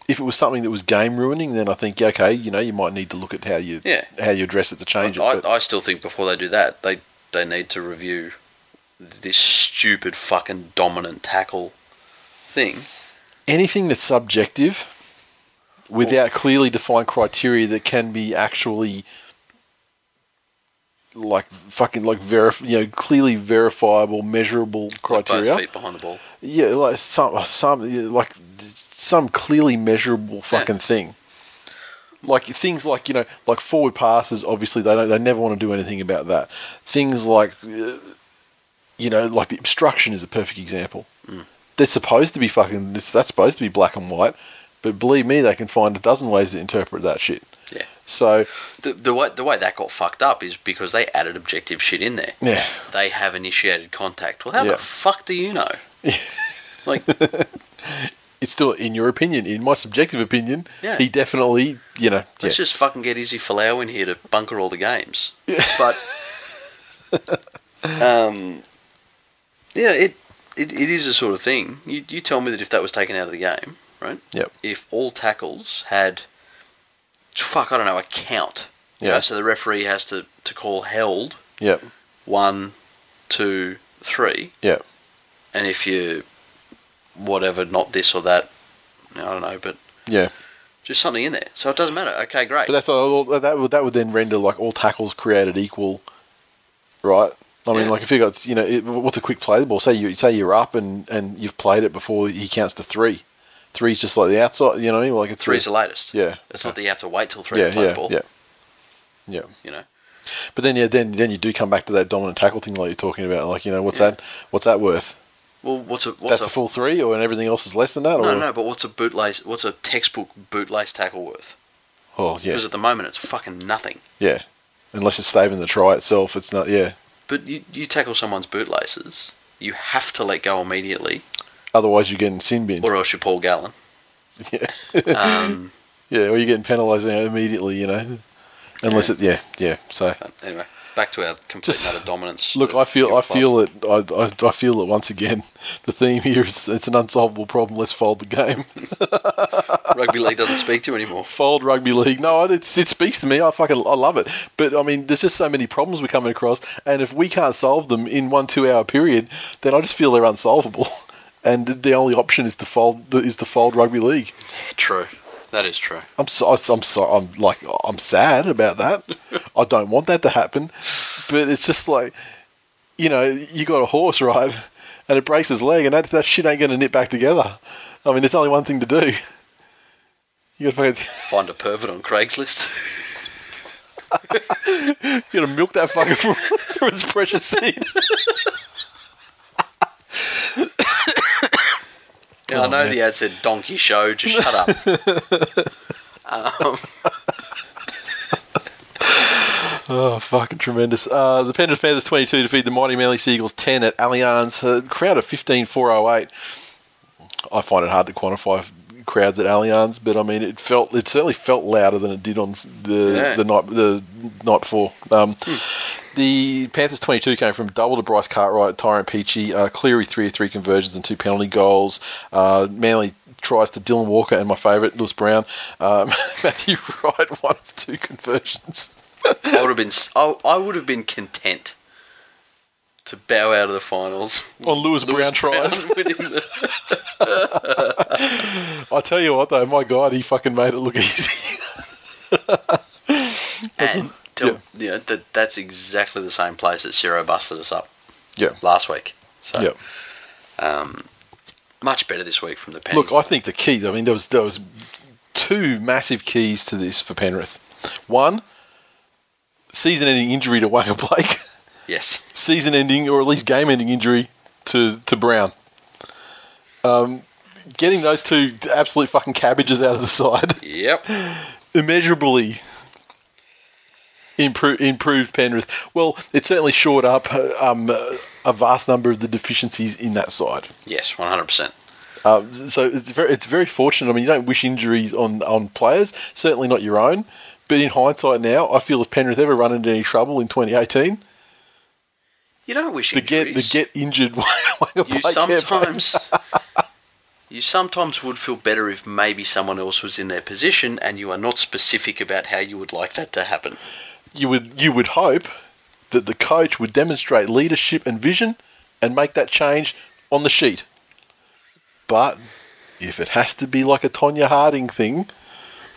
If it was something that was game ruining, then I think yeah, okay, you know, you might need to look at how you, Yeah. how you address it to change I, it. But I still think before they do that, they they need to review this stupid fucking dominant tackle thing. anything that's subjective, without clearly defined criteria that can be actually like fucking like verif- you know clearly verifiable measurable Like criteria. both feet behind the ball. yeah like some some like some clearly measurable fucking thing. Like things like you know like forward passes obviously they don't they never want to do anything about that. Things like uh, you know like the obstruction is a perfect example. They're supposed to be fucking that's supposed to be black and white but believe me they can find a dozen ways to interpret that shit Yeah. so The, the way the way that got fucked up is because they added objective shit in there. yeah They have initiated contact. Well, how Yeah. the fuck do you know? like, it's still in your opinion in my subjective opinion Yeah. he definitely you know let's just fucking get Izzy Folau in here to bunker all the games. Yeah. But, um, yeah, it, it it is a sort of thing. You you tell me that if that was taken out of the game, right? Yep. If all tackles had, fuck, I don't know, a count. Yeah. know, so the referee has to to call held yeah one, two, three. Yeah. And if you, whatever, not this or that, I don't know, but yeah just something in there. So it doesn't matter. Okay, great. But that's all, that would that would then render like all tackles created equal, right? I mean, Yeah. like if you got you know it, what's a quick play the ball? Say you say you're up and, and you've played it before he counts to three. Three's just like the outside, you know, like it's Three's the latest. yeah, It's not that you have to wait till three yeah, to play yeah, the ball. yeah, yeah. You know. But then yeah, then then you do come back to that dominant tackle thing like you're talking about. Like you know, what's Yeah. that? What's that worth? Well, what's a what's That's a full three, or and everything else is less than that? no or? no? But what's a bootlace? What's a textbook bootlace tackle worth? Oh yeah, Because at the moment it's fucking nothing. yeah. Unless it's saving the try itself, it's not. Yeah. But you you tackle someone's bootlaces, you have to let go immediately, Otherwise, you're getting sin bin. or else you're Paul Gallen. Yeah. Um, Yeah, or you're getting penalised immediately, you know. Unless it, yeah, yeah. So anyway, back to our complete Just- utter dominance. look, I feel, I feel it. I, I, I feel it once again. The theme here is it's an unsolvable problem. Let's fold the game. rugby league doesn't speak to you anymore. fold rugby league. No, it's, it speaks to me. I fucking I love it. But I mean, there's just so many problems we're coming across, and if we can't solve them in one two hour period, then I just feel they're unsolvable. And the only option is to fold is to fold rugby league. Yeah, true. That is true. I'm so, I'm so, I'm like I'm sad about that. I don't want that to happen, but it's just like, you know, you got a horse right, and it breaks his leg, and that that shit ain't gonna knit back together. I mean, there's only one thing to do. You gotta Find a pervert on Craigslist. you gotta milk that fucker for, for its precious seed. Yeah, I know man. the ad said donkey show. Just shut up. um, Oh, fucking tremendous. Uh, the Penrith Panthers 22 defeat the mighty Manly Seagulls 10 at Allianz. A crowd of 15,408. I find it hard to quantify crowds at Allianz, but I mean, it felt it certainly felt louder than it did on the Yeah. the night the night before. Um, The Panthers 22 came from double to Bryce Cartwright, Tyrone Peachey, uh, Cleary 3 of 3 conversions and two penalty goals. Uh, Manly tries to Dylan Walker and my favourite, Lewis Brown. Um, Matthew Wright, one of two conversions. I would have been. I, I would have been content to bow out of the finals. On Lewis, Brown tries. the- I tell you what, though, my God, he fucking made it look easy. and you know, that that's exactly the same place that Ciro busted us up yeah. last week. So Yeah. um, much better this week from the Panthers. Look, I think the key. I mean, there was there was two massive keys to this for Penrith. One, season-ending injury to Waqa Blake. yes, Season-ending, or at least game-ending injury to to Brown. Um, getting those two absolute fucking cabbages out of the side yep, immeasurably improved improved Penrith. Well, it certainly shored up uh, um, a vast number of the deficiencies in that side. yes, one hundred percent. Uh, so it's very, it's very fortunate. I mean, you don't wish injuries on, on players, certainly not your own. But in hindsight now, I feel if Penrith ever run into any trouble in 2018, You don't wish the get the get injured you sometimes you sometimes would feel better if maybe someone else was in their position and you are not specific about how you would like that to happen. You would you would hope that the coach would demonstrate leadership and vision and make that change on the sheet. But if it has to be like a Tonya Harding thing,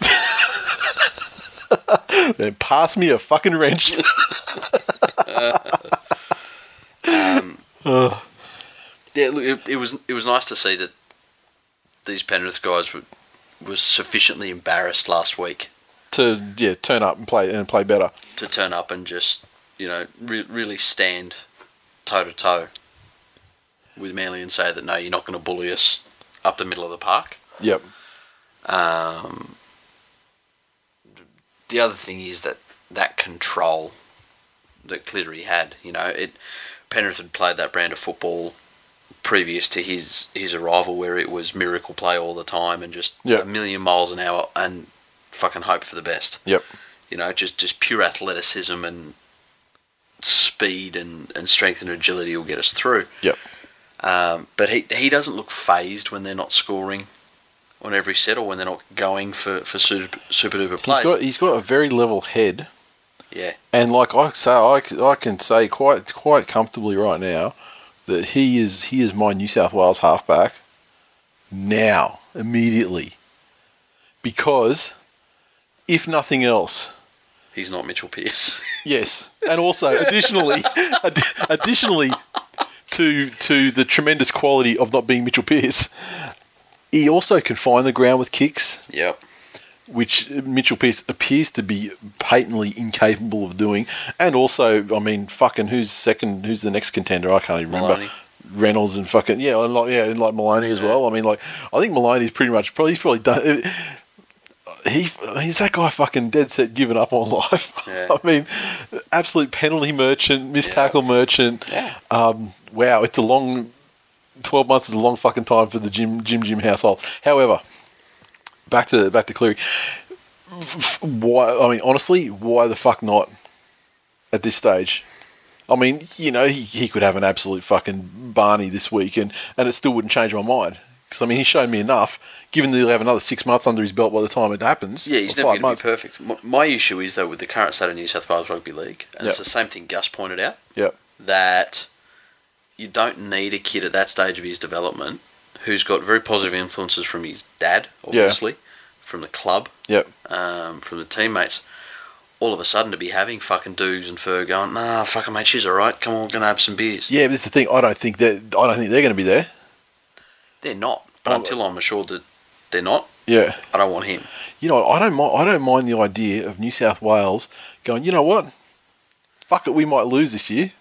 then pass me a fucking wrench. Um, yeah, look, it, it was it was nice to see that these Penrith guys were was sufficiently embarrassed last week to yeah turn up and play and play better. to turn up and just you know re- really stand toe to toe with Manly and say that no, you're not going to bully us up the middle of the park. Yep. Um, the other thing is that that control that Cleary had, you know, it Penrith had played that brand of football previous to his his arrival, where it was miracle play all the time and just Yeah. a million miles an hour and fucking hope for the best. Yep. You know, just just pure athleticism and speed and, and strength and agility will get us through. Yep. Um, but he he doesn't look phased when they're not scoring on every set or when they're not going for for super, super duper He's plays. got he's got a very level head, yeah, and like I say, I, I can say quite quite comfortably right now that he is he is my New South Wales halfback now immediately because if nothing else, he's not Mitchell Pearce. yes, and also additionally ad- additionally to to the tremendous quality of not being Mitchell Pearce, he also can find the ground with kicks. yep. which Mitchell Pearce appears to be patently incapable of doing. And also, I mean, fucking who's second? Who's the next contender? I can't even remember. Maloney. Reynolds and fucking yeah, and like yeah, and like Maloney as well. I mean, like I think Maloney's pretty much probably he's probably done. He he's that guy fucking dead set giving up on life. Yeah. I mean, absolute penalty merchant, missed Yeah. tackle merchant. Yeah. Um, wow, it's a long. Twelve months is a long fucking time for the Jim Jim Jim household. However, back to back to Cleary. Why? I mean, honestly, why the fuck not? At this stage, I mean, you know, he, he could have an absolute fucking Barney this week, and, and it still wouldn't change my mind. Because I mean, he's shown me enough. Given that he'll have another six months under his belt by the time it happens. Yeah, he's never going months. to be perfect. My, my issue is though with the current state of New South Wales Rugby League, and it's the same thing Gus pointed out Yep. that you don't need a kid at that stage of his development who's got very positive influences from his dad, obviously, from the club, Yep. um, from the teammates. All of a sudden to be having fucking Dukes and Fur going, nah, fucking mate, she's all right. Come on, we're gonna have some beers. Yeah, but this is the thing. I don't think that I don't think they're going to be there. They're not, but Oh, until I'm assured that they're not, Yeah. I don't want him. You know, I don't mind. I don't mind the idea of New South Wales going. You know what? Fuck it, we might lose this year.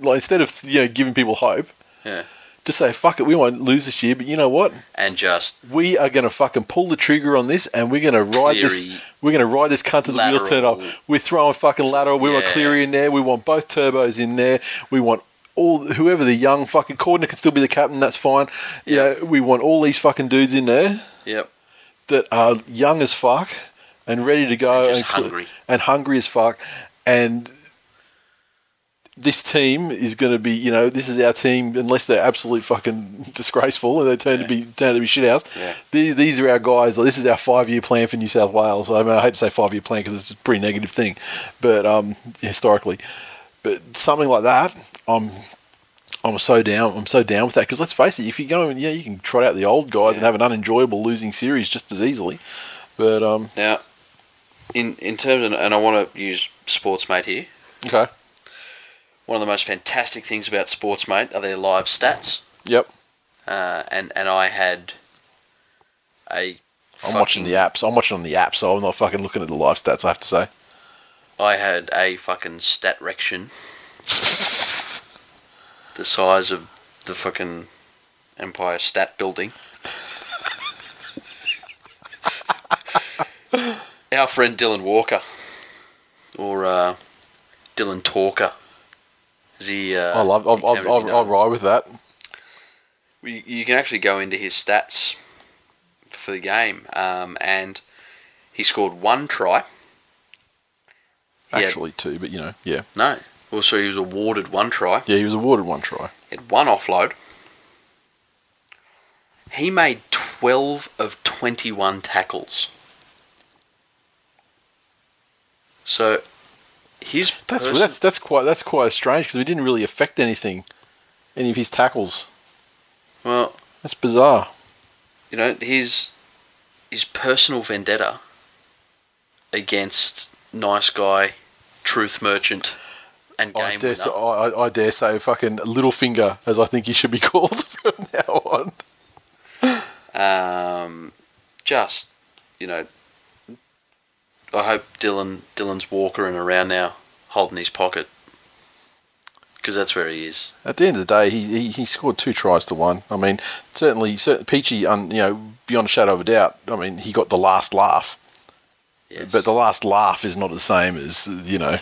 Like instead of you know giving people hope, Yeah, just say fuck it, we might lose this year. But you know what? and just We are going to fucking pull the trigger on this, and we're going to ride this. We're going to ride this cunt to the wheels turn off. We're throwing fucking lateral. We want Yeah. Cleary in there. We want both turbos in there. We want all whoever the young fucking Cordner can still be the captain. That's fine. Yeah, we want all these fucking dudes in there Yep. that are young as fuck and ready to go And just cl- hungry. and hungry as fuck. And this team is going to be, you know, this is our team unless they're absolute fucking disgraceful and they turn to be turn to be shithouse. Yeah. These these are our guys. Like, this is our five year plan for New South Wales. I, mean, I hate to say five year plan because it's a pretty negative thing, but um, historically, but something like that, I'm. I'm so down. I'm so down with that because let's face it. If you go and yeah, you can trot out the old guys and have an unenjoyable losing series just as easily. But um, Now, in in terms of, and I want to use Sportsmate here. okay, One of the most fantastic things about Sportsmate are their live stats. yep. Uh, and and I had a. I'm watching the apps. I'm watching on the app, so I'm not fucking looking at the live stats. I have to say. I had a fucking stat rection. the size of the fucking Empire Stat Building. Our friend Dylan Walker, or uh, Dylan Talker, is he? Uh, I love. I'll, I'll, I'll. I'll ride with that. You, you can actually go into his stats for the game, um, and he scored one try. He had- Actually, two, but you know, yeah, no. Also, he was awarded one try. yeah. He was awarded one try. He had one offload. He made 12 of 21 tackles. So, his That's person- that's that's quite that's quite strange because it didn't really affect anything, any of his tackles. well, That's bizarre. you know, his his personal vendetta against nice guy, truth merchant, and I dare, I, I- I dare say, fucking Littlefinger, as I think he should be called from now on. Um, just you know, I hope Dylan Dylan's walking around now, holding his pocket, because that's where he is. At the end of the day, he, he, he scored two tries to one. I mean, certainly, certainly Peachey, un, you know, beyond a shadow of a doubt. I mean, he got the last laugh, Yes. but the last laugh is not the same as you know,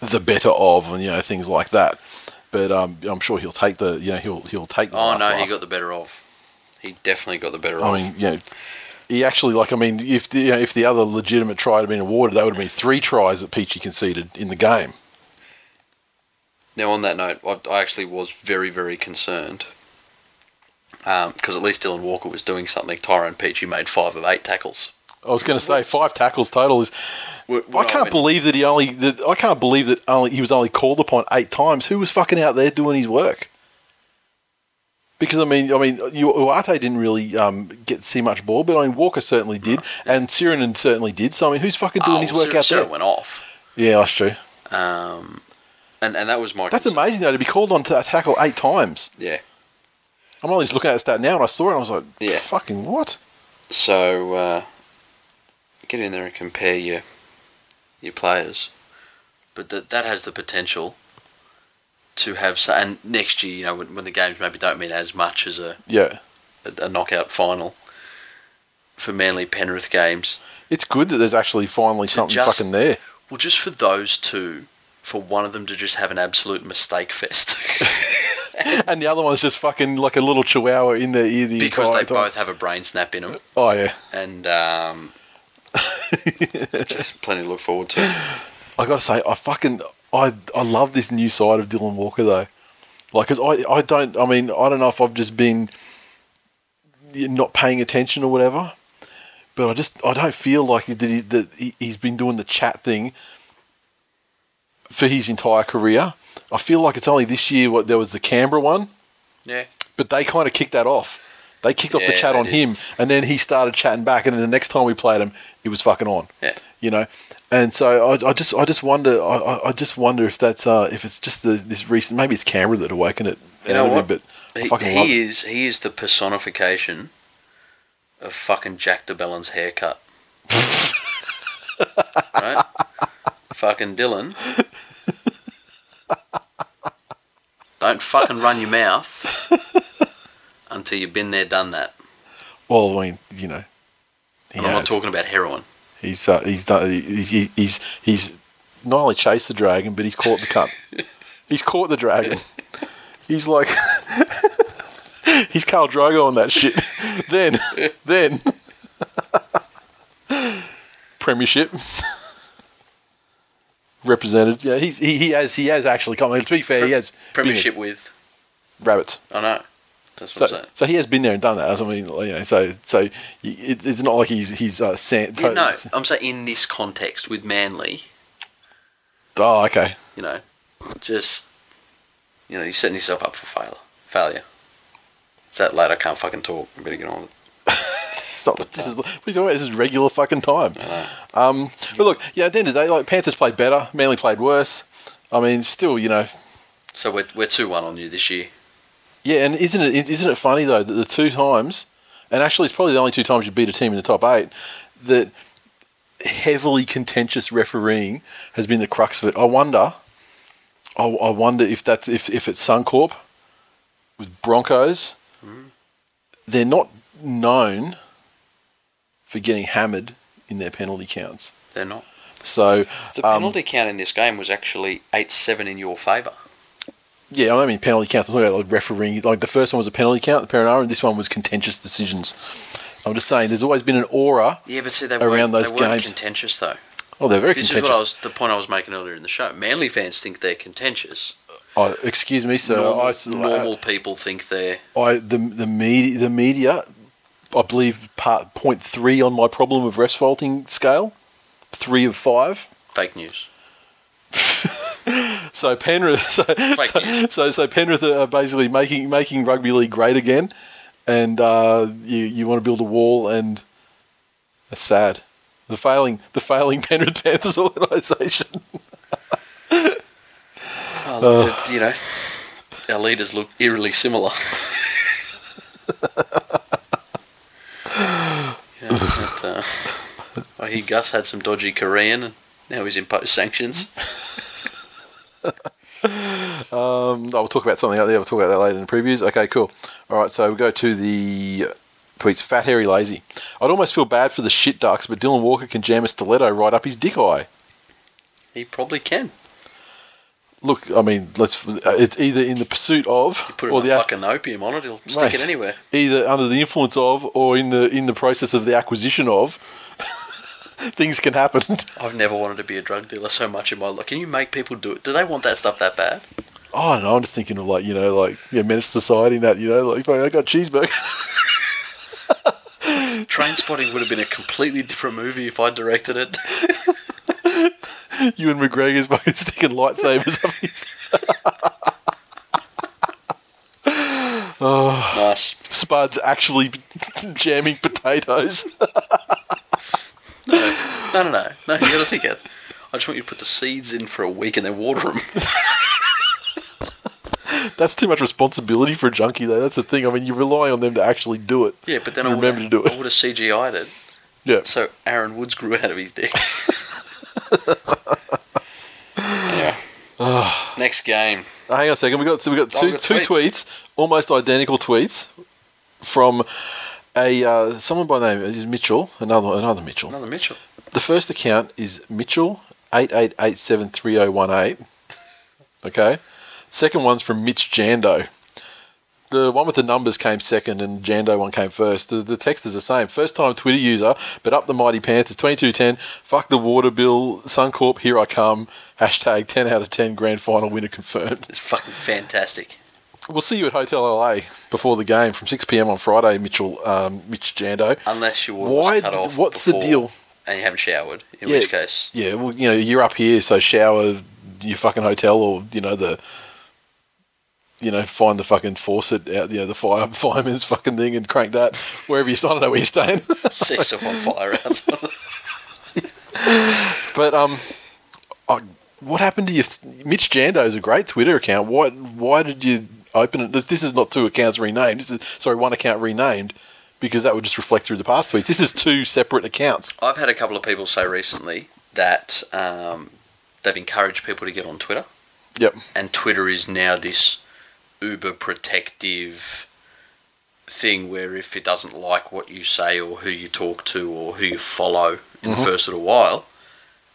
the better of, and you know, things like that. But um, I'm sure he'll take the, you know, he'll he'll take the. oh no, he got the better of. He definitely got the better I of. I mean, you know, he actually like. I mean, if the you know, if the other legitimate try had been awarded, that would have been three tries that Peachey conceded in the game. Now, on that note, I, I actually was very, very concerned because at least Dylan Walker was doing something. Tyrone Peachey made five of eight tackles. I was going to say five tackles total is. When I can't went- believe that he only. That I can't believe that only he was only called upon eight times. Who was fucking out there doing his work? Because I mean, I mean, you, Uate didn't really um, get see much ball, but I mean, Walker certainly did, and Sirenen certainly did. So I mean, who's fucking doing Oh, his work Sarah- out Sarah there? went off. Yeah, that's true. Um, and, and that was my That's concern. amazing though to be called on to tackle eight times. Yeah. I'm only just looking at the stat now, and I saw it, and I was like, Yeah. fucking what? So uh, get in there and compare your your players, but that that has the potential to have. So, and next year, you know, when, when the games maybe don't mean as much as a, Yeah, a, a knockout final for Manly Penrith games. it's good that there's actually finally something just- fucking there. Well, just for those two, for one of them to just have an absolute mistake fest. and the other one's just fucking like a little chihuahua in their ear the because they time. both have a brain snap in them, Oh yeah, and um, just plenty to look forward to. I gotta say, I fucking I I love this new side of Dylan Walker though. Like, cause I I don't. I mean, I don't know if I've just been not paying attention or whatever, but I just I don't feel like that he, that he, he's been doing the chat thing for his entire career. I feel like it's only this year. What there was the Canberra one, Yeah, but they kind of kicked that off. They kicked off the chat on did. him, and then he started chatting back. And then the next time we played him, he was fucking on. yeah. You know, and so I, I just I just wonder I, I- just wonder if that's uh, if it's just the this recent maybe it's Canberra that awakened it. You know what? But He, he it. is he is the personification of fucking Jack de Belin's haircut. right? Fucking Dylan. Don't fucking run your mouth until you've been there, done that. Well, I mean, you know, I'm not talking about heroin. He's He's uh, he's done he's, he's he's he's not only chased the dragon, but he's caught the cunt. he's caught the dragon. He's like, he's Khal Drogo on that shit. then, then, premiership represented. Yeah, he's he, he has he has actually come. To be fair, he has Premiership with. rabbits. I know. That's what So, so he has been there and done that. I mean, you know, so so it's, not like he's he's uh, sent. Yeah, no, I'm saying in this context with Manly, Oh, okay. you know, just you know, you're setting yourself up for failure. Failure. It's that late. I can't fucking talk. I better get on with it. Not. This is, what are talking about? This is regular fucking time. Um, but look, yeah. At the end of the day, like Panthers played better. Manly played worse. I mean, still, you know, So we're we're two one on you this year. Yeah. And isn't it isn't it funny though that the two times, and actually, it's probably the only two times you beat a team in the top eight that heavily contentious refereeing has been the crux of it. I wonder. I, I wonder if that's if if it's Suncorp with Broncos. They're not known for getting hammered in their penalty counts. They're not. So The um, penalty count in this game was actually eight seven in your favour. Yeah, I don't mean penalty counts. I'm talking about like refereeing. Like the first one was a penalty count, the Perenara, and this one was contentious decisions. I'm just saying, there's always been an aura. Yeah, but see, they Around those they games. contentious though. Oh, they're very This contentious. This is what I was the point I was making earlier in the show. Manly fans think they're contentious. Oh, excuse me, sir. normal, I, s- uh, normal people think they're I, the the media, the media, I believe part point three on my problem of rest faulting scale, three of five. fake news. So Penrith, so so, so, so Penrith are basically making making rugby league great again, and uh, you you want to build a wall, and that's sad. The failing the failing Penrith Panthers organisation. Oh, that, you know, our leaders look eerily similar. yeah, but, uh, I hear Gus had some dodgy Korean, and now he's imposed sanctions. Um, I'll talk about something out there. We'll talk about that later in the previews. Okay, cool. All right, so we go to the tweets. Fat hairy, Lazy. I'd almost feel bad for the shit ducks, but Dylan Walker can jam a stiletto right up his dick eye. He probably can. Look, I mean, let's. It's either in the pursuit of Put or the ac- fucking opium on it, he'll stick Mate. it anywhere. either under the influence of or in the in the process of the acquisition of. Things can happen. I've never wanted to be a drug dealer so much in my life. Can you make people do it? Do they want that stuff that bad? Oh, I don't know. I'm just thinking of like you know, like yeah, Menace Society and that. You know, like "Fuck, I got cheeseburger. Train Spotting would have been a completely different movie if I directed it. you and McGregor's fucking sticking lightsabers up his oh. nice. Spud's actually jamming potatoes. No, no, no, no. No, you got to think it. I just want you to put the seeds in for a week and then water them. That's too much responsibility for a junkie, though. That's the thing. I mean, you rely on them to actually do it. Yeah, but then I remember to do it. I would have CGI'd it. Yeah. So Aaron Woods grew out of his dick. yeah. Next game. Oh, hang on a second. We got so we got two we got two tweets. tweets, almost identical tweets from a uh, someone by name is Mitchell. Another another Mitchell. Another Mitchell. The first account is Mitchell eight eight eight seven three zero one eight. Okay. Second one's from Mitch Jando. The one with the numbers came second, and Jando one came first. The, the text is the same. First time Twitter user, but up the mighty Panthers. Twenty two ten. Fuck the water bill. Suncorp, here I come. Hashtag ten out of ten. Grand final winner confirmed. It's fucking fantastic. We'll see you at Hotel LA before the game from six pm on Friday. Mitchell, um, Mitch Jando. Unless your water Why cut off. what's the deal? And you haven't showered. In Yeah. which case, Yeah, well, you know, you're up here, so shower your fucking hotel, or you know the, you know, find the fucking faucet out, you know, the fire fireman's fucking thing, and crank that wherever you. I don't know where you're staying, set yourself on fire outside. but um, I, what happened to you? Mitch Jando is a great Twitter account. Why? Why did you open it? This, this is not two accounts renamed. This is sorry, one account renamed because that would just reflect through the past tweets. This is two separate accounts. I've had a couple of people say recently that um, they've encouraged people to get on Twitter. Yep. and Twitter is now this uber protective thing where if it doesn't like what you say or who you talk to or who you follow in the first little while,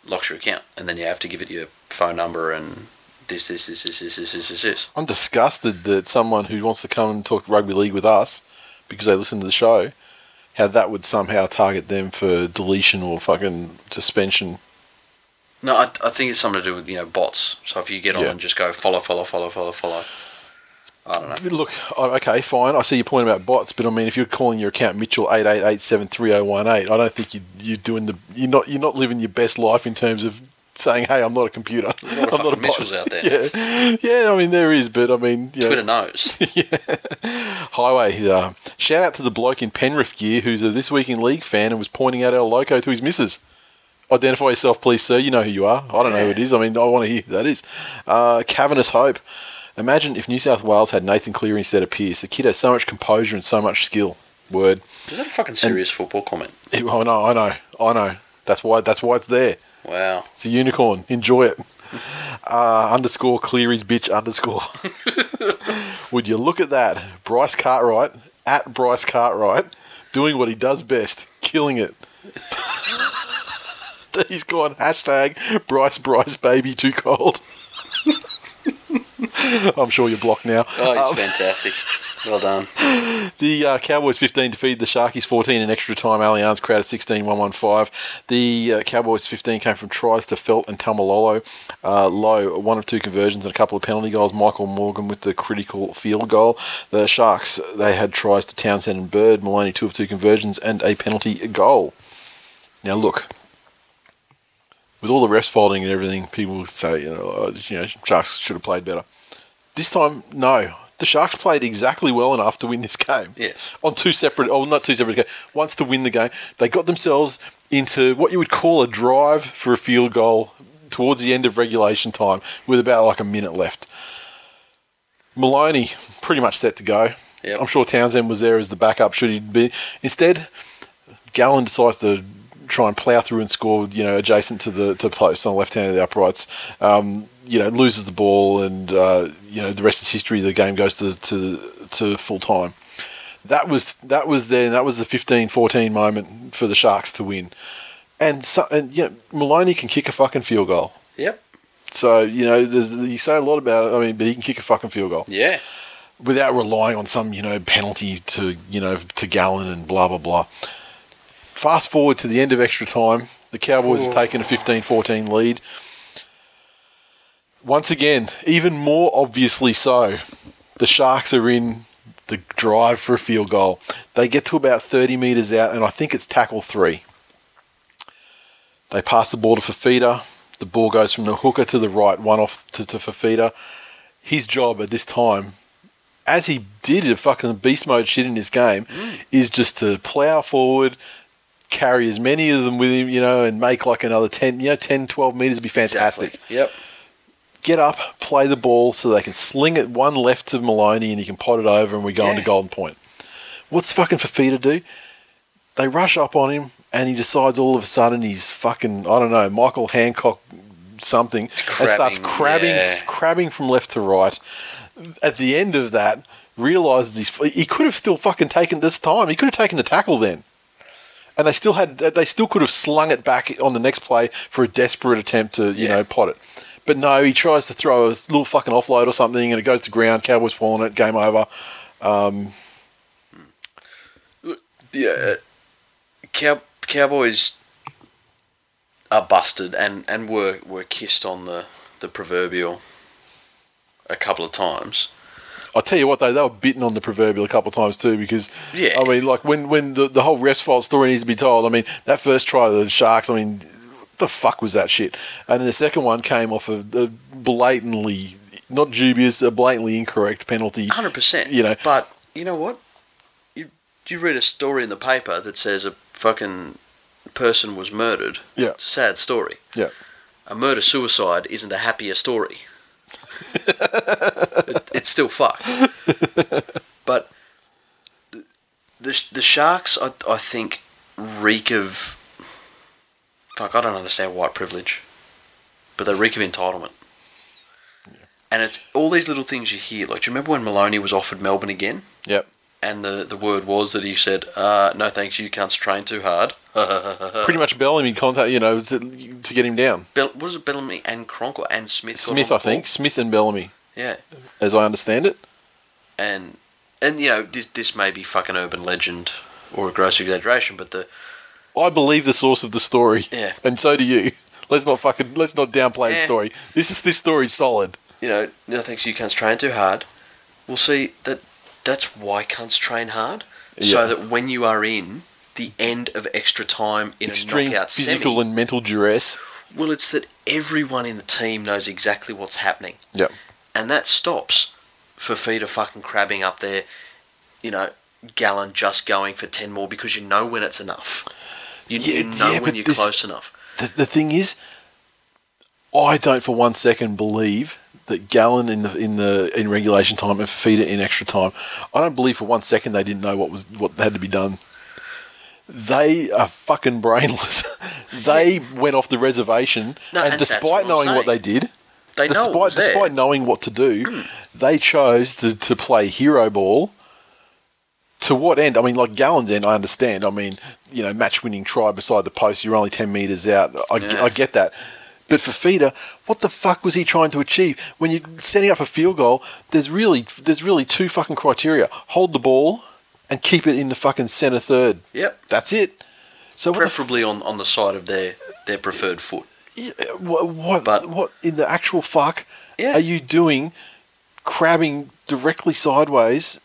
locks your account, and then you have to give it your phone number and this, this, this, this, this, this, this, this. I'm disgusted that someone who wants to come and talk rugby league with us because they listen to the show, how that would somehow target them for deletion or fucking suspension. No, I, I think it's something to do with you know bots. So if you get on yeah. and just go follow, follow, follow, follow, follow. I don't know. Look, okay, fine. I see your point about bots, but I mean, if you're calling your account Mitchell eight eight eight seven three zero one eight, I don't think you, you're doing the you're not you're not living your best life in terms of saying, "Hey, I'm not a computer. There's a lot of I'm not a bot." Mitchells out there. Yeah, yeah. I mean, there is, but I mean, know, Twitter knows. yeah. Highway. Uh, shout out to the bloke in Penrith gear who's a this week in league fan and was pointing out our loco to his missus. Identify yourself, please, sir. You know who you are. I don't know who it is. I mean, I want to hear who that is. Uh, Cavernous Hope. Imagine if New South Wales had Nathan Cleary instead of Pearce. The kid has so much composure and so much skill. Word. Is that a fucking serious football comment? I know. I know. I know. That's why. That's why it's there. Wow. It's a unicorn. Enjoy it. Uh, underscore Cleary's bitch underscore. Would you look at that? Bryce Cartwright at Bryce Cartwright doing what he does best, killing it. He's gone hashtag Bryce Bryce baby too cold. I'm sure you're blocked now. Oh, he's Um, fantastic. Well done. the uh, Cowboys 15 defeated the Sharkies 14 in extra time. Allianz crowd 16 115. The uh, Cowboys 15 came from tries to Feldt and Taumalolo. Uh, low, one of two conversions and a couple of penalty goals. Michael Morgan with the critical field goal. The Sharks, they had tries to Townsend and Bird. Maloney, two of two conversions and a penalty goal. Now, look. With all the rest folding and everything, people say, you know, oh, you know, Sharks should have played better. This time, no. The Sharks played exactly well enough to win this game. Yes. On two separate, oh, not two separate games. Once to win the game, they got themselves into what you would call a drive for a field goal towards the end of regulation time with about like a minute left. Maloney pretty much set to go. Yep. I'm sure Townsend was there as the backup should he be. Instead, Gallen decides to try and plough through and score, you know, adjacent to the to post on the left hand of the uprights. Um, you know, loses the ball, and uh, you know the rest is history. The game goes to to, to full time. That was that was then that was the 15-14 moment for the Sharks to win. And so, and you know, Maloney can kick a fucking field goal. Yep. So you know, you say a lot about it. I mean, but he can kick a fucking field goal Yeah. without relying on some you know penalty to you know to Gallen and blah blah blah. Fast forward to the end of extra time, the Cowboys have taken a 15-14 lead. Once again, even more obviously so, the Sharks are in the drive for a field goal. They get to about 30 metres out, and I think it's tackle three. They pass the ball to Fifita. The ball goes from the hooker to the right, one off to, to Fifita. His job at this time as he did a fucking beast mode shit in this game, mm. is just to plough forward, carry as many of them with him, you know, and make like another 10, you know, 10, 12 metres would be fantastic. Exactly. Yep. Get up, play the ball so they can sling it one left to Maloney and he can pot it over and we go on to Golden Point. What's fucking Fifita do? They rush up on him and he decides all of a sudden he's fucking, I don't know, Michael Hancock something and starts Crabbing, crabbing, yeah. crabbing from left to right at the end of that, realizes he's he could have still fucking taken this time. He could have taken the tackle then, and they still had they still could have slung it back on the next play for a desperate attempt to you Yeah. know pot it. But no, he tries to throw a little fucking offload or something, and it goes to ground. Cowboys fall on it. Game over. Um, yeah. Uh, Cow- Cowboys are busted and, and were, were kissed on the, the proverbial a couple of times. I'll tell you what though, they were bitten on the proverbial a couple of times too because Yeah. I mean like when when the, the whole ref's fault story needs to be told. I mean that first try of the Sharks, I mean the fuck was that shit? And then the second one came off of a blatantly not dubious, a blatantly incorrect penalty. Hundred percent. You know. But you know what? You you read a story in the paper that says a fucking person was murdered. Yeah. It's a sad story. Yeah. A murder suicide isn't a happier story. it, it's still fucked. but the, the the sharks, I I think, reek of. Fuck, I don't understand white privilege, but they reek of entitlement. And it's all these little things you hear. Like, do you remember when Maloney was offered Melbourne again? Yep. and the, the word was that he said, uh, "No thanks, you can't train too hard." Pretty much Bellamy contact, you know, to, to get him down. Bell, was it Bellamy and Cronk or and Smith? Smith, I think. Smith and Bellamy, Yeah, as I understand it. and and you know this this may be fucking urban legend or a gross exaggeration, but the I believe the source of the story. Yeah. And so do you. Let's not fucking let's not downplay the story. This is this story's solid. you know no thanks, you can't train too hard. We'll see that that's why cunts train hard, Yeah. so that when you are in the end of extra time in Extreme a knockout physical semi, and mental duress. well, it's that everyone in the team knows exactly what's happening. Yep. and that stops for Fifita fucking crabbing up there, you know, Gallen just going for 10 more because you know when it's enough. You, Yeah, you know yeah, when you're this- close enough. The, the thing is, I don't for one second believe that Gallen in the in the in regulation time and Fifita in extra time. I don't believe for one second they didn't know what was what had to be done. They are fucking brainless. they went off the reservation, No, and and despite what knowing what they did, They despite there. despite knowing what to do, mm. they chose to, to play hero ball. To what end? I mean, like Gallen's end, I understand. I mean, you know, match winning try beside the post, you're only 10 metres out. I, Yeah. I get that. But for Feeder, what the fuck was he trying to achieve? When you're setting up a field goal, there's really there's really two fucking criteria: hold the ball and keep it in the fucking centre third. Yep. That's it. So the f- Preferably on, on the side of their, their preferred foot. Yeah, what what, But- what in the actual fuck Yeah. are you doing crabbing directly sideways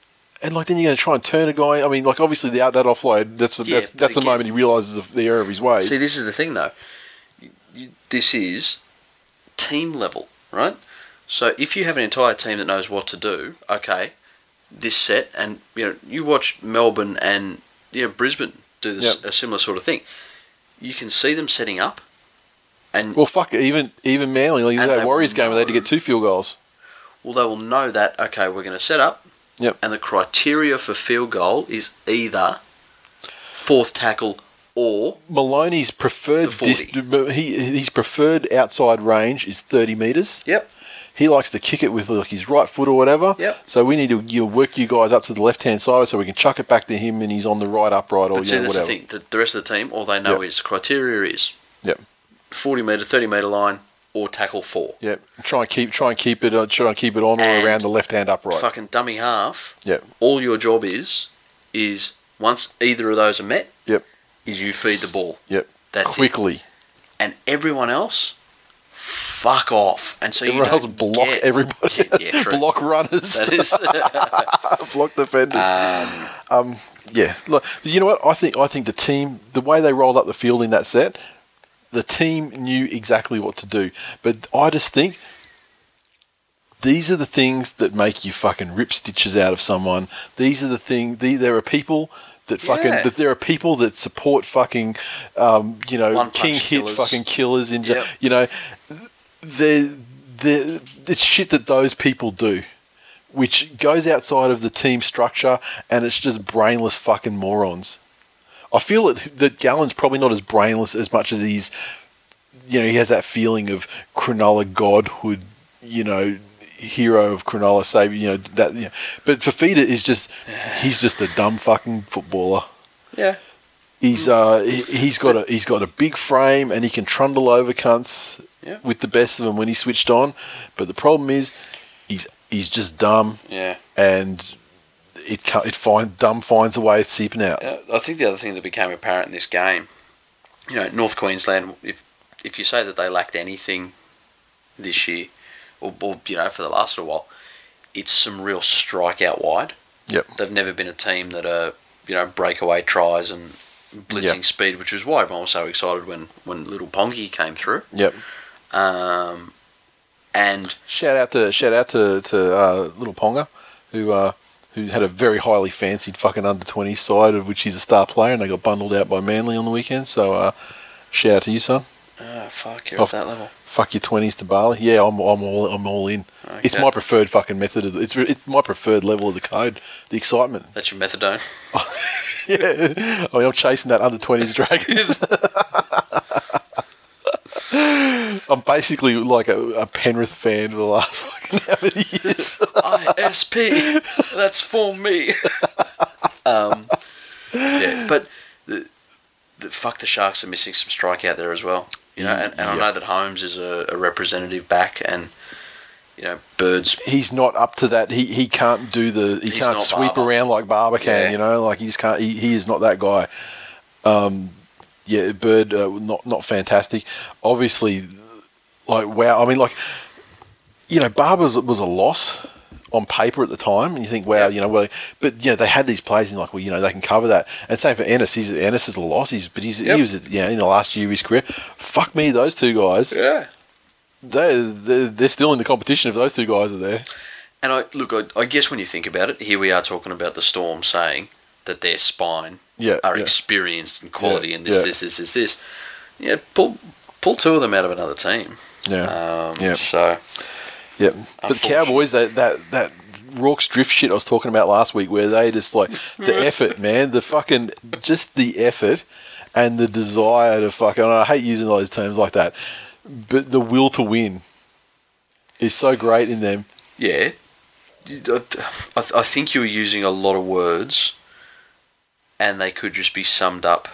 and like then you're going to try and turn a guy I mean like obviously the out that offload that's Yeah, that's that's the again- moment he realizes the, the error of his ways See, this is the thing, though. You, you, this is team level, right? So if you have an entire team that knows what to do, okay, this set, and you know, you watch Melbourne and you know Brisbane do this Yep. a similar sort of thing. You can see them setting up, and well fuck it, even even Manly like that Warriors game where they had to get two field goals well, they will know that okay, we're going to set up, Yep. and the criteria for field goal is either fourth tackle or Maloney's preferred 40. dis- he his preferred outside range is 30 meters yep, he likes to kick it with like his right foot or whatever. Yep. So we need to you know, work you guys up to the left hand side so we can chuck it back to him and he's on the right upright or But you see, know, that's whatever. the thing. The, the rest of the team, all they know Yep. is criteria is Yep. forty meter, thirty meter line, or tackle four. Yep. Try and keep try and keep it uh, try and keep it on or around the left hand upright. Fucking dummy half. Yep. All your job is is once either of those are met, Yep. is you feed the ball. Yep. That's it. Quickly. And everyone else, fuck off. And so Everyone you else block get- everybody. Yeah, yeah, true. block runners. That is. block defenders. Um, um, Yeah, look, you know what? I think I think the team, the way they rolled up the field in that set, the team knew exactly what to do. But I just think these are the things that make you fucking rip stitches out of someone. These are the thing. The, there are people that fucking Yeah. that there are people that support fucking, um, you know, One-punch king hit killers. fucking killers in. Yep. You know, they they it's shit that those people do which goes outside of the team structure and it's just brainless fucking morons. I feel that, that Gallen's probably not as brainless as much as he's, you know, he has that feeling of Cronulla godhood, you know, hero of Cronulla savior, you know, that, you know. But Fifita is just, he's just a dumb fucking footballer. yeah. He's uh he, he's got a he's got a big frame and he can trundle over cunts Yeah. with the best of them when he's switched on. But the problem is he's he's just dumb Yeah. and it it find dumb finds a way of seeping out. Uh, I think the other thing that became apparent in this game, you know, North Queensland, if if you say that they lacked anything this year, or, or you know, for the last little while, it's some real strike out wide. Yep. They've never been a team that are, you know, breakaway tries and blitzing Yep. speed, which was why everyone was so excited when, when little Pongy came through. Yep. Um, and Shout out to shout out to to uh, little Ponga, who uh, who had a very highly fancied fucking under twenty side of which he's a star player, and they got bundled out by Manly on the weekend. So uh, shout out to you, son. ah, fuck, you're Oh. at that level. Fuck your twenties to Bali. Yeah, I'm I'm all I'm all in. It's my preferred fucking method. Of, it's it's my preferred level of the code. The excitement. That's your methadone. Yeah, I mean, I'm chasing that under 20s dragon. I'm basically like a, a, Penrith fan for the last fucking how many years. ISP, that's for me. um, yeah, but the, the, fuck the Sharks are missing some strike out there as well. You know, and, and yep. I know that Holmes is a, a representative back, and you know, birds. He's not up to that. He he can't do the. He can't sweep Barba. around like Barba can. Yeah. You know, like he just can't. He, he is not that guy. Um, yeah, Bird uh, not not fantastic. Obviously, like wow. I mean, like you know, Barba's was a loss on paper at the time, and you think, wow, you know, well, but you know, they had these plays, and like, well, you know, they can cover that. And same for Ennis. He's Ennis is a loss. He's but he's Yep. he was you know in the last year of his career. Fuck me, those two guys. Yeah. They're, they're they're still in the competition if those two guys are there. And I look, I, I guess when you think about it, here we are talking about the Storm saying that their spine Yeah, are yeah. experienced and quality, Yeah, and this, yeah. this, this, this, this. Yeah, pull pull two of them out of another team. Yeah. Um, Yeah. So Yep. But the Cowboys, that that that Rorke's drift shit I was talking about last week, where they just like the effort, man, the fucking just the effort and the desire to fucking. I hate using those terms like that, but the will to win is so great in them. yeah, I, I I think you were using a lot of words, and they could just be summed up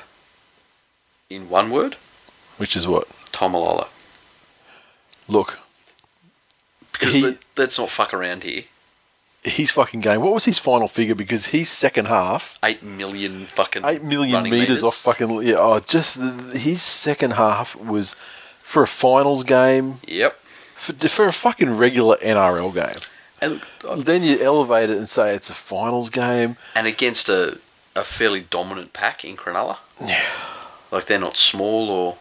in one word: Which is what Taumalolo. look, Because He- let, let's not fuck around here. He's fucking game. What was his final figure? Because his second half. Eight million fucking eight million running meters, off fucking yeah. Oh, just his second half was for a finals game Yep. for, for a fucking regular NRL game. And look, Then you elevate it and say it's a finals game. and against a, a fairly dominant pack in Cronulla. Yeah. Like they're not small or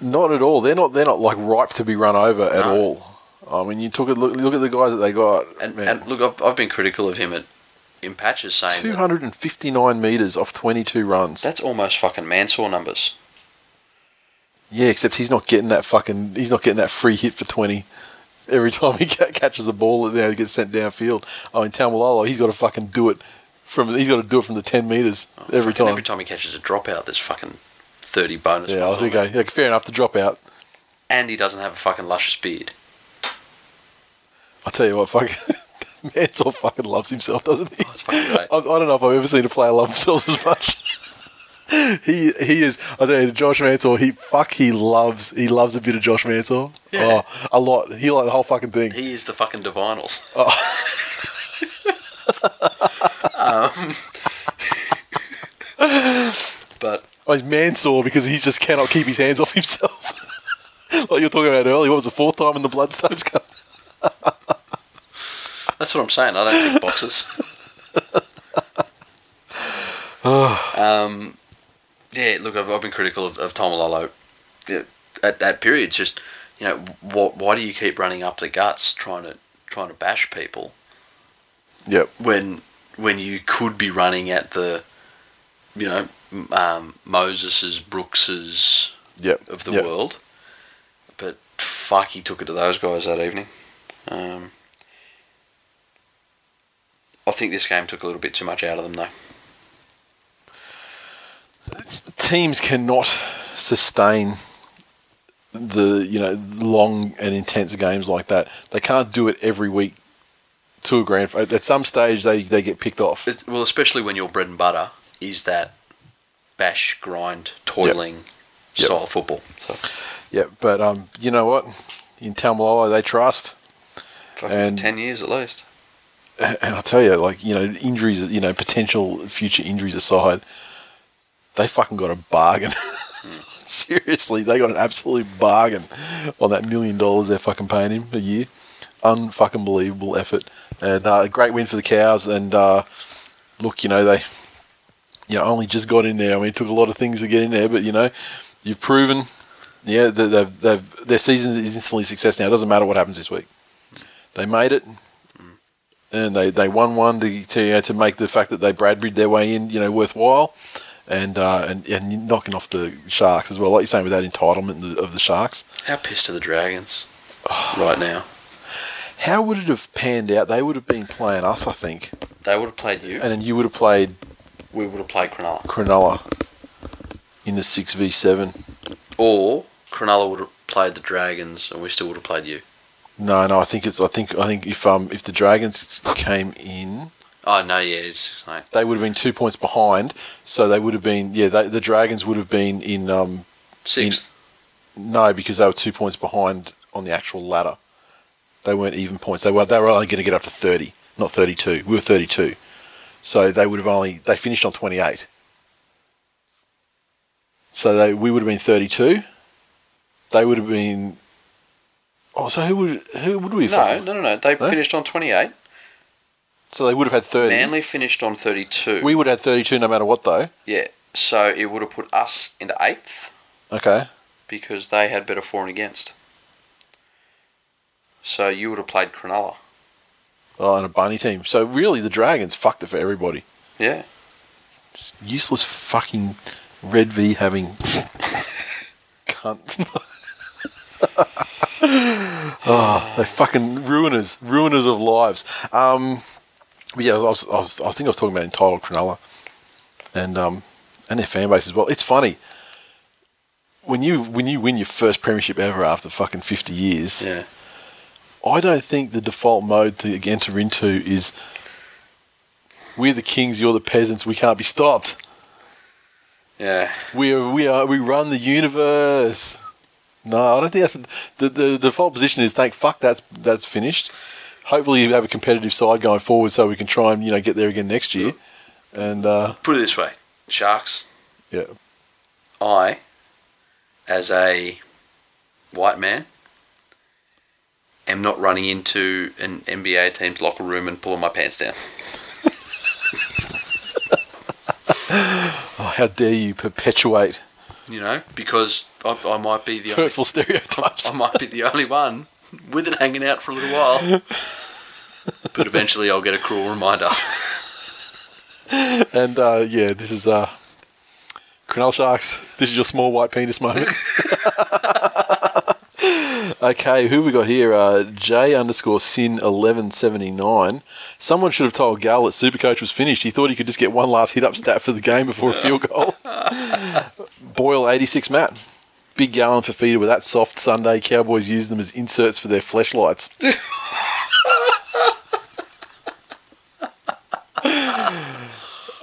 Not at all. They're not. They're not like ripe to be run over at No. all. I mean, you took a look. Look at the guys that they got. and, and look, I've, I've been critical of him at in patches saying two hundred and fifty nine meters off twenty two runs. that's almost fucking Mansour numbers. yeah, except he's not getting that fucking. He's not getting that free hit for twenty. Every time he catches a ball, you know, he gets sent downfield. Oh, in Taumalolo, he's got to fucking do it from. He's got to do it from the ten meters oh, every time. Every time he catches a dropout, there's fucking thirty bonus. yeah, I ones okay. Yeah, fair enough to drop out. And he doesn't have a fucking luscious beard. I tell you what, fucking Mansell fucking loves himself, doesn't he? Oh, it's fucking great. I, I don't know if I've ever seen a player love themselves as much. he he is. I tell you, Josh Mansour. He fuck. He loves. He loves a bit of Josh Mansour. Yeah. Oh, a lot. He like the whole fucking thing. He is the fucking divinals. Oh. um, but Oh, he's Mansell because he just cannot keep his hands off himself. like you were talking about earlier. What was the fourth time in the Bloodstones Cup? That's what I'm saying. I don't think boxes. um, yeah, look, I've, I've been critical of, of Taumalolo yeah, at that period. Just you know, wh- why do you keep running up the guts trying to trying to bash people Yep. when when you could be running at the you know um, Moses's, Brooks's Yep. of the yep. world? But fuck, he took it to those guys that evening. Um, I think this game took a little bit too much out of them, though. Teams cannot sustain the you know long and intense games like that. They can't do it every week to a grand. At some stage, they they get picked off. It- well, especially when your bread and butter is that bash, grind, toiling Yep. style of football. So, Yeah, but um, you know what? In Taumalolo, they trust, fucking And- 10 years at least. and I tell you, like you know, injuries, you know, potential future injuries aside, they fucking got a bargain. Seriously, they got an absolute bargain on that million dollars they're fucking paying him a year. Unfucking believable effort, and uh, a great win for the cows. And uh, look, you know they, you know, only just got in there. I mean, it took a lot of things to get in there, but you know, you've proven, yeah, they've, they've their season is instantly success now. It doesn't matter what happens this week. They made it, and they, they won one to to, you know, to make the fact that they Bradbury their way in, you know, worthwhile, and uh, and and knocking off the Sharks as well, like you're saying with that entitlement of the Sharks. How pissed are the Dragons right now? How would it have panned out? They would have been playing us, I think, They would have played you. and then you would have played we would have played Cronulla. Cronulla in the six v seven. Or Cronulla would have played the Dragons and we still would have played you. No, no, I think it's I think I think if um if the Dragons came in, Oh no, yeah, it's They would have been two points behind, so they would have been yeah. They, the Dragons would have been in um, sixth. no because they were two points behind on the actual ladder. They weren't even points. They were they were only going to get up to thirty, not thirty two. We were thirty two, so they would have only they finished on twenty eight. So they we would have been thirty two. They would have been. Oh, so who would who would we? No, no, no, no. They Huh? finished on twenty-eight. So they would have had thirty. Manly finished on thirty-two. We would have had thirty two no matter what though. yeah, so it would have put us into eighth Okay. because they had better for and against. So you would have played Cronulla. Oh, and a bunny team. So really, the Dragons fucked it for everybody. Yeah. Useless fucking Red V having cunt. oh, they fucking ruiners, ruiners of lives. Um, but yeah, I was, I was, I think I was talking about entitled Cronulla, and um, and their fan base as well. It's funny when you when you win your first premiership ever after fucking fifty years. Yeah. I don't think the default mode to enter into is we're the kings, you're the peasants, we can't be stopped. Yeah. We are, we are, we run the universe. No, I don't think that's the, the default position is thank fuck that's that's finished. Hopefully you have a competitive side going forward so we can try and you know get there again next year. And uh, Put it this way, Sharks. yeah, I, as a white man, am not running into an NBA team's locker room and pulling my pants down. oh, how dare you perpetuate You know, because I, I might be the only, hurtful stereotypes. I might be the only one with it hanging out for a little while. But eventually, I'll get a cruel reminder. And uh, yeah, this is uh, Cronulla Sharks. This is your small white penis moment. okay, who we got here? Uh, J underscore sin eleven seventy nine. Someone should have told Gal that Supercoach was finished. He thought he could just get one last hit up stat for the game before a field goal. Boyle eighty six Matt. Big Gallen for feeder with that soft Sunday. Cowboys use them as inserts for their fleshlights.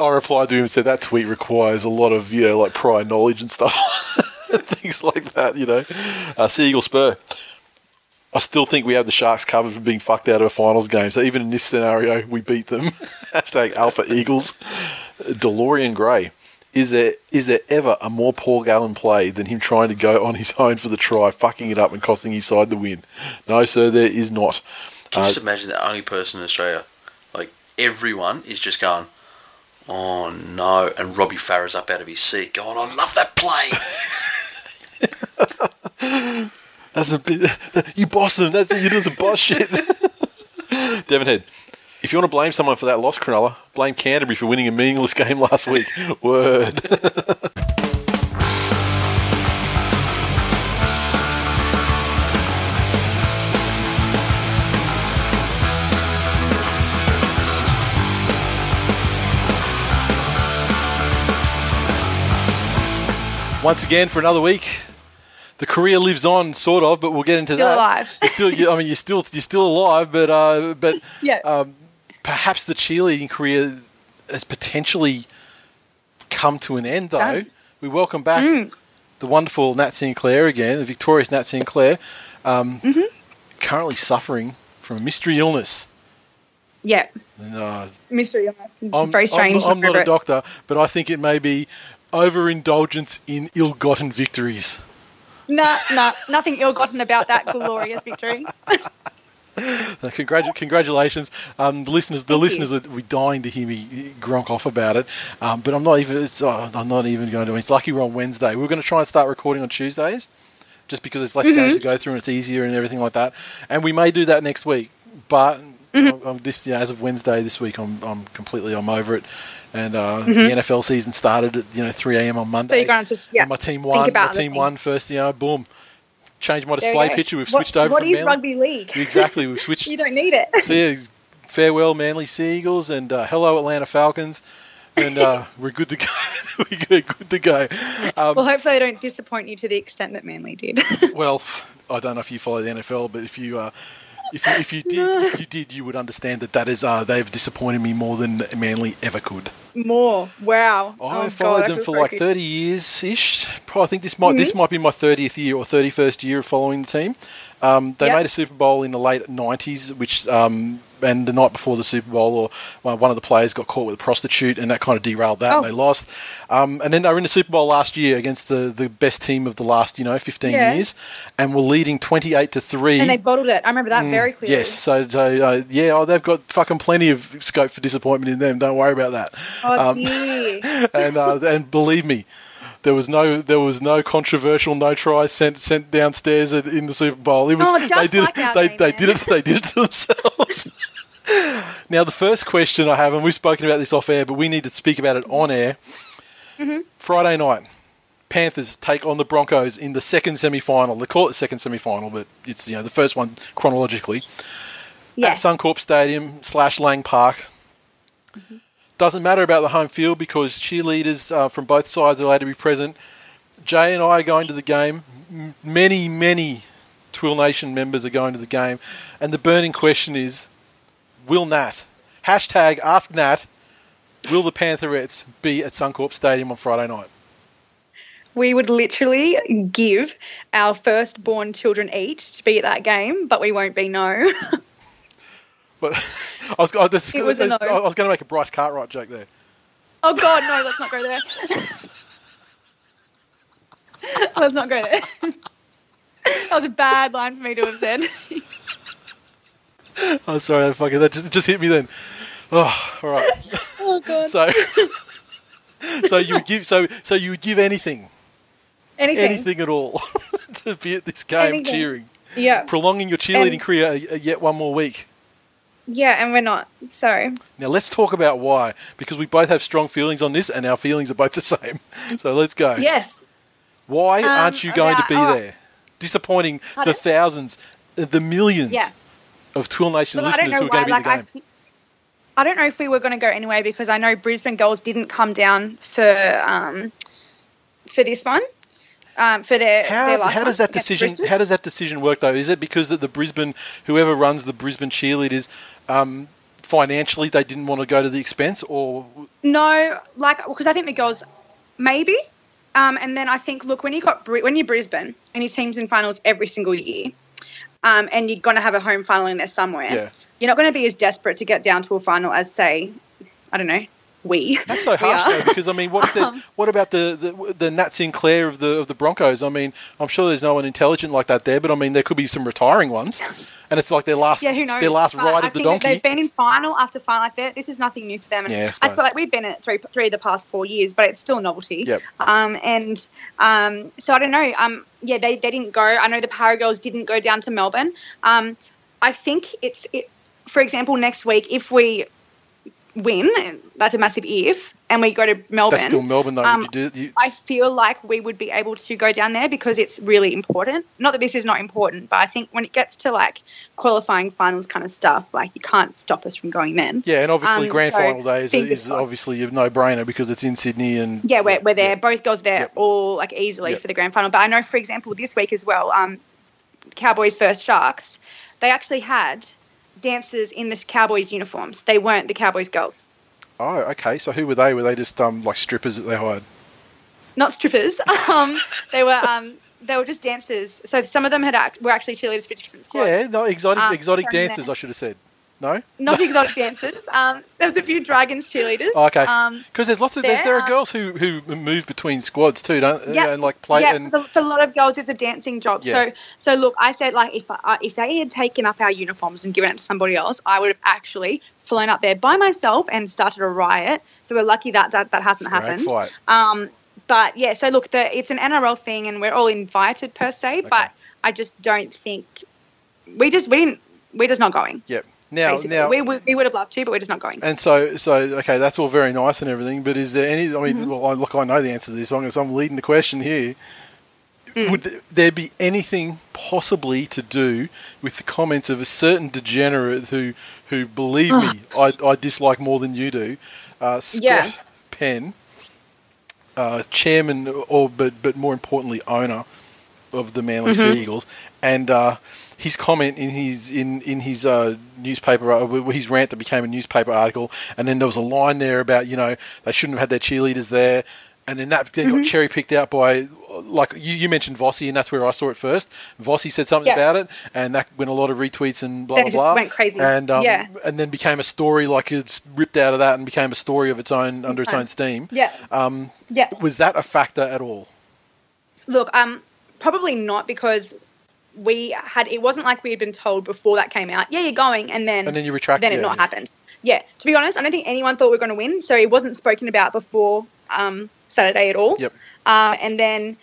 I replied to him and said that tweet requires a lot of you know like prior knowledge and stuff, things like that. You know, uh, Seagull Spur. I still think we have the Sharks covered for being fucked out of a finals game. So even in this scenario, we beat them. Hashtag Alpha Eagles. DeLorean Gray. Is there is there ever a more Paul Gallen play than him trying to go on his own for the try, fucking it up and costing his side the win? No, sir, there is not. Can you Uh, just imagine the only person in Australia, like everyone, is just going, "Oh no!" And Robbie Farah's up out of his seat, going, "I love that play." That's a bit. You boss them. That's it. you do some boss shit. Devon Head. If you want to blame someone for that loss, Cronulla, blame Canterbury for winning a meaningless game last week. Word. Once again for another week. The career lives on, sort of, but we'll get into Still that. alive. You're still, you, I mean, you're still, you're still alive, but, uh, but Yeah. um, perhaps the cheerleading career has potentially come to an end, though. Done. We welcome back Mm. the wonderful Nat Sinclair again, the victorious Nat Sinclair, um, Mm-hmm. currently suffering from a mystery illness. Yeah. And, uh, Mystery illness. It's I'm, very strange. I'm, I'm not a doctor, but I think it may be overindulgence in ill-gotten victories. Nah, nah, nothing ill-gotten about that glorious victory. Congratu- congratulations, um, the listeners. The Thank you. listeners are we dying to hear me gronk off about it, um, but I'm not even. It's, uh, I'm not even going to. It's lucky we're on Wednesday. We're going to try and start recording on Tuesdays, just because there's less Mm-hmm. games to go through and it's easier and everything like that. And we may do that next week, but Mm-hmm. I'm, I'm this you as of Wednesday this week, I'm I'm completely I'm over it. And uh, the NFL season started at you know 3 a.m. on Monday. Mm-hmm. So you're going to just yeah. And my team won. My team won first. You know, boom. Changed my display picture. We've What- switched over. What from is Manly- rugby league? Exactly, we've switched. You don't need it. So yeah, farewell, Manly Sea Eagles, and uh, hello, Atlanta Falcons, and uh, we're good to go. we're good to go. Um, Well, hopefully they don't disappoint you to the extent that Manly did. well, I don't know if you follow the NFL, but if you uh, if, you- if you did, if you did, you would understand that that is uh, they've disappointed me more than Manly ever could. More. Wow. I oh, followed I them for like thirty years ish. I think this might this might be my thirtieth year or thirty first year of following the team. Um, they Yep. made a Super Bowl in the late nineties, which um, and the night before the Super Bowl, or one of the players got caught with a prostitute, and that kind of derailed that, and Oh. they lost. Um, and then they were in the Super Bowl last year against the, the best team of the last you know fifteen Yeah. years, and were leading twenty eight to three. And they bottled it. I remember that very clearly. Mm, Yes, so, so uh, yeah, oh, they've got fucking plenty of scope for disappointment in them. Don't worry about that. Oh Um, dear. and uh, and believe me, there was no there was no controversial no try sent sent downstairs in the Super Bowl. It was Oh, they did like it, they game, they did it they did it to themselves. Now the first question I have, and we've spoken about this off air, but we need to speak about it on air. Mm-hmm. Friday night. Panthers take on the Broncos in the second semi-final. They call it the second semi-final, but it's you know the first one chronologically Yeah. at Suncorp Stadium slash Lang Park. Doesn't matter about the home field because cheerleaders uh, from both sides are allowed to be present. Jay and I are going to the game. M- Many, many Twill Nation members are going to the game. And the burning question is will Nat, hashtag ask Nat, will the Pantherettes be at Suncorp Stadium on Friday night? we would literally give our firstborn children each to be at that game, but we won't be no. But I was, I, this, was a no. I was going to make a Bryce Cartwright joke there. oh God, no, let's not go there. let's not go there. that was a bad line for me to have said. Oh, sorry, that fucking that just, just hit me then. Oh, all right. oh God. So, so you would give so so you would give anything, Anything. anything at all, to be at this game Anything. cheering, Yeah. prolonging your cheerleading And- career a, a yet one more week. Yeah, and we're not. So Now let's talk about why, because we both have strong feelings on this, and our feelings are both the same. So let's go. yes. Why Um, aren't you going to be oh. there? Disappointing the thousands, uh, the millions Yeah. Of Twill Nation don't listeners who are going to be Like at the game. I, I don't know if we were going to go anyway because I know Brisbane Girls didn't come down for um for this one. Um, for their, their How, last how does that decision how does that decision work though? Is it because that the Brisbane whoever runs the Brisbane cheerleaders um, financially they didn't want to go to the expense or No, like because I think the girls maybe, um, and then I think look when you got when you're Brisbane and your team's in finals every single year, um, and you're going to have a home final in there somewhere. Yeah. You're not going to be as desperate to get down to a final as say, I don't know, we. That's so harsh though, because I mean, what if there's, Um, what about the, the the Nat Sinclair of the of the Broncos? I mean, I'm sure there's no one intelligent like that there, but I mean, there could be some retiring ones, and it's like their last Yeah, who knows? their last But ride I of the donkey. They've been in final after final like that. This is nothing new for them. And Yeah, I I, feel like we've been at three three of the past four years, but it's still novelty. Yep. Um, and um, so I don't know. Um, yeah, they, they didn't go. I know the Power Paragirls didn't go down to Melbourne. Um, I think it's it. For example, next week if we win, that's a massive if, and we go to Melbourne. That's still Melbourne though. Um, you do, you, I feel like we would be able to go down there because it's really important. Not that this is not important, but I think when it gets to like qualifying finals kind of stuff, like you can't stop us from going then. yeah, and obviously um, grand so final day is, is obviously a no brainer because it's in Sydney and Yeah, we're, we're there. Both girls there Yep. all like easily Yep. for the grand final. But I know, for example, this week as well, um, Cowboys versus Sharks, they actually had dancers in the Cowboys uniforms. They weren't the Cowboys girls. Oh, okay. So who were they? Were they just um like strippers that they hired? not strippers. Um, they were um, they were just dancers. So some of them had act- were actually cheerleaders for different squads. Yeah, no exotic Um, exotic dancers. there. I should have said. No. Not exotic dancers. Um, there was a few dragons cheerleaders. Oh, okay. Um, Because there's lots of there, there are um, girls who who move between squads too, don't Yeah, and like play yeah, and for, for a lot of girls, it's a dancing job. Yeah. So, so look, I said like if I, if they had taken up our uniforms and given it to somebody else, I would have actually flown up there by myself and started a riot. So we're lucky that that, that hasn't Great happened. fight. Um, but yeah, so look, the, it's an NRL thing, and we're all invited per se. But I just don't think we just we didn't we're just not going. Yep. Now basically, now we, we, we would have loved to, but we're just not going. and so so okay, that's all very nice and everything. But is there any? I mean, Mm-hmm. well, I, look, I know the answer to this. I'm, I'm leading the question here. Mm. Would there be anything possibly to do with the comments of a certain degenerate who, who believe me, I, I dislike more than you do, uh, Scott Yeah. Penn, uh, chairman or but but more importantly owner of the Manly Mm-hmm. Sea Eagles, and uh, his comment in his in in his uh, newspaper, uh, his rant that became a newspaper article, and then there was a line there about you know they shouldn't have had their cheerleaders there, and then that then Mm-hmm. got cherry picked out by like you, you mentioned Vossi, and that's where I saw it first. Vossi said something Yeah. about it, and that went a lot of retweets and blah Then blah it just blah. went crazy. and um, Yeah. and then became a story like it's ripped out of that and became a story of its own under its own steam. Yeah. Um, Yeah. was that a factor at all? Look, um, probably not because we had. It wasn't like we had been told before that came out. Yeah, you're going, and then And then you retract- Then it yeah, not yeah. happened. Yeah. To be honest, I don't think anyone thought we were going to win, so it wasn't spoken about before um, Saturday at all. Yep. Uh, and then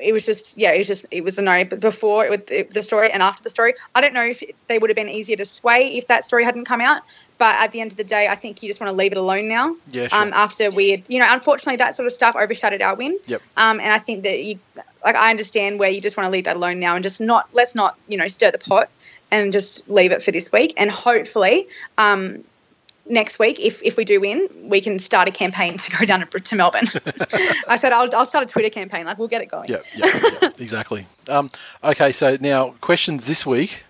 it was just yeah, it was just it was a no. But before it, it, the story and after the story, I don't know if they would have been easier to sway if that story hadn't come out. But at the end of the day, I think you just want to leave it alone now. Yeah, sure. Um, after we had, you know, unfortunately, that sort of stuff overshadowed our win. Yep. Um, and I think that you, like, I understand where you just want to leave that alone now and just not, let's not, you know, stir the pot and just leave it for this week. And hopefully, um, next week, if, if we do win, we can start a campaign to go down to, to Melbourne. I said, I'll, I'll start a Twitter campaign. Like, we'll get it going. Yeah, yeah, yeah exactly. Um, okay, so now questions this week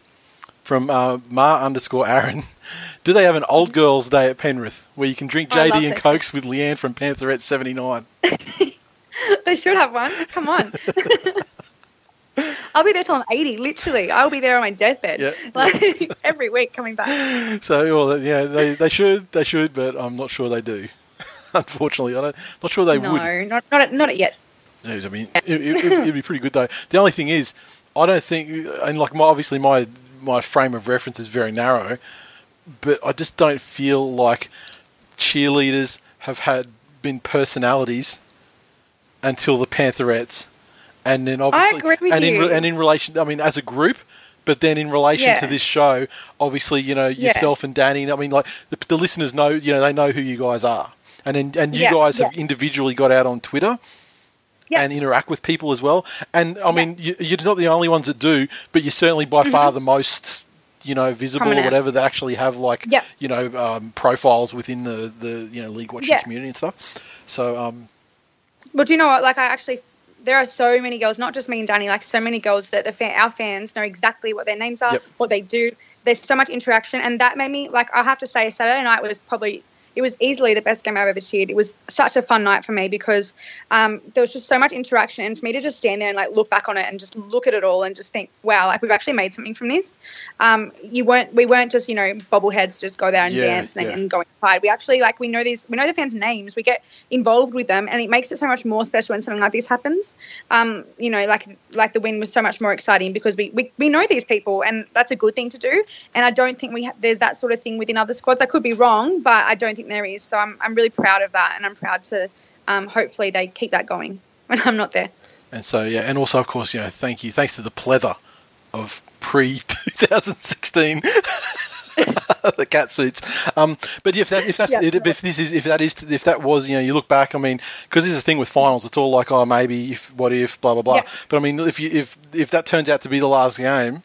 from uh, Ma underscore Aaron. Do they have an old girls' day at Penrith where you can drink JD and this. Cokes with Leanne from Pantherette seventy nine? They should have one. Come on. I'll be there till I'm 80, literally. I'll be there on my deathbed. Yeah. Like, every week coming back. So, well, yeah, they, they should, they should, but I'm not sure they do. Unfortunately, I'm not sure they no, would. not, not, not yet. I mean, it, it, it'd be pretty good though. The only thing is, I don't think, and like my, obviously my my frame of reference is very narrow, but I just don't feel like cheerleaders have had been personalities until the Pantherettes, and then obviously, agree with and in re- and in relation, I mean, as a group. But then, in relation to this show, obviously, you know Yeah. yourself and Danny. I mean, like the, the listeners know, you know, they know who you guys are, and then and you Yeah, guys have individually got out on Twitter Yeah. and interact with people as well. And I mean, you, you're not the only ones that do, but you're certainly by far mm-hmm. the most, you know, visible or Mm-hmm. Whatever They actually have like, Yeah. you know, um, profiles within the the you know league watching Yeah. community and stuff. So um, Well, do you know what? Like, I actually, there are so many girls, not just me and Danny, like so many girls that the fan, our fans know exactly what their names are, Yep. what they do. There's so much interaction, and that made me like. I have to say, Saturday night was probably. It was easily the best game I've ever cheered. It was such a fun night for me because um, there was just so much interaction, and for me to just stand there and like look back on it and just look at it all and just think, wow, like we've actually made something from this. Um, you weren't, we weren't just you know bobbleheads just go there and Yeah, dance and, yeah. and go inside. We actually like we know these, we know the fans' names. We get involved with them, and it makes it so much more special when something like this happens. Um, you know, like like the win was so much more exciting because we, we, we know these people, and that's a good thing to do. And I don't think we ha- there's that sort of thing within other squads. I could be wrong, but I don't think there is. So I'm I'm really proud of that, and I'm proud to um, hopefully they keep that going when I'm not there. and so yeah, and also of course, you know, thank you, thanks to the pleather of pre 2016. the cat suits, um, but if that if that's Yeah. if this is if that is if that was you know you look back I mean because this is the thing with finals it's all like oh maybe if what if blah blah blah Yeah. but I mean if you if if that turns out to be the last game then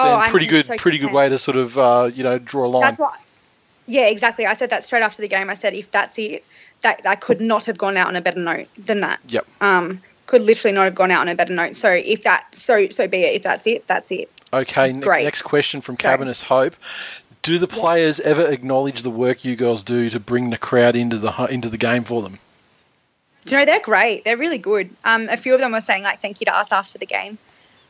Oh, I'm pretty good so pretty good way to sort of uh, you know draw a line That's what. Yeah, exactly. I said that straight after the game. I said if that's it, that I could not have gone out on a better note than that. yep Um, could literally not have gone out on a better note. So if that, so so be it. If that's it, that's it. Okay, ne- Great. next question from Sorry. Cabinus Hope. Do the players ever acknowledge the work you girls do to bring the crowd into the into the game for them? Do you know they're great? They're really good. Um, a few of them were saying like thank you to us after the game,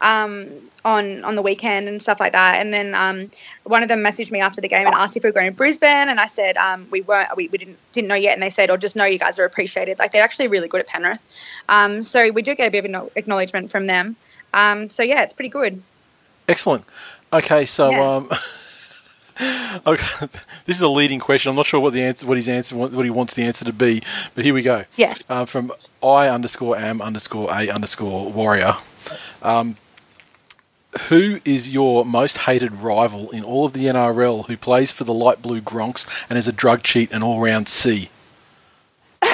um, on on the weekend and stuff like that. And then um, one of them messaged me after the game and asked if we were going to Brisbane, and I said um, we weren't. We, we didn't didn't know yet, and they said, "Oh, just know you guys are appreciated." Like they're actually really good at Penrith. Um, so we do get a bit of acknow- acknowledgement from them. Um, so yeah, it's pretty good. Excellent. Okay, so Yeah. um, okay, this is a leading question. I'm not sure what the answer, what his answer, what he wants the answer to be, but here we go. Yeah. Uh, from I underscore am underscore a underscore warrior. Um, who is your most hated rival in all of the NRL who plays for the light blue Gronks and is a drug cheat and all round C? So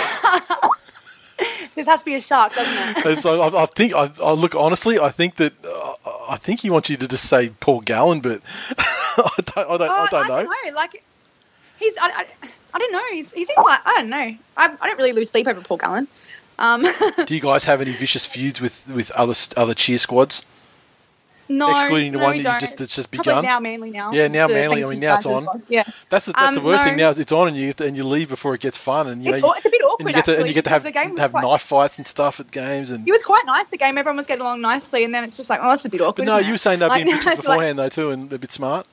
this has to be a shark, doesn't it? And so I, I think I, I look honestly. I think that uh, I think he wants you to just say Paul Gallen, but I don't. I don't, I don't know. Oh, Like he's, I, I, I don't know. He's, he seems like I don't know. I, I don't really lose sleep over Paul Gallen. Um, Do you guys have any vicious feuds with with other other cheer squads? No, Excluding the no, one that you just- that's just Probably begun? now, Manly now. Yeah, now So Manly, I mean, now it's on. well. Yeah, That's the, that's the Um, worst no. thing now. It's on and you and you leave before it gets fun, and you it's, know it's a bit and awkward you get to actually. and you get to have the have quite, knife fights and stuff at games and. It was quite nice. The game, everyone was getting along nicely, and then it's just like, oh, that's a bit awkward. But no, you were saying they're Like, being it's bitches like- beforehand though too, and a bit smart.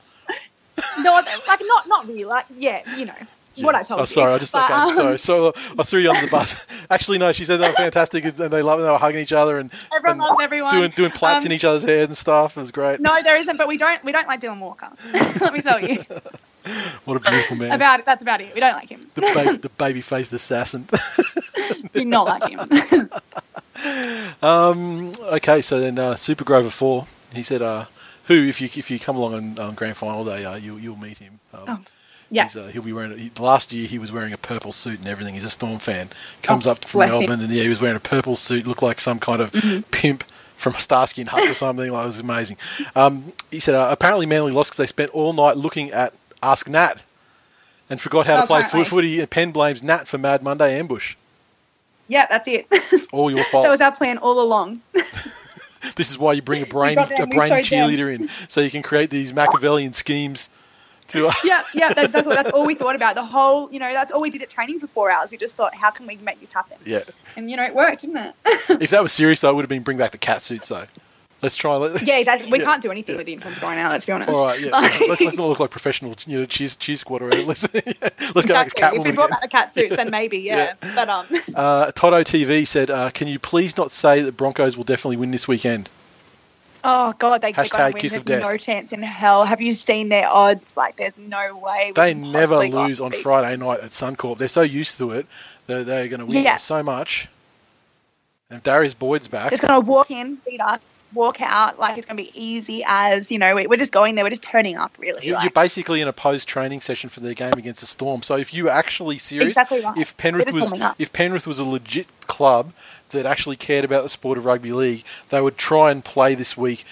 no, like not not really. Like yeah, you know what I told Oh, you. sorry, I just But, okay, um, sorry. So uh, I threw you under the bus. Actually, no, she said they were fantastic and they love. They were hugging each other and Everyone and loves everyone. doing doing plaits Um, in each other's hair and stuff. It was great. No, there isn't. But we don't we don't like Dylan Walker. Let me tell you What a beautiful man. about it. That's about it. We don't like him. the, ba- the baby faced assassin. Do not like him. um, okay, so then uh, Super Grover four. He said, uh, "Who, if you if you come along on um, grand final day, uh, you you'll meet him. Um, Oh, yeah. He's, uh, he'll be wearing. He, last year he was wearing a purple suit and everything. He's a Storm fan. Comes Oh, up from bless him. Mm-hmm. Melbourne and yeah, he was wearing a purple suit. Looked like some kind of pimp from a Starsky and Hutch or something. Like, it was amazing. Um, he said uh, apparently Manly lost because they spent all night looking at Ask Nat and forgot how to Oh, play apparently. foot footy. And Penn blames Nat for Mad Monday ambush. yeah, that's it. All your fault. that was our plan all along. This is why you bring a brain got them, a we brain showed cheerleader in, so you can create these Machiavellian schemes. To uh, yeah, yeah, that's exactly that's all we thought about. The whole, you know, that's all we did at training for four hours. We just thought, how can we make this happen? yeah. And you know, it worked, didn't it? If that was serious, though, it would have been bring back the cat suits. Though, let's try. Let, yeah, that's, we Yeah. can't do anything with the uniforms going out. Let's be honest. All right, yeah. Like- let's, let's not look like professional, you know, cheese cheese squad or whatever. Let's let's go back Exactly. If we brought back the cat suits, then maybe, yeah. But um, Uh, Toto TV said, uh, "Can you please not say that Broncos will definitely win this weekend?" Oh god, they, they're Hashtag going to win. kiss of There's death. no chance in hell. Have you seen their odds? Like, there's no way. They never lose on beat- Friday night at Suncorp. They're so used to it. They're, they're going to win Yeah. so much. And if Darius Boyd's back, Just going to walk in, beat us, walk out. Like it's going to be easy as you know. we- We're just going there. We're just turning up, really. You- You're like. basically in a post training session for their game against the Storm. So if you were actually serious, Exactly right. if Penrith was if Penrith was a legit club that actually cared about the sport of rugby league, they would try and play this week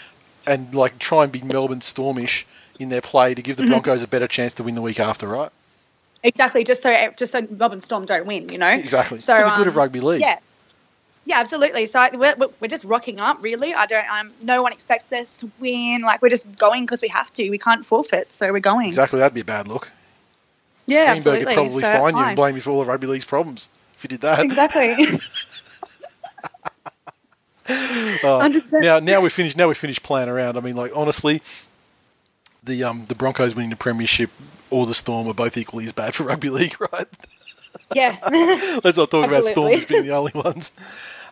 and like try and be Melbourne Stormish in their play to give Mm-hmm. the Broncos a better chance to win the week after, right? Exactly, just so just so Melbourne Storm don't win, you know. Exactly. So For the good um, of rugby league. Yeah, yeah, absolutely. So I- we're, we're- just rocking up, really. I don't. Um, no one expects us to win. Like we're just going because we have to. We can't forfeit, so we're going. Exactly, that'd be a bad look. Yeah, Greenberg absolutely. would probably so fine you and blame you for all of rugby league's problems if you did that. Exactly. Uh, now, now we're finished. Now we're finished playing around. I mean, like honestly, the um the Broncos winning the premiership or the Storm are both equally as bad for rugby league, right? yeah. Let's not talk about Storm as being the only ones.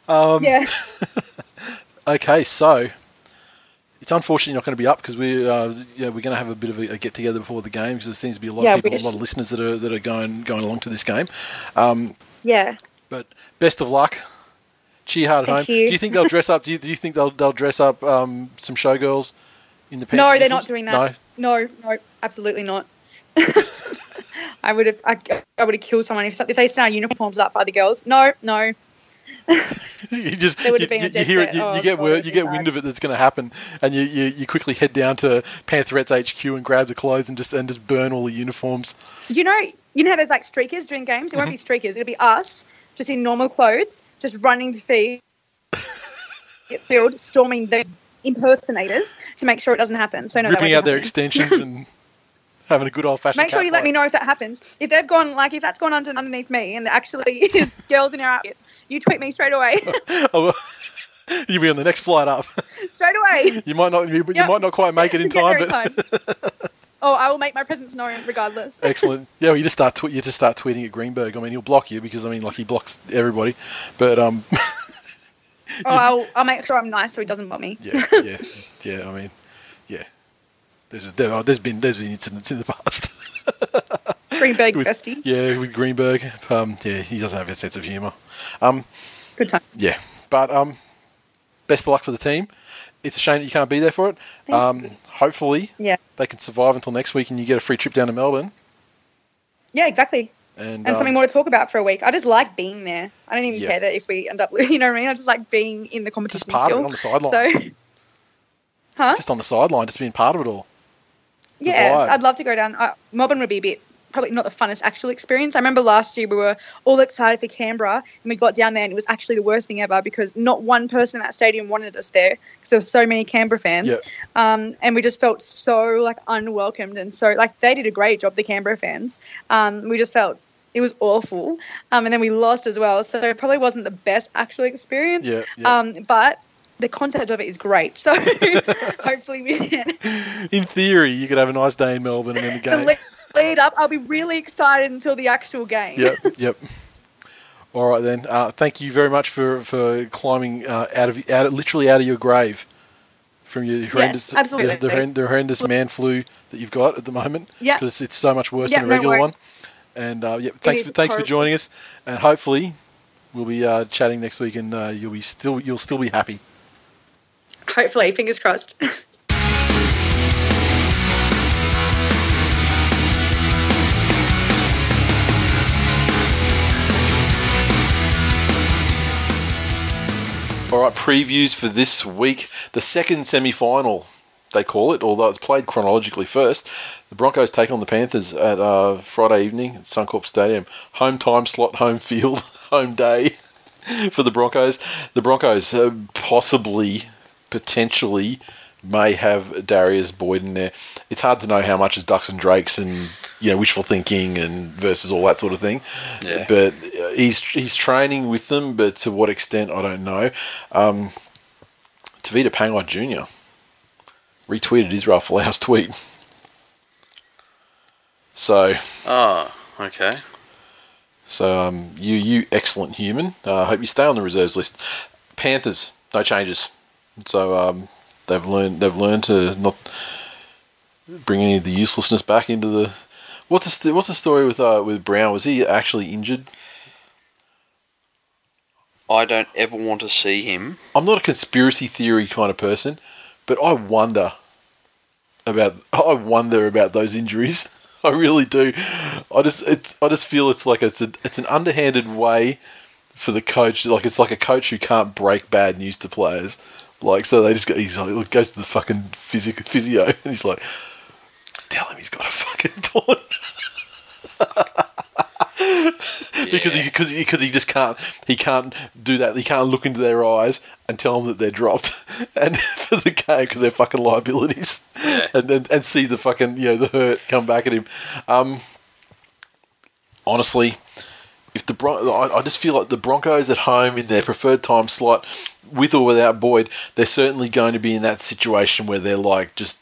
Um, yeah. Okay, so it's unfortunate you're not going to be up because we uh, yeah we're going to have a bit of a, a get together before the game because there seems to be a lot Yeah, of people, we a lot of listeners that are that are going going along to this game. Um, Yeah. but best of luck. Cheer hard at Thank home. you. Do you think they'll dress up? Do you, do you think they'll they'll dress up um, some showgirls in the No, they're not doing that. No, No, no, absolutely not. I would have. I, I would have killed someone if, if they sent our uniforms up by the girls. No, no. you just you, would have been you- hear it, you, Oh, you get God, word, you get bad. wind of it that's going to happen, and you, you, you quickly head down to Pantherettes HQ and grab the clothes and just and just burn all the uniforms. You know, you know how there's like streakers during games. It won't be streakers. It'll be us just in normal clothes, just running the field, field storming the impersonators to make sure it doesn't happen. So no, ripping out their happen. extensions and having a good old fashioned. Make sure you let me know if that happens. If they've gone like if that's gone under underneath me and actually is girls in our outfits, you tweet me straight away. Oh, you'll be on the next flight up. straight away. You might not you, you might not quite make it in time, but in time. Oh, I will make my presence known regardless. excellent. Yeah, well, you just start tw- you just start tweeting at Greenberg. I mean, he'll block you because I mean, like he blocks everybody. But um, Oh, I'll, I'll make sure I'm nice so he doesn't bot me. yeah, yeah, yeah. I mean, yeah. There's there, oh, there's been there's been incidents in the past. Greenberg With- bestie. Yeah, with Greenberg. Um, yeah, he doesn't have a sense of humour. Um, Good time. yeah, but um, best of luck for the team. It's a shame that you can't be there for it. Um, hopefully, Yeah. they can survive until next week, and you get a free trip down to Melbourne. Yeah, exactly. And, And um, something more to talk about for a week. I just like being there. I don't even Yeah. care that if we end up, you know what I mean? I just like being in the competition Just part of still. it on the sideline. So, huh? just on the sideline, just being part of it all. Yeah, vibe. I'd love to go down. Uh, Melbourne would be a bit probably not the funnest actual experience. I remember last year we were all excited for Canberra and we got down there and it was actually the worst thing ever because not one person in that stadium wanted us there because there were so many Canberra fans. Yeah. Um, and we just felt so like unwelcomed and so like they did a great job, the Canberra fans. Um, we just felt it was awful. Um, and then we lost as well. So it probably wasn't the best actual experience. Yeah, yeah. Um, but the concept of it is great. So hopefully we can. In theory, you could have a nice day in Melbourne and then the the game. Lead, up. I'll be really excited until the actual game. yep, yep. All right then. Uh, thank you very much for for climbing uh, out of out of, literally out of your grave from your horrendous absolutely. the, the, the horrendous man flu that you've got at the moment. Yeah. because it's so much worse Yeah, than a no regular one. And uh, yeah, thanks for thanks for joining us, and hopefully we'll be uh, chatting next week, and uh, you'll be still you'll still be happy. Hopefully, fingers crossed. All right, previews for this week. The second semi final, they call it, although it's played chronologically first. The Broncos take on the Panthers at uh, Friday evening at Suncorp Stadium. Home time slot, home field, home day for the Broncos. The Broncos uh, possibly, potentially, may have Darius Boyd in there. It's hard to know how much is Ducks and Drakes and you know wishful thinking and versus all that sort of thing. Yeah. But uh, he's he's training with them, but to what extent I don't know. Um, Tevita Pangai Jr. retweeted Israel Folau's tweet. So Oh, okay. so um, you you excellent human. I uh, hope you stay on the reserves list. Panthers, no changes. So um, they've learned they've learned to not bring any of the uselessness back into the. What's the st- what's the story with uh, with Brown? Was he actually injured? I don't ever want to see him. I'm not a conspiracy theory kind of person, but I wonder about I wonder about those injuries. I really do. I just it's I just feel it's like it's a it's an underhanded way for the coach. Like it's like a coach who can't break bad news to players. Like so they just go he's like goes to the fucking physio, physio and he's like, tell him he's got a fucking torn. because he because he, because he just can't he can't do that he can't look into their eyes and tell them that they're dropped and for the game because they're fucking liabilities Yeah. and then and see the fucking you know the hurt come back at him um honestly if the Bron- I, I just feel like the Broncos at home in their preferred time slot with or without Boyd they're certainly going to be in that situation where they're like just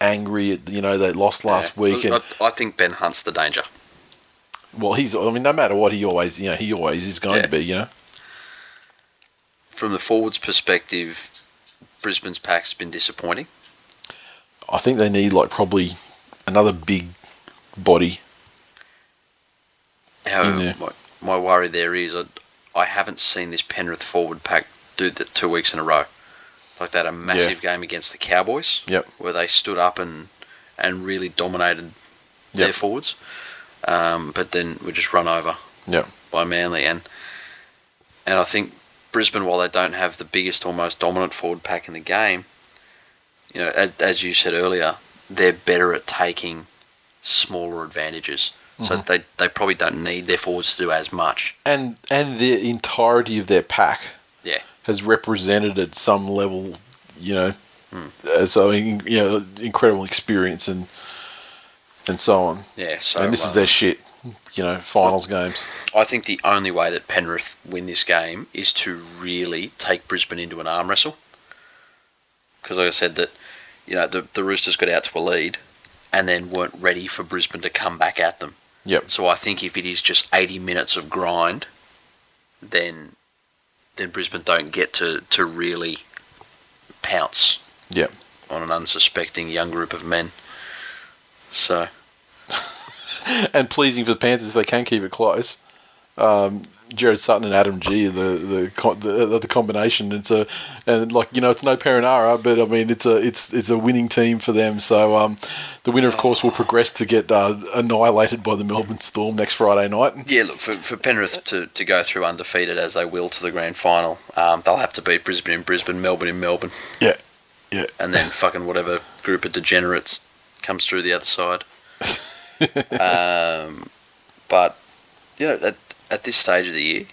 angry at you know they lost last Yeah. week and I, I think Ben Hunt's the danger. well he's I mean no matter what he always you know he always is going Yeah. to be you know From the forwards perspective, Brisbane's pack's been disappointing. I think they need like probably another big body. However, my, my worry there is I, I haven't seen this Penrith forward pack do that two weeks in a row. Like they had a massive game against the Cowboys, Yep. where they stood up and and really dominated their Yep. forwards, um, but then were just run over Yep. by Manly and and I think Brisbane, while they don't have the biggest or most dominant forward pack in the game, you know, as, as you said earlier, they're better at taking smaller advantages. So Mm-hmm. they they probably don't need their forwards to do as much. And and the entirety of their pack Yeah. Has represented at some level, you know, as so you know incredible experience and and so on. Yeah, so and this uh, is their shit, you know, finals games. I think the only way that Penrith win this game is to really take Brisbane into an arm wrestle. Because, like I said, that you know the the Roosters got out to a lead, and then weren't ready for Brisbane to come back at them. Yep. So I think if it is just eighty minutes of grind, then then Brisbane don't get to, to really pounce Yep. on an unsuspecting young group of men. So And pleasing for the Panthers if they can keep it close. Um, Jared Sutton and Adam G, the the the, the combination. It's a and like you know, it's no Perinara, but I mean, it's a it's it's a winning team for them. So um, the winner, of course, will progress to get uh, annihilated by the Melbourne Storm next Friday night. Yeah, look, for, for Penrith to, to go through undefeated as they will to the grand final, um, they'll have to beat Brisbane in Brisbane, Melbourne in Melbourne, Yeah, yeah. and then fucking whatever group of degenerates comes through the other side. um, but you know, at at this stage of the year,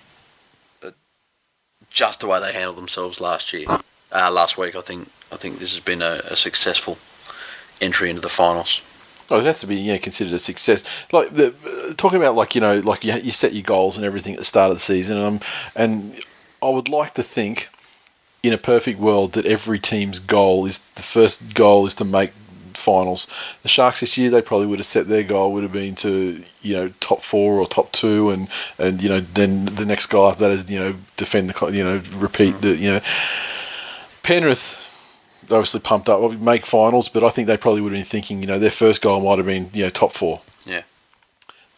just the way they handled themselves last year, uh, last week, I think I think this has been a, a successful entry into the finals. Oh, it has to be considered a success. Like the uh, talking about like you know like you, you set your goals and everything at the start of the season, um, and I would like to think in a perfect world that every team's goal is the first goal is to make finals. The Sharks this year they probably would have set their goal would have been to you know top four or top two, and and you know then the next goal after that is you know defend the you know repeat the you know Penrith obviously pumped up, make finals, but I think they probably would have been thinking, you know, their first goal might have been, you know, top four. Yeah.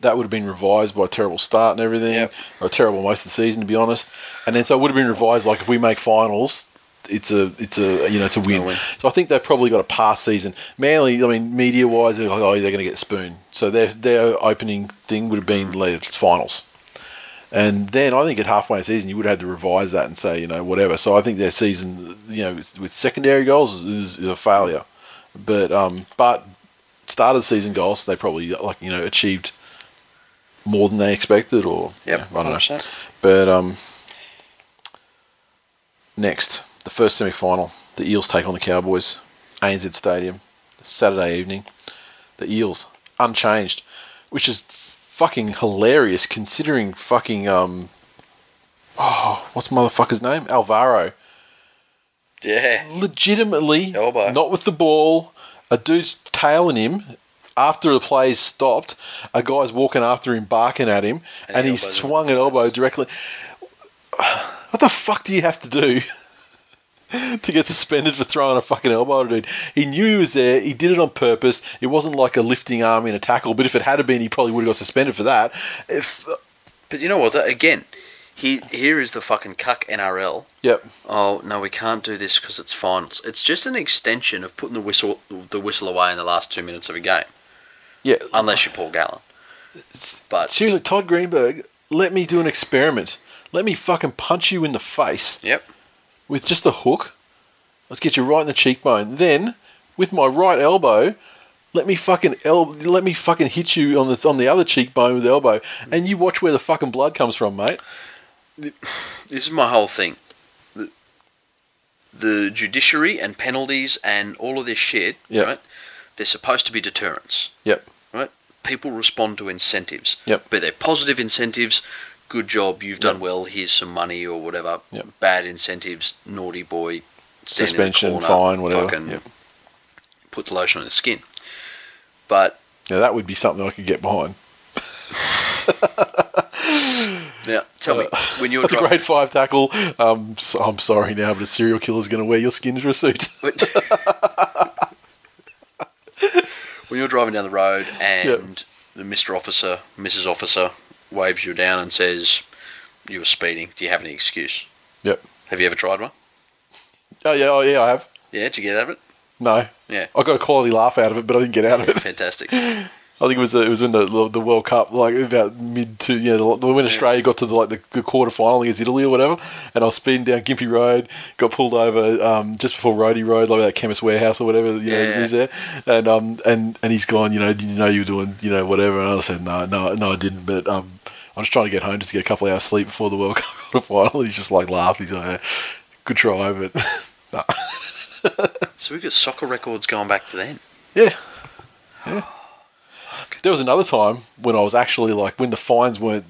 That would have been revised by a terrible start and everything, Yep. or terrible most of the season, to be honest. And then so it would have been revised like if we make finals, it's a, it's a, you know, it's a win. win. So I think they've probably got a pass season. Manly, I mean, media wise, they're like, oh, they're going to get spoon. So their their opening thing would have been it's finals. And then I think at halfway season you would have had to revise that and say you know whatever. So I think their season you know with secondary goals is, is a failure, but um but start of the season goals they probably like you know achieved more than they expected or Yep. yeah, I don't know. 100%. But um next the first semi final the Eels take on the Cowboys ANZ Stadium Saturday evening. The Eels unchanged which is fucking hilarious considering fucking um oh what's the motherfucker's name? Alvaro. Yeah. legitimately Elbow. not with the ball. A dude's tailing him after the play's stopped. A guy's walking after him barking at him And and, he he elbows him. swung an elbow directly. What the fuck do you have to do to get suspended for throwing a fucking elbow at a dude. He knew he was there. He did it on purpose. It wasn't like a lifting arm in a tackle. But if it had been, he probably would have got suspended for that. If But you know what? that- Again, he here is the fucking cuck NRL. yep, Oh no, we can't do this because it's finals. It's just an extension of putting the whistle the whistle away in the last two minutes of a game, yeah. unless you're Paul Gallen. But Seriously, Todd Greenberg, let me do an experiment. Let me fucking punch you in the face yep, with just a hook. Let's get you right in the cheekbone. Then, with my right elbow, let me fucking el- let me fucking hit you on the on the other cheekbone with the elbow, and you watch where the fucking blood comes from, mate. this is my whole thing. The, the judiciary and penalties and all of this shit, Yep. right? They're supposed to be deterrents. Yep. Right? People respond to incentives. Yep. But they're positive incentives. Good job, you've done Yep. well. Here's some money or whatever. Yep. Bad incentives, naughty boy, stand in the Suspension, corner, fine, whatever. Fucking Yep. put the lotion on the skin. But Now that would be something I could get behind. now, tell me, when you're That's a grade five tackle. Um, so I'm sorry now, but a serial killer's going to wear your skin to a suit. when you're driving down the road and the Mr. Officer, Mrs. Officer waves you down and says you were speeding, do you have any excuse? Yep. Have you ever tried one? oh yeah, oh yeah, I have. Yeah, did you get out of it? No, Yeah. I got a quality laugh out of it, but I didn't get out of it. Fantastic. I think it was uh, it was in the the World Cup, like about mid to you know the- when Australia got to the, like the, the quarter final against Italy or whatever, and I was speeding down Gympie Road, got pulled over um, just before Roadie Road, like that Chemist Warehouse or whatever, you know, Yeah. is there, and um and and he's gone, you know, did you know you were doing you know whatever, and I said no, no, no, I didn't, but um. I'm just trying to get home just to get a couple of hours sleep before the World Cup quarter final. And he's just like laughed. He's like, "Good try, but no." so we've got soccer records going back to then. Yeah. Yeah. There was another time when I was actually like when the fines weren't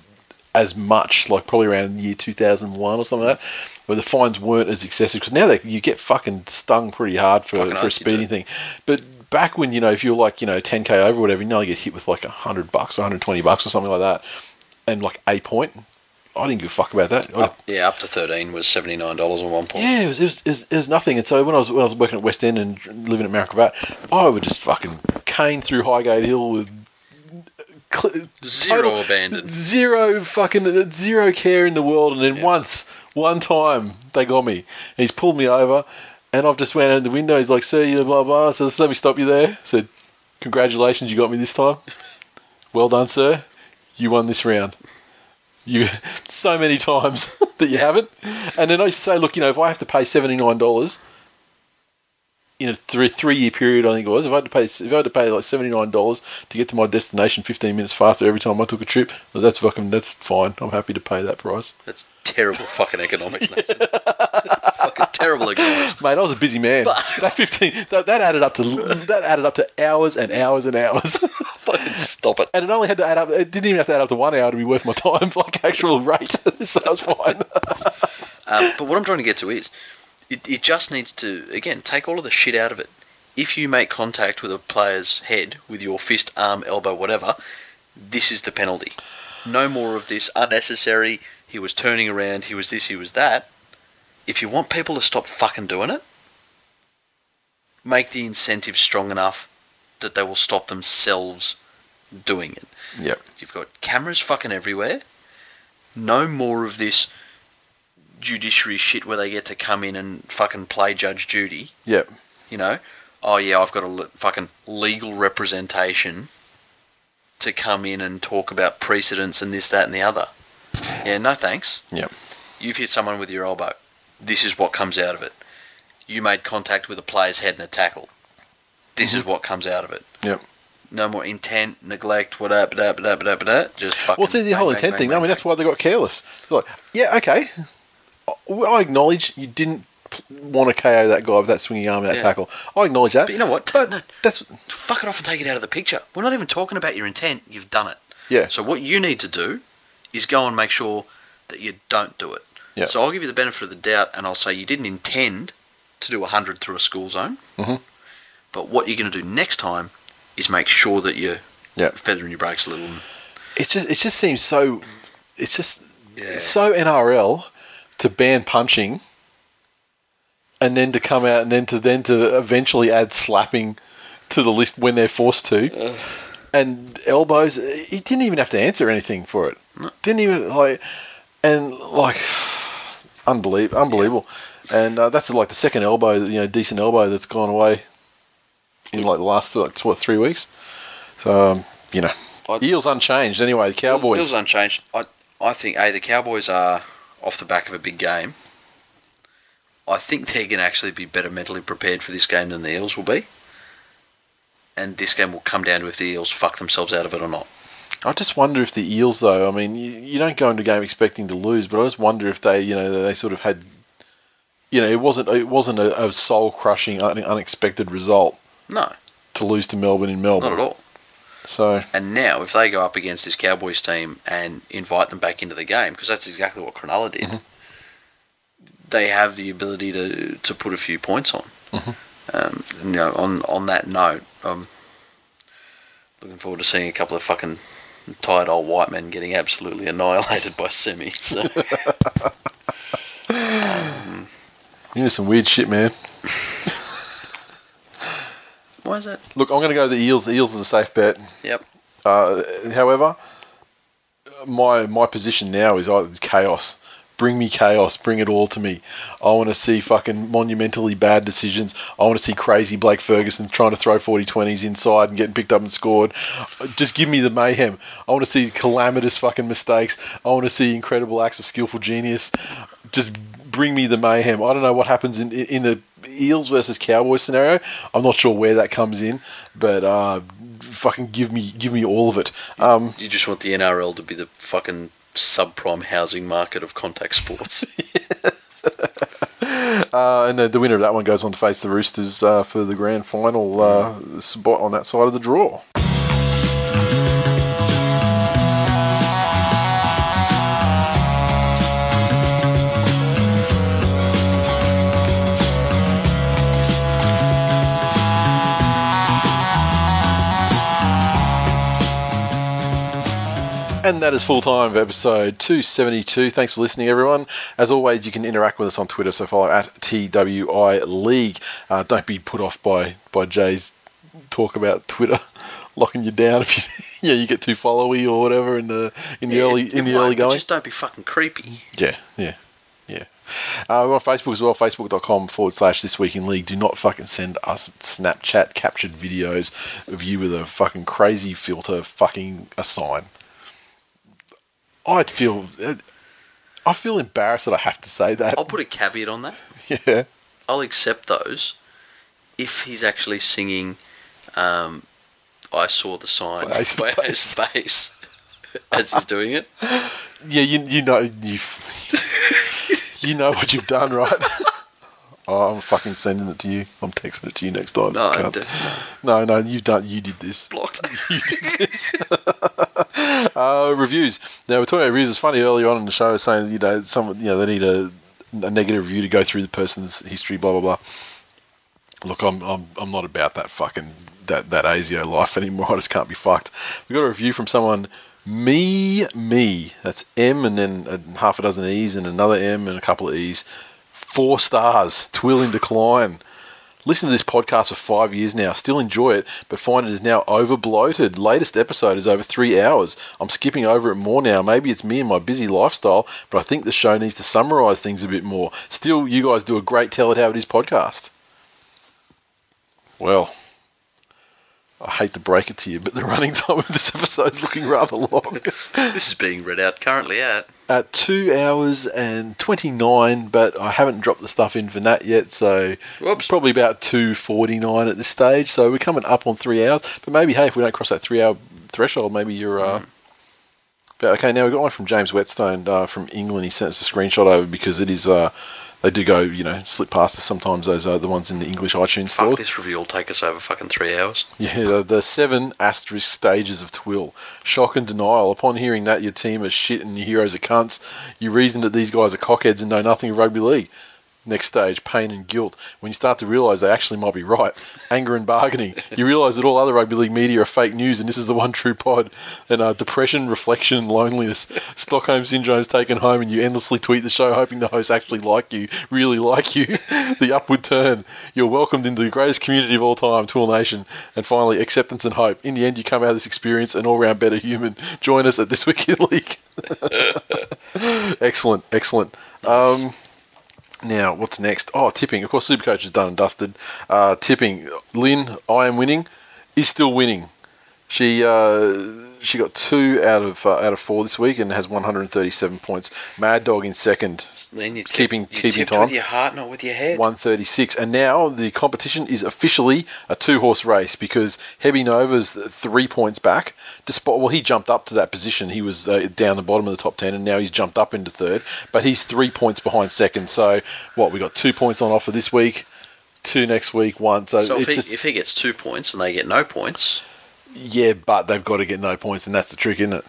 as much, like probably around the year two thousand one or something like that, where the fines weren't as excessive because now they you get fucking stung pretty hard for Fucking for a speeding thing. But back when you know if you're like you know ten k over whatever, you know, you get hit with like a hundred bucks, or hundred twenty bucks or something like that, and like a point. I didn't give a fuck about that. Up, yeah, up to 13 was $79 on one point. yeah, it was, it, was, it, was, it was nothing. And so when I was when I was working at West End and living at Maracaibat, I would just fucking cane through Highgate Hill with cl- Zero total- abandon. zero fucking zero care in the world. And then Yeah. once, one time, they got me. He's pulled me over, and I've just went out the window. He's like, "Sir, you blah blah." So let me stop you there. I said, "Congratulations, you got me this time. Well done, sir. You won this round." You so many times that you haven't, and then I say, look, you know, if I have to pay seventy nine dollars, in a three three year period, I think it was. If I had to pay, if I had to pay like seventy nine dollars to get to my destination fifteen minutes faster every time I took a trip, well, that's fucking that's fine. I'm happy to pay that price. That's terrible fucking economics, Nathan. fucking terrible economics. Mate, I was a busy man. that fifteen that, that added up to that added up to hours and hours and hours. Fucking stop it. and it only had to add up. It didn't even have to add up to one hour to be worth my time, like actual rate. so that was fine. Um, but what I'm trying to get to is, it, it just needs to again take all of the shit out of it. If you make contact with a player's head with your fist, arm, elbow, whatever, this is the penalty. No more of this unnecessary. He was turning around. He was this. He was that. If you want people to stop fucking doing it, make the incentive strong enough that they will stop themselves doing it. Yep. You've got cameras fucking everywhere. No more of this judiciary shit where they get to come in and fucking play Judge Judy. Yep. You know, oh yeah, I've got a le- fucking legal representation to come in and talk about precedents and this, that, and the other. Yeah, no thanks. Yep. You've hit someone with your elbow. This is what comes out of it. You made contact with a player's head in a tackle. This is mm-hmm. what comes out of it. Yep. No more intent, neglect, whatever, blah, blah, blah, blah, blah. Just fucking. Well, see, the bang, whole bang, intent bang, thing, I mean, that's why they got careless. It's like, yeah, okay. I- acknowledge you didn't want to KO that guy with that swinging arm, and that Yeah. tackle. I acknowledge that. But you know what? But No. that's, fuck it off and take it out of the picture. We're not even talking about your intent. You've done it. yeah. So what you need to do is go and make sure that you don't do it. Yeah. So I'll give you the benefit of the doubt, and I'll say you didn't intend to do hundred through a school zone. Mhm. But what you're going to do next time is make sure that you're Yeah. feathering your brakes a little. It just, it just seems so, it's just, Yeah. it's so NRL to ban punching and then to come out and then to, then to eventually add slapping to the list when they're forced to. and elbows, he didn't even have to answer anything for it. Didn't even like, and like, unbelievable, unbelievable. And uh, that's like the second elbow, you know, decent elbow that's gone away in like the last like what three weeks. So um, you know, I- Eels unchanged anyway. The Cowboys. Bills unchanged. I I think a the Cowboys are off the back of a big game. I think they're going to actually be better mentally prepared for this game than the Eels will be. And this game will come down to if the Eels fuck themselves out of it or not. I just wonder if the Eels, though. I mean, you, you don't go into a game expecting to lose, but I just wonder if they, you know, they sort of had, you know, it wasn't it wasn't a, a soul crushing, unexpected result No, to lose to Melbourne in Melbourne. not at all. So And now, if they go up against this Cowboys team and invite them back into the game, because that's exactly what Cronulla did, they have the ability to to put a few points on. Um, you know, on on that note, um, looking forward to seeing a couple of fucking tired old white men getting absolutely annihilated by Semi. So. you know some weird shit, man. Why is that? Look, I'm going to go the Eels. The Eels is a safe bet. Yep. Uh, however, my my position now is uh, chaos. Bring me chaos. Bring it all to me. I want to see fucking monumentally bad decisions. I want to see crazy Blake Ferguson trying to throw 40-20s inside and getting picked up and scored. Just give me the mayhem. I want to see calamitous fucking mistakes. I want to see incredible acts of skillful genius. Just bring me the mayhem. I don't know what happens in in the Eels versus Cowboys scenario. I'm not sure where that comes in, but uh, fucking give me give me all of it. Um, You just want the NRL to be the fucking subprime housing market of contact sports. uh, and the, the winner of that one goes on to face the Roosters uh, for the grand final uh, spot on that side of the draw. And that is full time of episode 272. Thanks for listening, everyone. As always, you can interact with us on Twitter, so follow at TWI League. Uh, don't be put off by, by Jay's talk about Twitter locking you down if you yeah you get too followy or whatever in the in the early in the won't, early going. Just don't be fucking creepy. Yeah, yeah, yeah. Uh, we're on Facebook as well, facebook.com forward slash This Week in League. Do not fucking send us Snapchat captured videos of you with a fucking crazy filter fucking a sign. I'd feel. I feel embarrassed that I have to say that. I'll put a caveat on that. Yeah. I'll accept those if he's actually singing um, I Saw the Sign By Ace of by Base. Ace of Base as he's doing it. Yeah, you you know you you know what you've done, right? Oh, I'm fucking sending it to you. I'm texting it to you next time. No, I Cunt. did- no, no, you've done. You did this. blocked. You did this. uh, reviews. Now we're talking about reviews. It's funny earlier on in the show I was saying you know someone you know they need a, a negative review to go through the person's history. Blah blah blah. Look, I'm I'm I'm not about that fucking that that ASIO life anymore. I just can't be fucked. We got a review from someone. Me, me. That's M and then a half a dozen E's and another M and a couple of E's. Four stars. Twill in decline. Listen to this podcast for five years now. Still enjoy it, but find it is now over bloated. Latest episode is over three hours. I'm skipping over it more now. Maybe it's me and my busy lifestyle, but I think the show needs to summarize things a bit more. Still, you guys do a great Tell It How It Is podcast. Well, I hate to break it to you, but the running time of this episode is looking rather long. this is being read out currently at. At two hours and 29, but I haven't dropped the stuff in for that yet, so Whoops. probably about 2.49 at this stage. So we're coming up on three hours, but maybe, hey, if we don't cross that three hour threshold, maybe you're. Uh, but okay, now we've got one from James Whetstone uh, from England. He sent us a screenshot over because it is. Uh, they do go, you know, slip past us sometimes. Those are the ones in the English iTunes Fuck, stores. this review will take us over fucking three hours. Yeah, the, the seven asterisk stages of twill. Shock and denial. Upon hearing that your team is shit and your heroes are cunts, you reason that these guys are cockheads and know nothing of rugby league. Next stage, pain and guilt. When you start to realise they actually might be right. Anger and bargaining. You realise that all other rugby league media are fake news and this is the one true pod. And uh, depression, reflection, loneliness. Stockholm syndrome's taken home and you endlessly tweet the show hoping the hosts actually like you, really like you. the upward turn. You're welcomed into the greatest community of all time, Tool Nation. And finally, acceptance and hope. In the end, you come out of this experience an all-round better human. Join us at This Week in League. excellent, excellent. Um, now, what's next? Oh, tipping. Of course, Supercoach is done and dusted. Uh, tipping. Lynn, I am winning, is still winning. She uh, she got two out of uh, out of four this week and has 137 points. Mad Dog in second, you tip, Keeping- you keeping time. with your heart, not with your head. 136. And now the competition is officially a two horse race because Heavy Nova's three points back. Despite well, he jumped up to that position. He was uh, down the bottom of the top ten, and now he's jumped up into third. But he's three points behind second. So what? We got two points on offer this week, two next week, one. So, So if he, just if he gets two points and they get no points, yeah, but they've got to get no points, and that's the trick, isn't it?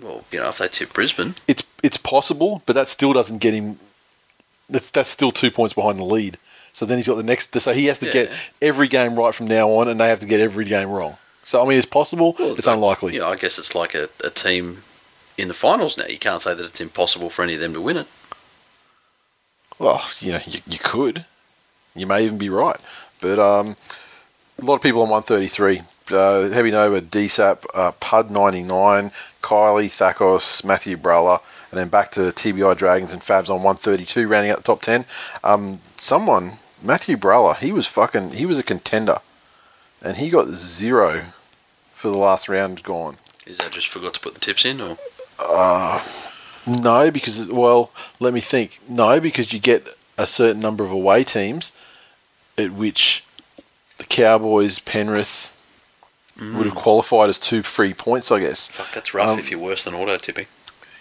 well, you know, if they tip Brisbane, It's it's possible, but that still doesn't get him. That's that's still two points behind the lead. So then he's got the next. So he has to get every game right from now on, and they have to get every game wrong. So I mean, it's possible. it's like, unlikely. You know, I guess it's like a, a team in the finals now. You can't say that it's impossible for any of them to win it. Well, you know, you, you could. You may even be right, but um, a lot of people on one thirty three. Uh, Heavy Nova, DSAP, uh, Pud ninety nine, Kylie, Thakos, Matthew Bralla, and then back to TBI Dragons and Fabs on one thirty two, rounding out the top ten. Um, someone, Matthew Bralla, he was fucking, he was a contender, and he got zero for the last round gone. Is that just forgot to put the tips in, or No, because well, let me think. No, because you get a certain number of away teams, at which the Cowboys, Penrith would have qualified as two free points, I guess. fuck, that's rough Um, if you're worse than auto tipping.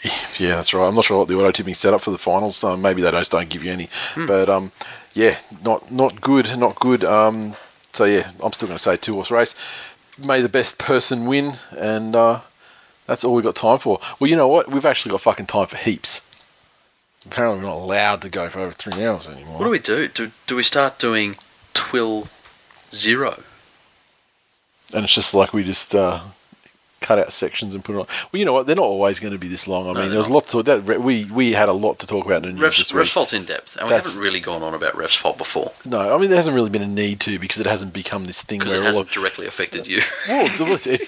Yeah, that's right. I'm not sure what the auto tipping set up for the finals. Um, maybe they just don't give you any, but um, yeah, not not good, not good. Um, so yeah, I'm still going to say two horse race. May the best person win, and uh, that's all we've got time for. Well, you know what? We've actually got fucking time for heaps. Apparently, we're not allowed to go for over three hours anymore. What do we do? Do do we start doing twill zero? And it's just like we just uh, cut out sections and put it on. Well, you know what? They're not always going to be this long. I mean, there was a lot to that. We we had a lot to talk about in the news Refs, this refs fault in depth, and we haven't really gone on about refs fault before No, I mean there hasn't really been a need to because it hasn't become this thing where it hasn't of, directly affected you. well, it, it,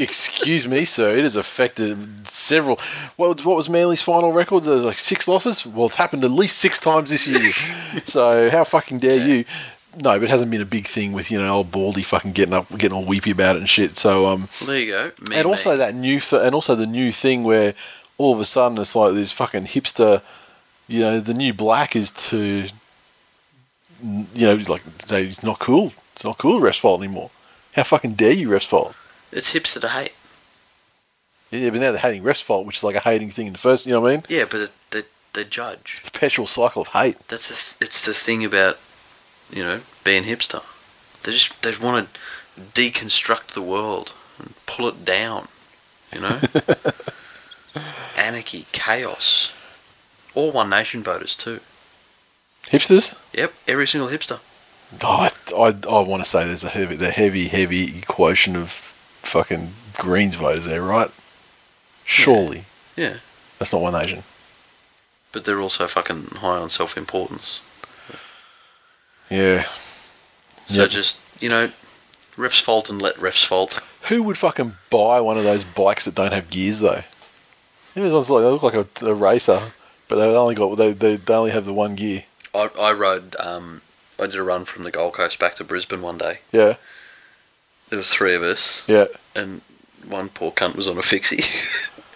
excuse me, sir, it has affected several. What, what was Manly's final record? There was like six losses. Well, it's happened at least six times this year. so how fucking dare you? No, but it hasn't been a big thing with you know old Baldy fucking getting up, getting all weepy about it and shit. So um, well, there you go. Me, and also that new th- and also the new thing where all of a sudden it's like this fucking hipster you know the new black is to you know, like say it's not cool. It's not cool to refs fault anymore. How fucking dare you refs fault? It's hipster to hate. Yeah, but now they're hating refs fault, which is like a hating thing in the first. You know what I mean? Yeah, but it, they they judge. Perpetual cycle of hate. That's the it's the thing about you know being hipster. They just they want to deconstruct the world and pull it down. You know, anarchy, chaos. All One Nation voters too. Hipsters. Yep, every single hipster. Oh, I, I, I want to say there's a heavy, the heavy, heavy quotient of fucking Greens voters there, right? Surely. Yeah, That's not One Nation. but they're also fucking high on self-importance. Yeah. So Yep. just you know, refs fault and let refs fault. Who would fucking buy one of those bikes that don't have gears though? Yeah, those ones like they look like a, a racer, but they only got they, they they only have the one gear. I, I rode. Um, I did a run from the Gold Coast back to Brisbane one day. Yeah, There was three of us, yeah. and one poor cunt was on a fixie.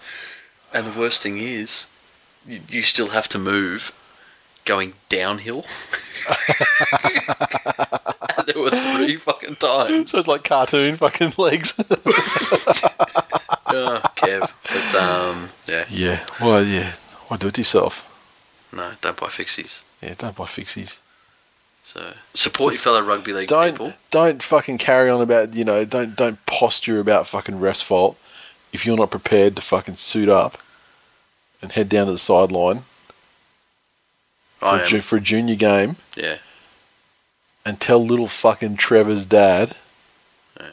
and the worst thing is, you, you still have to move going downhill. and there were three fucking times. So it's like cartoon fucking legs. Oh, Kev. But um, yeah, yeah. Well, yeah. Why do it yourself? no, don't buy fixies. Yeah, don't buy fixies. So support Just your fellow rugby league Don't people. don't fucking carry on about you know don't don't posture about fucking refs fault if you're not prepared to fucking suit up and head down to the sideline for, ju- for a junior game Yeah, and tell little fucking Trevor's dad, Yeah.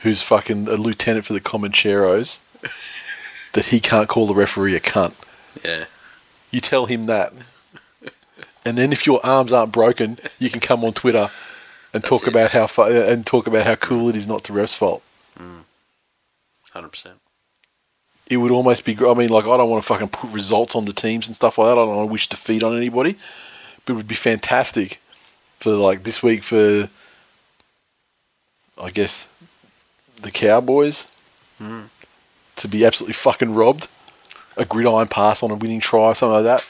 who's fucking a lieutenant for the Comancheros, that he can't call the referee a cunt. yeah. You tell him that. And then if your arms aren't broken, you can come on Twitter and That's talk it. about how fu- and talk about how cool it is not to ref's fault. Mm. Hundred percent. It would almost be. I mean, like I don't want to fucking put results on the teams and stuff like that. I don't want to wish defeat on anybody, but it would be fantastic for like this week for, I guess, the Cowboys hmm. to be absolutely fucking robbed, a gridiron pass on a winning try, or something like that,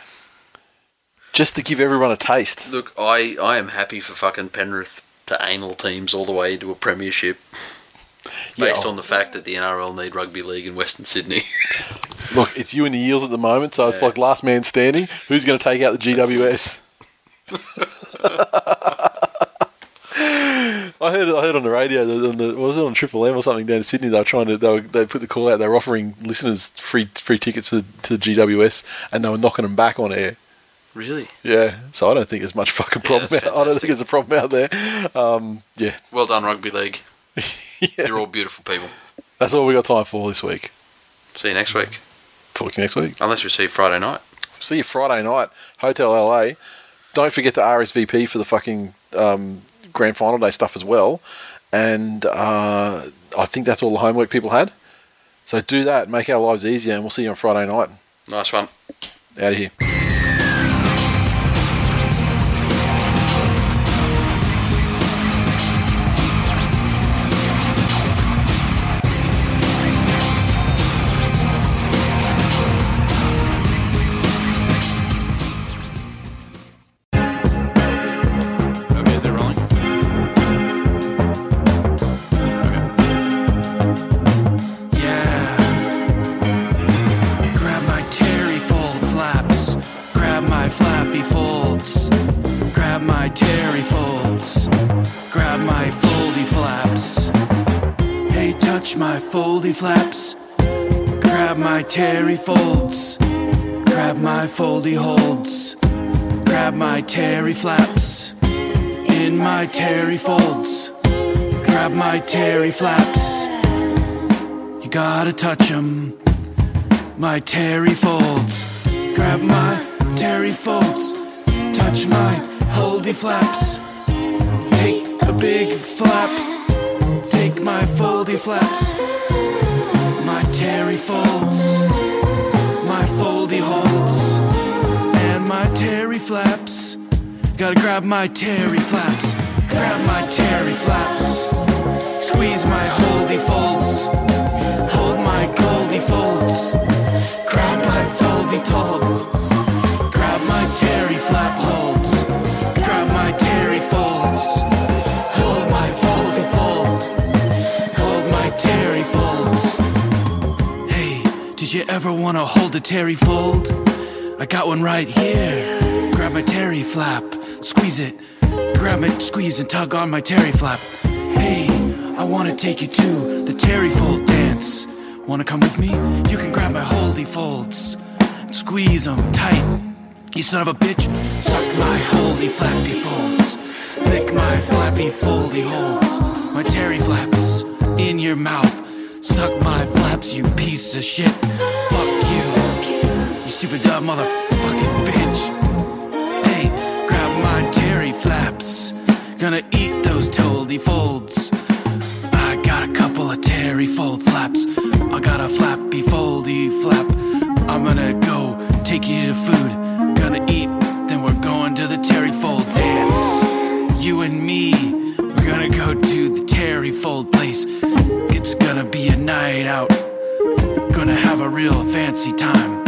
just to give everyone a taste. Look, I, I am happy for fucking Penrith to anal teams all the way to a premiership based Yeah. on the fact that the NRL need rugby league in Western Sydney. Look, it's you and the Eels at the moment, so it's Yeah. like last man standing. Who's going to take out the GWS? I heard I heard on the radio on the was it on Triple M or something down in Sydney they were trying to they, were, they put the call out they were offering listeners free free tickets to, to the GWS and they were knocking them back on air. really? Yeah, so I don't think there's much fucking problem. that's out, I don't think there's a problem out there. Um, yeah, Well done, rugby league. yeah, You're all beautiful people. that's all we got time for this week. See you next week. Talk to you next week. Unless we see you Friday night. See you Friday night, Hotel LA. Don't forget to RSVP for the fucking um, grand final day stuff as well. And uh, I think that's all the homework people had. So do that, make our lives easier, and we'll see you on Friday night. Nice one. Out of here. Foldy holds. Grab my terry flaps in my terry folds. Grab my terry flaps. You gotta touch 'em. My terry folds. Grab my terry folds. Touch my holdy flaps. Take a big flap. Take my foldy flaps. My terry folds. terry flaps. Gotta grab my terry flaps. Grab my terry flaps. Squeeze my holdy folds. Hold my goldy folds. Grab my foldy folds. Grab my terry flap holds. Grab my terry folds. Hold my foldy folds. Hold my terry folds. Hey, did you ever wanna hold a terry fold? I got one right here. Grab my terry flap, squeeze it. Grab it, squeeze and tug on my terry flap. Hey, I wanna take you to the terry fold dance. Wanna come with me? You can grab my holdy folds squeeze them tight. You son of a bitch, suck my holdy flappy folds. Lick my flappy foldy holds. My terry flaps in your mouth. Suck my flaps, you piece of shit. Fuck stupid dumb motherfucking bitch. Hey, grab my terry flaps. Gonna eat those toady folds. I got a couple of terry fold flaps. I got a flappy foldy flap. I'm gonna go take you to food. Gonna eat, then we're going to the terry fold dance. You and me, we're gonna go to the terry fold place. It's gonna be a night out. Gonna have a real fancy time.